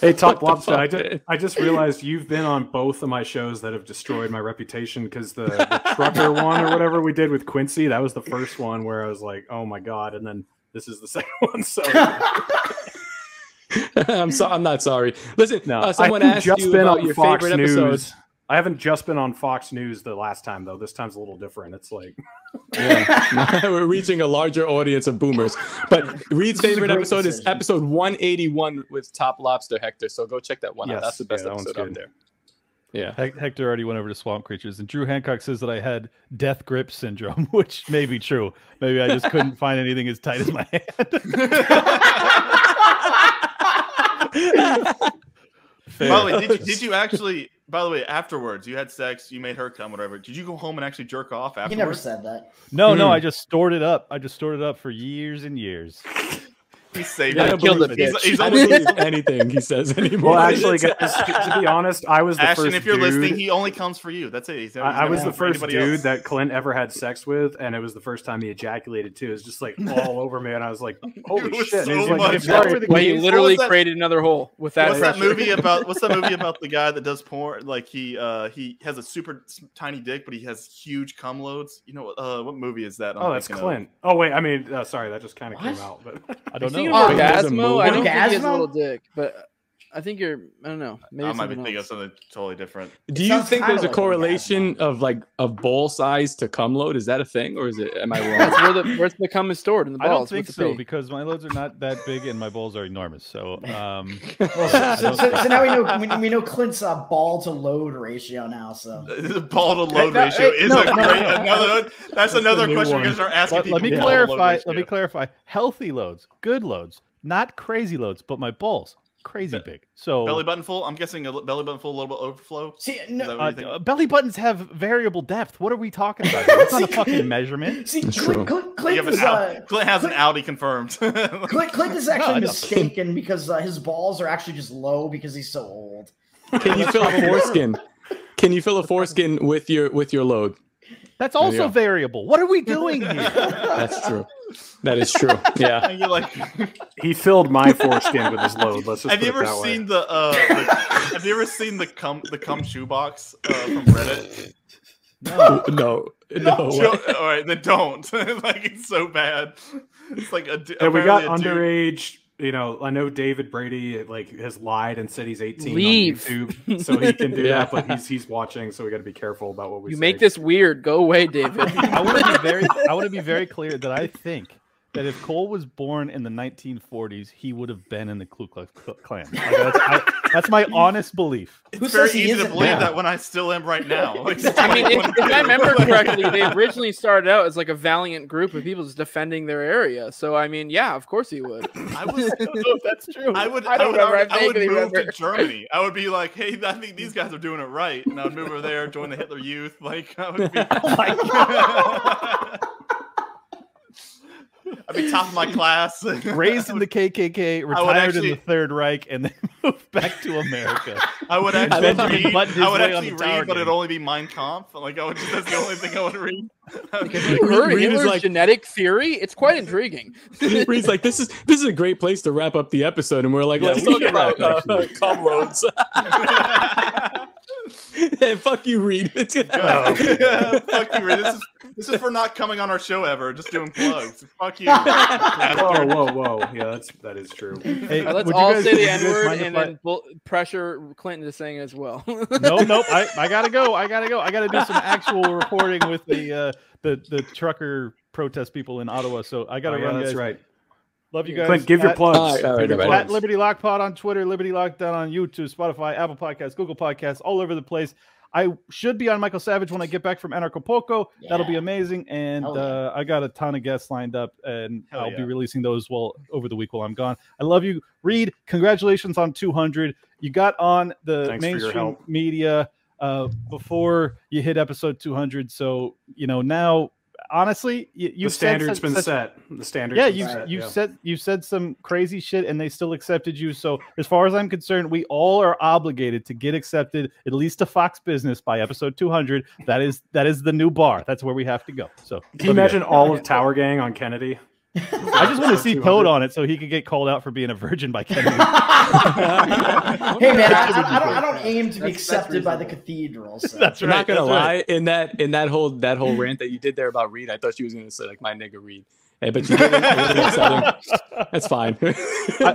Hey, Top Lobster, I just. I just realized you've been on both of my shows that have destroyed my reputation because the, the (laughs) trucker one or whatever we did with Quincy, that was the first one where I was like, oh my God. And then this is the (laughs) second one. So (laughs) I'm so I'm not sorry. Listen, no, uh, someone asked just you been about on your Fox favorite News. episodes. I haven't just been on Fox News the last time though. This time's a little different. It's like (laughs) Yeah. (laughs) We're reaching a larger audience of boomers. But Reed's This is a favorite great episode is episode 181 with Top Lobster Hector. So go check that one out. That's the best yeah, that one's episode out there. Yeah. Hec- Hector already went over to swamp creatures, and Drew Hancock says that I had death grip syndrome, (laughs) which may be true. Maybe I just couldn't find anything as tight as my hand. Fair. By the way, did you, did (laughs) you actually? By the way, afterwards, you had sex, you made her come, whatever. Did you go home and actually jerk off afterwards? you never said that. no, no, Hmm. I just stored it up. I just stored it up for years and years. (laughs) He saved Yeah, it. I don't killed believe the it. He's, he's I only, don't believe anything he says anymore. well, actually, (laughs) guys, to be honest, I was the Ashton, first if you're dude. listening, he only comes for you. That's it. He's he's I, I was the first dude else. that Clint ever had sex with, and it was the first time he ejaculated too. It was just like (laughs) all over me, and I was like, "Holy was shit!" So like, much. "If that were the Well, he literally What that- created another hole with that What's that movie about? What's that movie (laughs) about the guy that does porn? Like he uh he has a super tiny dick, but he has huge cum loads. You know uh what movie is that? I'm Oh, that's thinking of? Clint. Oh wait, I mean, uh, sorry, that just kind of came out. But I don't know. Oh, Orgazmo, I don't think he has a little dick, but I think you're. I don't know. Maybe I might be something thinking of something totally different. Do It you think there's a like correlation of like of ball size to cum load? Is that a thing, or is it? Am I That's wrong? where the where the cum is stored in the balls. I don't think so pee. because my loads are not that big and my balls are enormous. So, um, (laughs) So, so, so now we know we, we know Clint's uh, ball to load ratio now. So (laughs) The ball to load no, ratio hey, is no, a no, great no. another. That's another new question we're one. gonna start asking let, people. let me ball to load clarify. Let me clarify. Healthy loads, good loads, not crazy loads, but my balls crazy big. So belly button full. I'm guessing a belly button full, a little bit overflow. see, no, uh, uh, belly buttons have variable depth. What are we talking about? Here? It's not a (laughs) fucking measurement. see, That's Clint, true. Clint, Clint an is uh, Clint has an Audi confirmed. (laughs) Clint, Clint is actually (laughs) know. mistaken because uh, his balls are actually just low because he's so old. Can you fill a foreskin? Can you fill a foreskin with your with your load? That's also go. variable. What are we (laughs) doing here? That's true. That is true. Yeah. And you're like, He filled my foreskin with his load. Let's just have you ever that way. seen the, uh, the have you ever seen the cum the cum shoebox uh, from Reddit? (laughs) No. No. No. Show- all right, then don't. (laughs) like it's so bad. It's like a. Yeah, we got apparently a dude- underage. You know, I know David Brady like has lied and said he's 18 Leave. on YouTube, so he can do Yeah. (laughs) that. But he's he's watching, so we got to be careful about what we. You say. make this weird. Go away, David. (laughs) I want to be very I want to be very clear that I think that if Cole was born in the 1940s, he would have been in the Ku Klux Klan. Like, that's, I, that's my honest belief. Who It's very says he easy to isn't believe now? that when I still am right now. (laughs) Like, I mean, if, if I remember correctly, they originally started out as like a valiant group of people just defending their area. So I mean, yeah, of course he would. I was. (laughs) that's true. I would. I I, don't would, remember, already- I I would move remember. to Germany. I would be like, "Hey, I think these guys are doing it right," and I would move over there, join the Hitler Youth. Like, I would be. (laughs) oh my god. (laughs) I'd be top of my class. (laughs) Raised in the KKK, retired actually- in the Third Reich, and then (laughs) moved back to America. I would actually love how he read. buttoned I would actually read, but it'd only be Mein Kampf. Like, I would. Just, that's the only thing I would read. You heard Reed Hitler's like- genetic theory? It's quite intriguing. Reed's like, this is this is a great place to wrap up the episode, and we're like, Yeah, let's we talk should about wrap, uh, cum loads. (laughs) hey, fuck you, Reed. (laughs) It's (laughs) Yeah, fuck you, Ray. This is this is for not coming on our show ever. Just doing plugs. Fuck you. Whoa, whoa, whoa! Yeah, that's that is true. Hey, let's would you all guys- say the you N word and I- then bull- pressure Clinton to saying it as well. no, nope. I, I gotta go. I gotta go. I gotta do some actual reporting with the uh, the the trucker protest people in Ottawa. So I gotta Oh, yeah, run. that's guys. right. Love you guys. Clint, give your At- plugs. All right, all right, your all right. At. Liberty Lock Pod on Twitter, Liberty Lockdown on YouTube, Spotify, Apple Podcasts, Google Podcasts, all over the place. I should be on Michael Savage when I get back from Anarchapulco. That'll be amazing. And Hell yeah. uh, I got a ton of guests lined up, and Hell I'll be releasing those well over the week while I'm gone. I love you, Reed. Congratulations on 200. You got on the Thanks mainstream media uh, before you hit episode 200. So you know now, honestly, you, The you've said standard's such- been such- set. The standard. yeah, you Right. you yeah. said you said some crazy shit, and they still accepted you. So as far as I'm concerned, we all are obligated to get accepted at least to Fox Business by episode 200. That is that is the new bar. That's where we have to go. So Can you love guys. imagine all of Tower Gang on Kennedy? I (laughs) just want to see 200. Toad on it so he could get called out for being a virgin by Kennedy. (laughs) hey man, I, I, I don't, I don't aim to be That's- that's accepted by the reasonable. cathedral. So. (laughs) That's I'm right. not gonna that's lie. right. In that in that whole that whole rant that you did there about Reed, I thought she was gonna say like my nigga Reed. Hey, but you didn't. a little upsetting. That's fine. We'll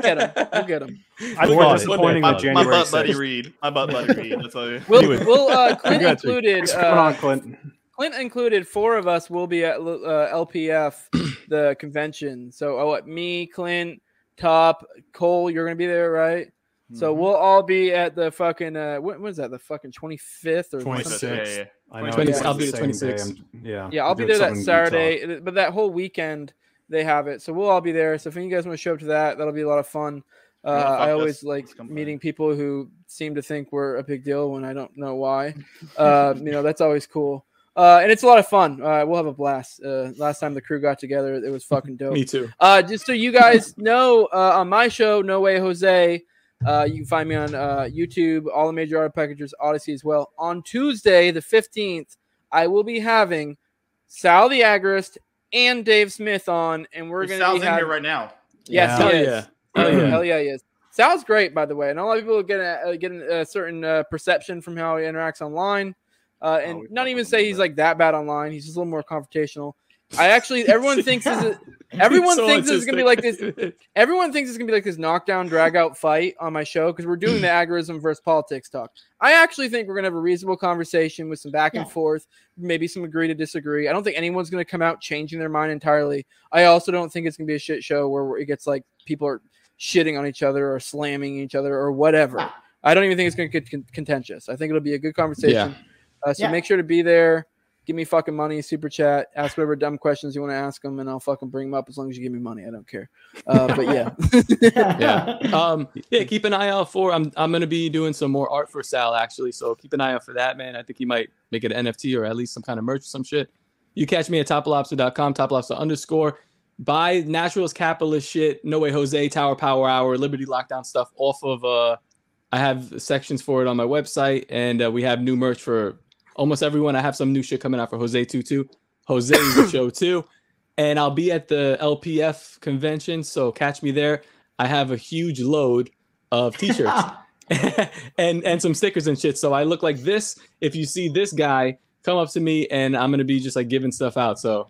get him. We'll get him. I More thought it. disappointing My, than my butt buddy 6th. Reed. My butt buddy Reed. That's all. We'll, Anyway. we'll uh, Clint Congrats, Reed. included. What's going on, Uh, Clint? Clint included. Four of us will be at uh, LPF, (clears throat) the convention. So, oh, what? Me, Clint, Top, Cole. You're gonna be there, right? So Mm-hmm. we'll all be at the fucking. Uh, when, when is that? The fucking 25th or 26th. Yeah, yeah, yeah. I know. 20 it's I'll be the the 26th. Yeah. Yeah, I'll be there that something Utah. Saturday, but that whole weekend they have it. So we'll all be there. So if you guys want to show up to that, that'll be a lot of fun. Uh, Yeah, I always like Let's come by. meeting people who seem to think we're a big deal when I don't know why. (laughs) Uh, you know, that's always cool. Uh, and it's a lot of fun. Uh, we'll have a blast. Uh, last time the crew got together, it was fucking (laughs) dope. Me too. Uh, just so you guys know, uh, on my show, No Way Jose, uh, you can find me on uh, YouTube, all the major auto packages, Odysee as well. On Tuesday, the 15th, I will be having Sal the Agorist and Dave Smith on, and we're We're going to Sal's be in having. here right now. Yes, Yeah. he Hell yeah. Hell yeah, Yeah. hell yeah, he is. Sal's great, by the way, and a lot of people get a, uh, get a certain uh, perception from how he interacts online, uh, and we not even say he's but- like that bad online. He's just a little more confrontational. I actually, (laughs) everyone thinks this is, everyone So thinks this is gonna be like this. (laughs) Everyone thinks it's gonna be like this knockdown, drag out fight on my show because we're doing the (clears throat) agorism versus politics talk. I actually think we're gonna have a reasonable conversation with some back and Yeah. forth, maybe some agree to disagree. I don't think anyone's gonna come out changing their mind entirely. I also don't think it's gonna be a shit show where it gets like people are shitting on each other or slamming each other or whatever. I don't even think it's gonna get con- contentious. I think it'll be a good conversation. Uh, so Yeah. make sure to be there. Give me fucking money, super chat, ask whatever dumb questions you want to ask them, and I'll fucking bring them up as long as you give me money. I don't care. Uh, (laughs) but yeah, yeah. (laughs) Um, yeah, keep an eye out for. I'm I'm gonna be doing some more art for Sal actually, so keep an eye out for that, man. I think he might make it an NFT or at least some kind of merch or some shit. You catch me at toplobster.com, toplobster underscore. Buy naturals capitalist shit, no way Jose, Tower Power Hour, Liberty Lockdown stuff off of uh I have sections for it on my website, and uh, we have new merch for almost everyone. I have some new shit coming out for Jose Tutu. Jose is the (laughs) show too, and I'll be at the LPF convention. So catch me there. I have a huge load of (laughs) t-shirts (laughs) and and some stickers and shit. So I look like this. If you see this guy, come up to me, and I'm gonna be just like giving stuff out. So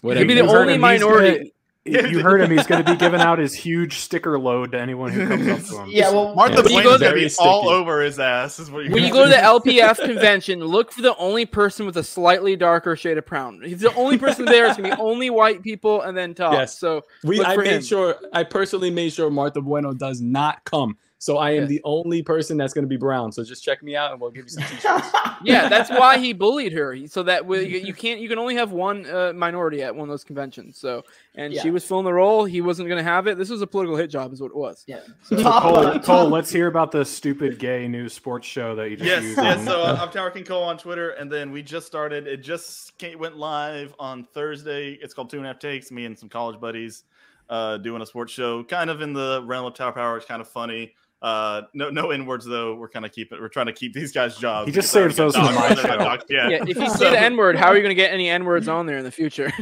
whatever. Maybe the You heard only him, he's minority. Gonna- you heard him. He's going to be giving out his huge sticker load to anyone who comes up to him. Yeah, well, Martha Yeah. Blaine is gonna very be all over his ass. Is what you're When you go to the LPF convention, look for the only person with a slightly darker shade of brown. He's the only person there. It's gonna be only white people and then top. Yes. So We I made him. sure I personally made sure Martha Bueno does not come. So I am Yeah. the only person that's gonna be brown. So just check me out and we'll give you some (laughs) t-shirts. yeah, that's why he bullied her. So that way you you (laughs) can't you can only have one uh, minority at one of those conventions. So and she was filling the role. He wasn't gonna have it. This was a political hit job, is what it was. yeah. So Top, (laughs) Cole, Cole, let's hear about the stupid gay news sports show that you just Yes, used. yes. on- So uh, I'm Tower King Cole on Twitter, and then we just started. It just came, went live on Thursday. It's called Two and a Half Takes. Me and some college buddies uh, doing a sports show, kind of in the realm of Tower Power. It's kind of funny. Uh, no, no N words though. We're kind of keeping. We're trying to keep these guys jobs. He just because those for my dogs, they're not show. dogs yet. Yeah, if you So- (laughs) say the N word, how are you gonna get any N words on there in the future?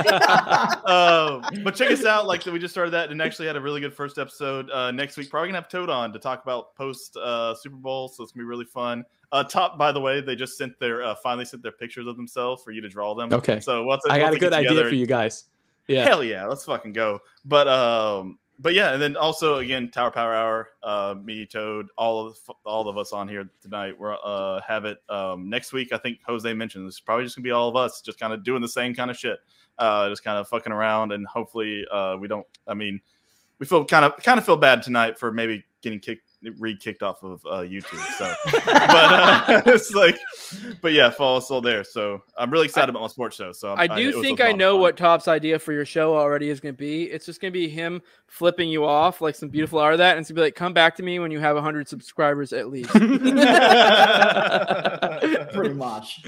uh, (laughs) but check us out. Like we just started that and actually had a really good first episode. Uh, next week, probably gonna have Toad on to talk about post uh, Super Bowl, so it's gonna be really fun. Uh, top, by the way, they just sent their uh, finally sent their pictures of themselves for you to draw them. Okay. So what's I got a good idea for you guys. Yeah. Hell yeah, let's fucking go. But um, but yeah, and then also again, Tower Power Hour, uh, me, Toad, all of all of us on here tonight. We're uh have it um next week. I think Jose mentioned this is probably just gonna be all of us, just kind of doing the same kind of shit, uh, just kind of fucking around, and hopefully, uh, we don't. I mean, we feel kind of kind of feel bad tonight for maybe getting kicked re kicked off of uh, YouTube. So, (laughs) but uh, (laughs) it's like, but yeah, follow us all there. So I'm really excited about my sports show. So I it do was think I know fun. what Top's idea for your show already is going to be. It's just going to be him flipping you off like some beautiful art of that, and it's going to be like, "Come back to me when you have hundred subscribers at least." (laughs) pretty much.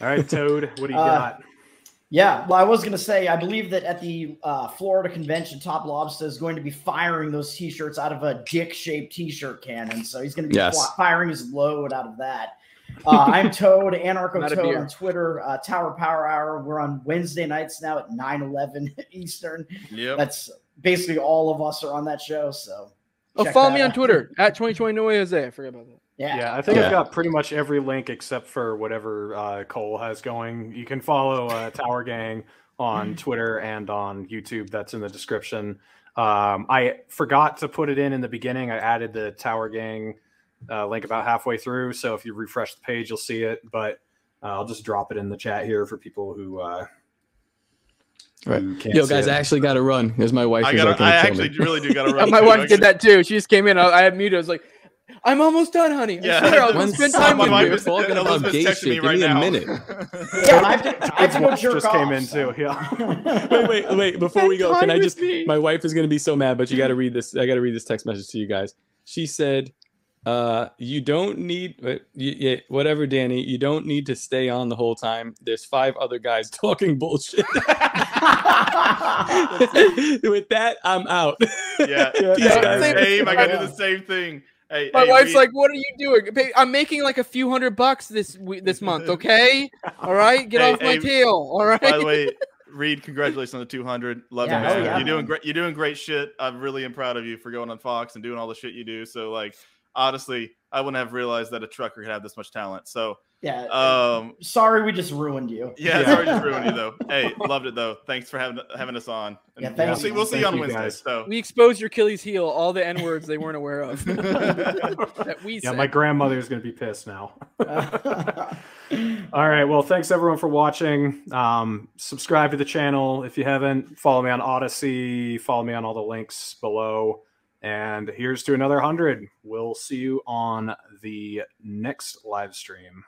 All right, Toad, what do you Uh, got? Yeah, well, I was going to say, I believe that at the uh, Florida convention, Top Lobster is going to be firing those T-shirts out of a dick-shaped T-shirt cannon. So he's going to be Yes. fly- firing his load out of that. Uh, I'm Toad, (laughs) Anarcho Not Toad on Twitter. Uh, Tower Power Hour. We're on Wednesday nights now at 9:11 (laughs) Eastern. Yep. That's basically all of us are on that show. So oh, follow that me on. Twitter at 2020 No Way Jose. I forget about that. Yeah, Yeah, I think Yeah. I've got pretty much every link except for whatever uh, Cole has going. You can follow uh, Tower Gang on (laughs) Twitter and on YouTube. That's in the description. Um, I forgot to put it in in the beginning. I added the Tower Gang uh, link about halfway through, so if you refresh the page, you'll see it. But uh, I'll just drop it in the chat here for people who. Uh, Right. who Yo, guys, it. I actually got to run because my wife I is got. like, to I actually me. really do got to (laughs) run. My too, wife did that too. She just came in. I, I had muted. I was like, "I'm almost done, honey. I Yeah. swear I'll When spend time with with wife you. you." is Talking about Elizabeth's gay shit. me Give right me a now. minute. (laughs) yeah. I have to, I have to go Wife jerk just off, came in so. too. Yeah. (laughs) wait, wait, wait. Before we go, can I just? me. My wife is gonna be so mad, but you got to read this. I got to read this text message to you guys. She said, uh, "You don't need, uh, y- whatever, Danny. You don't need to stay on the whole time. There's five other guys (laughs) talking bullshit." With that, I'm out. Yeah. Peace, Yeah, guys. same- Same. I got to do the same thing. Hey, My hey, wife's we- like, "What are you doing? I'm making like a few hundred bucks this we- this (laughs) month. Okay, all right, get Hey, off my tail. All right." By the way, (laughs) Reed, congratulations on the 200. Love Yeah, you, oh man. yeah, you're doing great. You're doing great shit. I'm really am proud of you for going on Fox and doing all the shit you do. So, like, honestly, I wouldn't have realized that a trucker could have this much talent. So, yeah. um, sorry, we just ruined you. yeah, Yeah. sorry to ruin you though. (laughs) Hey, loved it though. Thanks for having having us on. And Yeah, thank we'll you. see. We'll see you on Wednesday. guys. So, we exposed your Achilles heel, all the N words they weren't aware of. (laughs) (laughs) that we Yeah, said. my grandmother's going to be pissed now. All right. Well, thanks everyone for watching. Um, subscribe to the channel if you haven't. Follow me on Odysee. Follow me on all the links below. And here's to another 100. We'll see you on the next live stream.